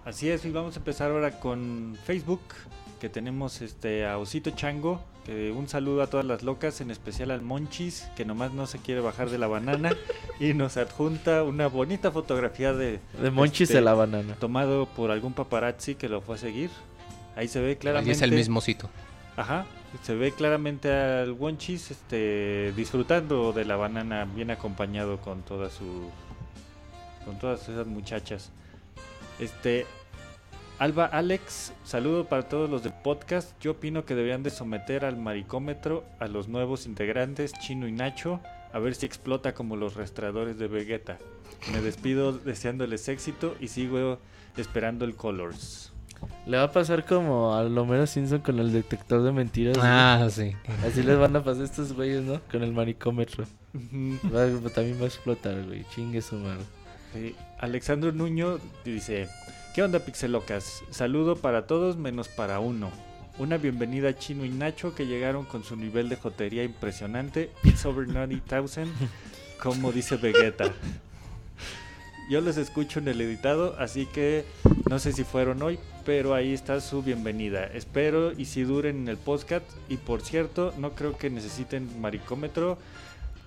S3: Así es, y vamos a empezar ahora con Facebook, que tenemos este a Osito Chango, un saludo a todas las locas, en especial al Monchis, que nomás no se quiere bajar de la banana y nos adjunta una bonita fotografía de...
S4: De Monchis de este, la banana.
S3: Tomado por algún paparazzi que lo fue a seguir. Ahí se ve claramente...
S1: Ahí es el mismo sitio.
S3: Ajá, se ve claramente al Monchis este, disfrutando de la banana bien acompañado con toda su... con todas esas muchachas. Este, Alba Alex, saludo para todos los de podcast. Yo opino que deberían de someter al maricómetro a los nuevos integrantes, Chino y Nacho, a ver si explota como los rastreadores de Vegeta. Me despido deseándoles éxito y sigo esperando el Colors.
S4: Le va a pasar como a Lomero Simpson con el detector de mentiras.
S1: Ah, sí.
S4: Así les van a pasar estos güeyes, ¿no? Con el maricómetro. también va a explotar, güey. Chingue su madre.
S3: Sí. Alexandro Nuño dice, ¿qué onda pixelocas? Saludo para todos menos para uno. Una bienvenida a Chino y Nacho que llegaron con su nivel de jotería impresionante. It's over 90,000, como dice Vegeta. Yo les escucho en el editado, así que no sé si fueron hoy, pero ahí está su bienvenida. Espero y si duren en el podcast. Y por cierto, no creo que necesiten maricómetro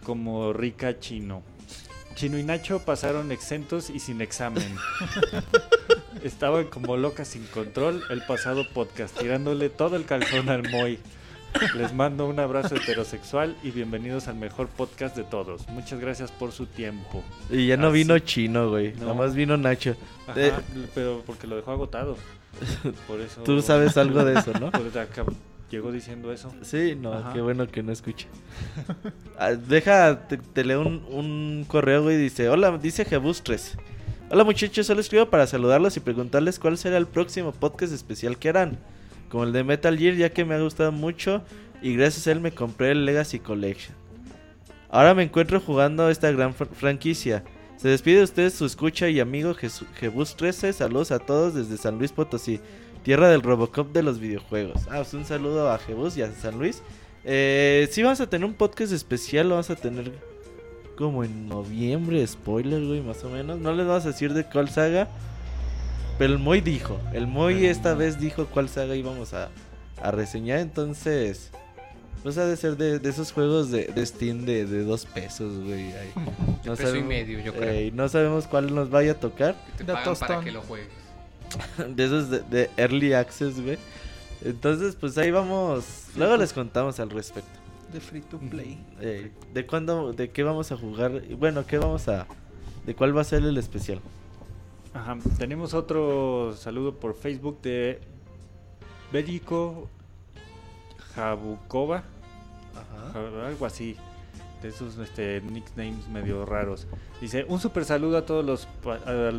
S3: como Rica Chino. Chino y Nacho pasaron exentos y sin examen. Estaban como locas sin control el pasado podcast, tirándole todo el calzón al Moy. Les mando un abrazo heterosexual y bienvenidos al mejor podcast de todos. Muchas gracias por su tiempo.
S4: Y ya no vino chino, güey. Nada más vino Nacho.
S3: Ajá, pero porque lo dejó agotado. Por eso.
S4: Tú sabes algo de eso, ¿no?
S3: llegó diciendo eso.
S4: Sí, no, qué bueno que no escuche. Ah, deja, te, leo un, un, correo, güey. Dice: Hola, dice Jebus 3. Hola muchachos, solo escribo para saludarlos y preguntarles cuál será el próximo podcast especial que harán como el de Metal Gear, ya que me ha gustado mucho y gracias a él me compré el Legacy Collection. Ahora me encuentro jugando esta gran franquicia. Se despide de ustedes su escucha y amigo Jebus 13. Saludos a todos desde San Luis Potosí, tierra del Robocop de los videojuegos. Ah, pues un saludo a Jebus y a San Luis. Eh, sí, vamos a tener un podcast especial. Lo vamos a tener como en noviembre. Spoiler, güey, más o menos. No les vamos a decir de cuál saga. Pero el Moy dijo, el Moy esta vez dijo cuál saga íbamos a, reseñar, entonces... Pues ha de ser de, esos juegos de, Steam de, dos pesos, güey.
S1: No peso y medio, yo creo.
S4: no sabemos cuál nos vaya a tocar.
S1: te pagan para que lo juegues.
S4: de esos de, Early Access, güey. Entonces, pues ahí vamos. Luego les contamos al respecto.
S5: De free to play.
S4: de cuándo, de qué vamos a jugar. Bueno, qué vamos a. De cuál va a ser el especial.
S3: Ajá. Tenemos otro saludo por Facebook de Berico Jabukova. Ajá. Algo así. De esos este, nicknames medio raros. Dice, un super saludo a todos los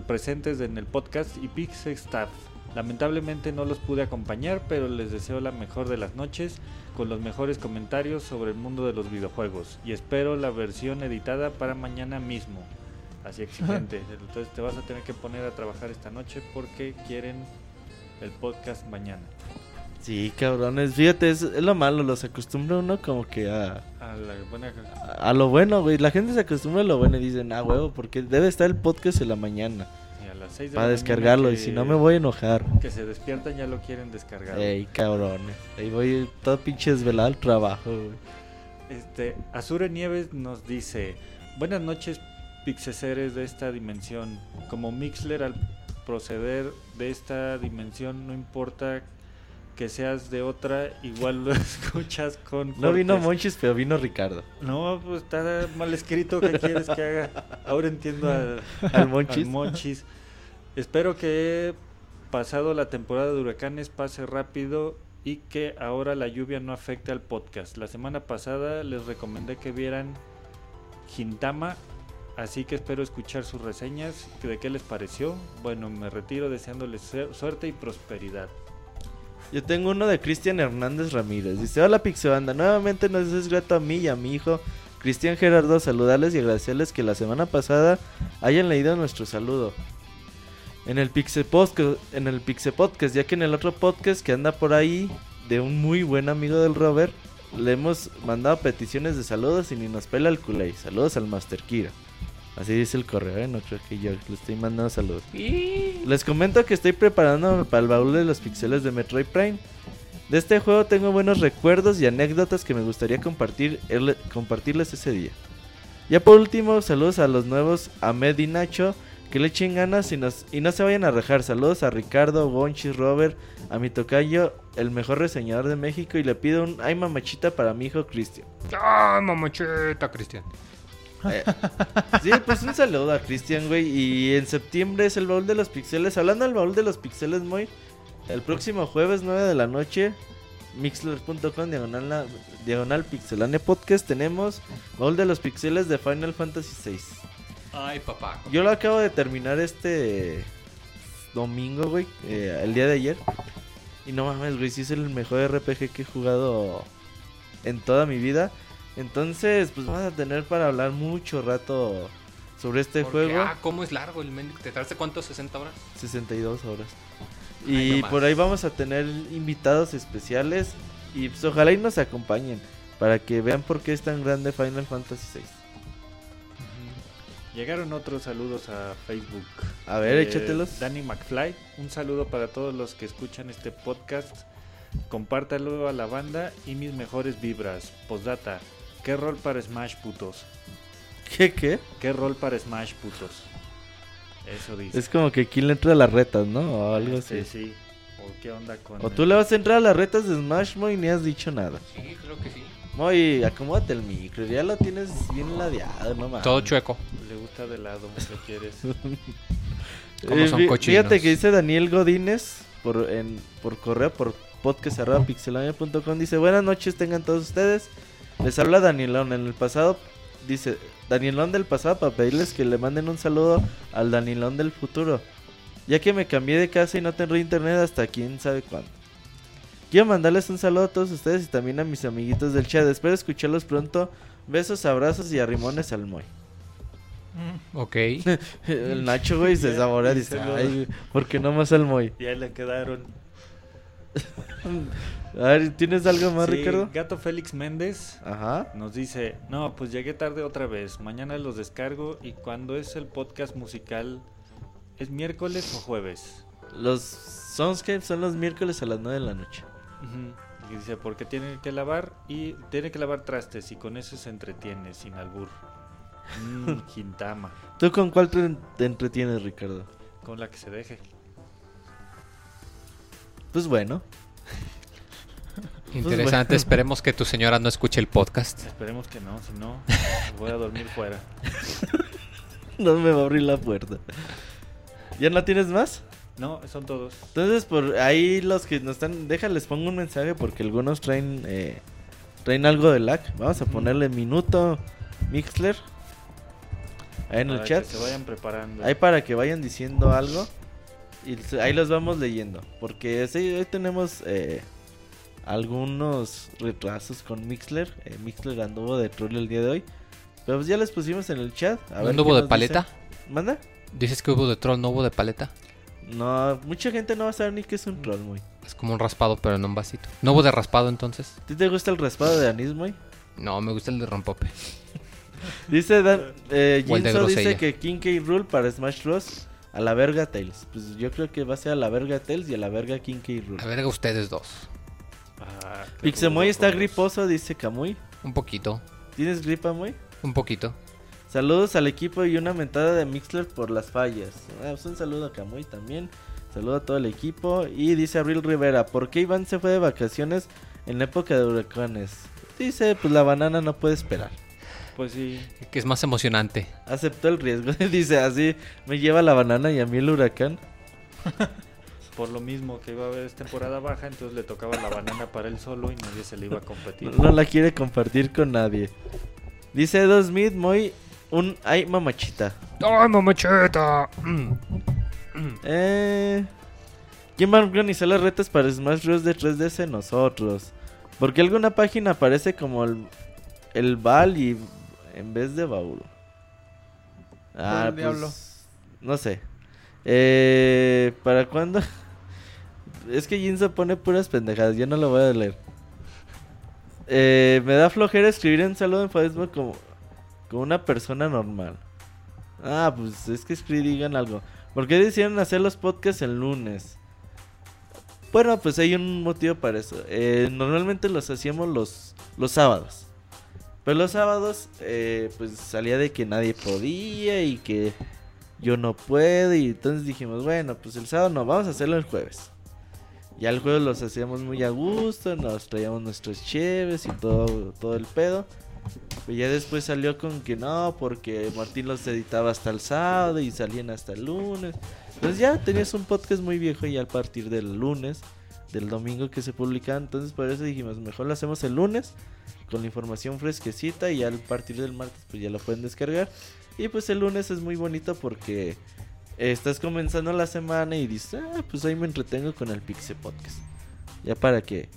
S3: presentes en el podcast y Pixel Staff. Lamentablemente no los pude acompañar, pero les deseo la mejor de las noches con los mejores comentarios sobre el mundo de los videojuegos y espero la versión editada para mañana mismo así exigente. Entonces te vas a tener que poner a trabajar esta noche porque quieren el podcast mañana.
S4: Sí, cabrones, fíjate, es, lo malo, los acostumbra uno como que a...
S3: A, la buena...
S4: a, lo bueno, güey, la gente se acostumbra a lo bueno y dicen, ah, huevo, porque debe estar el podcast en la mañana.
S3: Sí, a las 6 de
S4: Para descargarlo, y si no me voy a enojar.
S3: Que se despiertan ya lo quieren descargar.
S4: Ey, cabrones, ahí voy todo pinche desvelado al trabajo, güey.
S3: Este, Azure Nieves nos dice, buenas noches, pixeseres de esta dimensión. Como Mixler al proceder de esta dimensión, no importa que seas de otra, igual lo escuchas con...
S4: No vino Monchis, pero vino Ricardo.
S3: No, pues está mal escrito, ¿qué quieres que haga? Ahora entiendo al, Monchis. Espero que pasado la temporada de huracanes pase rápido y que ahora la lluvia no afecte al podcast. La semana pasada les recomendé que vieran Gintama Así que espero escuchar sus reseñas, de qué les pareció. Bueno, me retiro deseándoles suerte y prosperidad.
S4: Yo tengo uno de Cristian Hernández Ramírez. Dice, hola Pixebanda, nuevamente nos es grato a mí y a mi hijo Cristian Gerardo saludarles y agradecerles que la semana pasada hayan leído nuestro saludo. En el Pixe Podcast, en el Pixe Podcast, ya que en el otro podcast que anda por ahí de un muy buen amigo del Robert, le hemos mandado peticiones de saludos y ni nos pela el culé. Saludos al Master Kira. Así dice el correo, ¿eh? no creo que yo le estoy mandando saludos. Les comento que estoy preparándome para el baúl de los pixeles de Metroid Prime. De este juego tengo buenos recuerdos y anécdotas que me gustaría compartir, compartirles ese día. Ya por último, saludos a los nuevos Ahmed y Nacho. Que le echen ganas y, nos, y no se vayan a rejar. Saludos a Ricardo, Gonchis, Robert, a mi tocayo, el mejor reseñador de México. Y le pido un ay mamachita para mi hijo Cristian.
S1: ¡Ay, mamachita, Cristian!
S4: Eh, sí, pues un saludo a Cristian, güey. Y en septiembre es el baúl de los pixeles. Hablando del baúl de los pixeles, muy. El próximo jueves, 9 de la noche, mixler.com, diagonal, diagonal pixelania podcast, tenemos baúl de los pixeles de Final Fantasy VI.
S1: Ay, papá.
S4: Yo lo acabo de terminar este domingo, güey, eh, el día de ayer. Y no mames, güey, sí es el mejor RPG que he jugado en toda mi vida. Entonces, pues vamos a tener para hablar mucho rato sobre este juego.
S1: Ah, ¿cómo es largo el mendigo? ¿Te tardaste cuánto? ¿60 horas?
S4: 62 horas. Y por ahí vamos a tener invitados especiales y pues ojalá y nos acompañen para que vean por qué es tan grande Final Fantasy VI.
S3: Llegaron otros saludos a Facebook.
S4: A ver, eh, échatelos.
S3: Danny McFly, un saludo para todos los que escuchan este podcast. Compártalo a la banda y mis mejores vibras. Postdata, ¿qué rol para Smash putos?
S4: ¿Qué qué?
S3: ¿Qué rol para Smash putos? Eso dice.
S4: Es como que quién le entra a las retas, ¿no? O algo así.
S3: Sí, sí. ¿O qué onda con.?
S4: O tú le vas a entrar a las retas de Smash, Moy, y ni has dicho nada.
S1: Sí, creo que sí.
S4: Moy, acomódate el micro. Ya lo tienes bien ladeado, no mames.
S1: Todo chueco.
S3: Le gusta de lado, lo quieres.
S1: Como son cochinos.
S4: Fíjate que dice Daniel Godínez por, en, por correo, por podcast.pixelania.com. Dice: Buenas noches, tengan todos ustedes. Les habla Danielón. En el pasado, dice Danielón del pasado para pedirles que le manden un saludo al Danielón del futuro. Ya que me cambié de casa y no tendré internet hasta quién sabe cuándo. Quiero mandarles un saludo a todos ustedes y también a mis amiguitos del chat. Espero escucharlos pronto. Besos, abrazos y arrimones al Moy.
S1: Mm, ok.
S4: el Nacho, güey, se saborea. Dice, ay, ¿por qué no más al Moy?
S3: Ya le quedaron.
S4: A ver, ¿tienes algo más, Ricardo?
S3: Gato Félix Méndez
S4: Ajá.
S3: nos dice, no, pues llegué tarde otra vez, mañana los descargo y cuando es el podcast musical, ¿es miércoles o jueves?
S4: Los Soundscapes son los miércoles a las 9 de la noche.
S3: Y dice, porque tiene que lavar y tiene que lavar trastes y con eso se entretiene, sin albur. Mmm, Quintama.
S4: ¿Tú con cuál te entretienes, Ricardo?
S3: Con la que se deje.
S4: Pues bueno.
S1: Interesante, esperemos que tu señora no escuche el podcast.
S3: Esperemos que no, si no, voy a dormir fuera.
S4: no me va a abrir la puerta. ¿Ya no tienes más?
S3: No, son todos.
S4: Entonces, por ahí los que nos están, déjales pongo un mensaje porque algunos traen eh, traen algo de lag. Vamos a ponerle minuto Mixler. Ahí en el chat.
S3: se vayan preparando.
S4: Ahí para que vayan diciendo algo. Y ahí los vamos leyendo. Porque sí, hoy tenemos eh, algunos retrasos con Mixler. Eh, Mixler anduvo de troll el día de hoy. Pero pues ya les pusimos en el chat.
S1: A ver ¿No hubo de paleta?
S4: ¿Manda?
S1: ¿Dices que hubo de troll, no hubo de paleta?
S4: No, mucha gente no va a saber ni que es un troll, muy.
S1: Es como un raspado, pero en un vasito. ¿No hubo de raspado entonces?
S4: ¿A ti te gusta el raspado de anís, muy?
S1: No, me gusta el de rompope.
S4: dice Dan, eh, dice que King K. Rule para Smash Bros. A la verga Tails. Pues yo creo que va a ser a la verga Tails y a la verga King K. Rule.
S1: A verga ustedes dos.
S4: Ah, Pixemoy está griposo, dice Camuy.
S1: Un poquito.
S4: ¿Tienes gripa, muy?
S1: Un poquito.
S4: Saludos al equipo y una mentada de Mixler por las fallas. Ah, pues un saludo a Camuy también. Saludo a todo el equipo. Y dice Abril Rivera, ¿por qué Iván se fue de vacaciones en época de huracanes? Dice, pues la banana no puede esperar.
S3: Pues sí.
S1: Que es más emocionante.
S4: Aceptó el riesgo. Dice así, me lleva la banana y a mí el huracán.
S3: Por lo mismo que iba a haber temporada baja, entonces le tocaba la banana para él solo y nadie se le iba a competir.
S4: No, la quiere compartir con nadie. Dice Edo Smith, muy un ay mamachita.
S1: ¡Ay mamachita!
S4: eh, ¿Quién va a organizar las retas para Smash Bros de 3DS? Nosotros. Porque alguna página aparece como el, el Val y en vez de baúl. Ah, pues, no sé. Eh, ¿Para cuándo? es que Jinzo pone puras pendejadas, yo no lo voy a leer. Eh, me da flojera escribir un saludo en Facebook como, como una persona normal. Ah, pues es que digan algo. ¿Por qué decidieron hacer los podcasts el lunes? Bueno, pues hay un motivo para eso. Eh, normalmente los hacíamos los, los sábados. Pero los sábados, eh, pues salía de que nadie podía y que yo no puedo. Y entonces dijimos, bueno, pues el sábado no, vamos a hacerlo el jueves. Ya el jueves los hacíamos muy a gusto, nos traíamos nuestros cheves y todo, todo el pedo. Pues ya después salió con que no, porque Martín los editaba hasta el sábado y salían hasta el lunes. Entonces ya tenías un podcast muy viejo y a partir del lunes, del domingo que se publicaba. Entonces por eso dijimos, mejor lo hacemos el lunes con la información fresquecita y a partir del martes pues ya lo pueden descargar. Y pues el lunes es muy bonito porque estás comenzando la semana y dices, ah, pues ahí me entretengo con el Pixie Podcast. Ya para que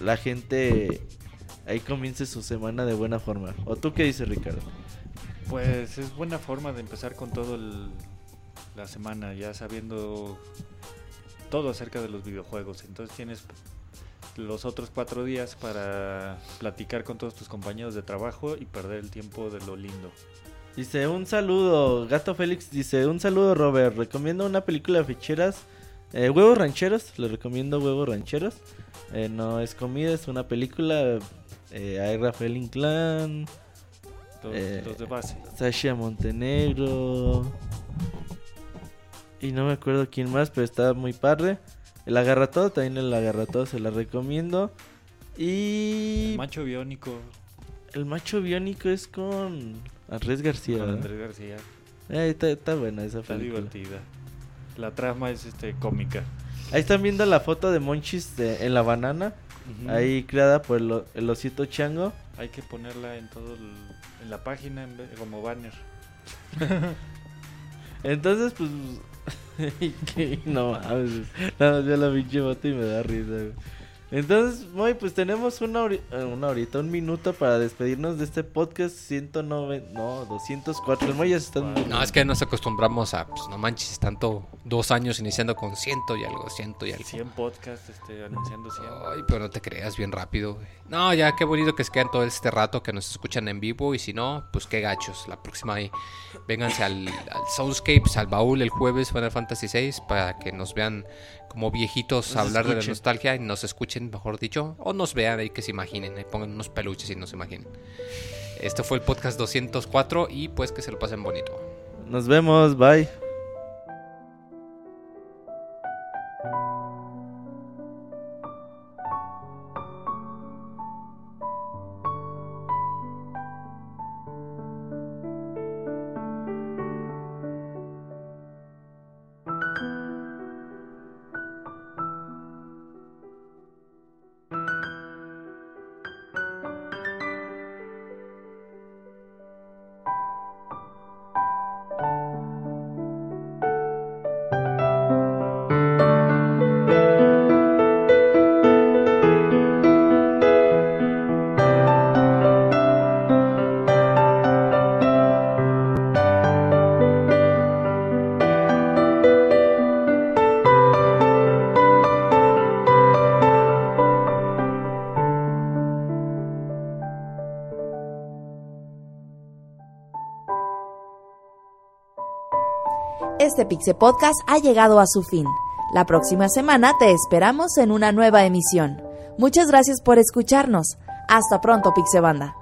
S4: la gente ahí comience su semana de buena forma. ¿O tú qué dices, Ricardo?
S3: Pues es buena forma de empezar con todo la semana, ya sabiendo todo acerca de los videojuegos. Entonces tienes los otros cuatro días para platicar con todos tus compañeros de trabajo y perder el tiempo de lo lindo.
S4: Dice un saludo, Gato Félix dice un saludo Robert, recomiendo una película de ficheras, eh, Huevos Rancheros, le recomiendo Huevos Rancheros, eh, no es comida, es una película, eh, hay Rafael Inclán,
S3: eh, de base,
S4: Sasha Montenegro, y no me acuerdo quién más, pero está muy padre. El agarra todo, también el agarra todo se la recomiendo. Y.
S3: El macho biónico.
S4: El macho biónico es con Andrés García.
S3: Con Andrés García.
S4: Eh, está, buena esa
S3: está divertida. La trama es este cómica.
S4: Ahí están viendo la foto de Monchis en la banana. Ahí creada por el, osito chango.
S3: Hay que ponerla en todo en la página como banner.
S4: Entonces, pues no mames. Nada más la pinche moto y me da risa, entonces, muy, pues tenemos una, eh, una horita, un minuto para despedirnos de este podcast 109, no, 204. El Moy ya se
S1: No, es que nos acostumbramos a, pues no manches, tanto dos años iniciando con ciento y algo, ciento y algo.
S3: 100 podcasts este, anunciando 100.
S1: Ay, pero no te creas bien rápido, No, ya qué bonito que se quedan todo este rato que nos escuchan en vivo y si no, pues qué gachos. La próxima ahí, vénganse al, al Soulscapes, al baúl el jueves Final Fantasy VI para que nos vean como viejitos hablar de la nostalgia y nos escuchen, mejor dicho, o nos vean ahí que se imaginen, y pongan unos peluches y nos imaginen. Este fue el podcast 204 y pues que se lo pasen bonito.
S4: Nos vemos, bye.
S2: Este Pixe Podcast ha llegado a su fin. La próxima semana te esperamos en una nueva emisión. Muchas gracias por escucharnos. Hasta pronto, Pixebanda.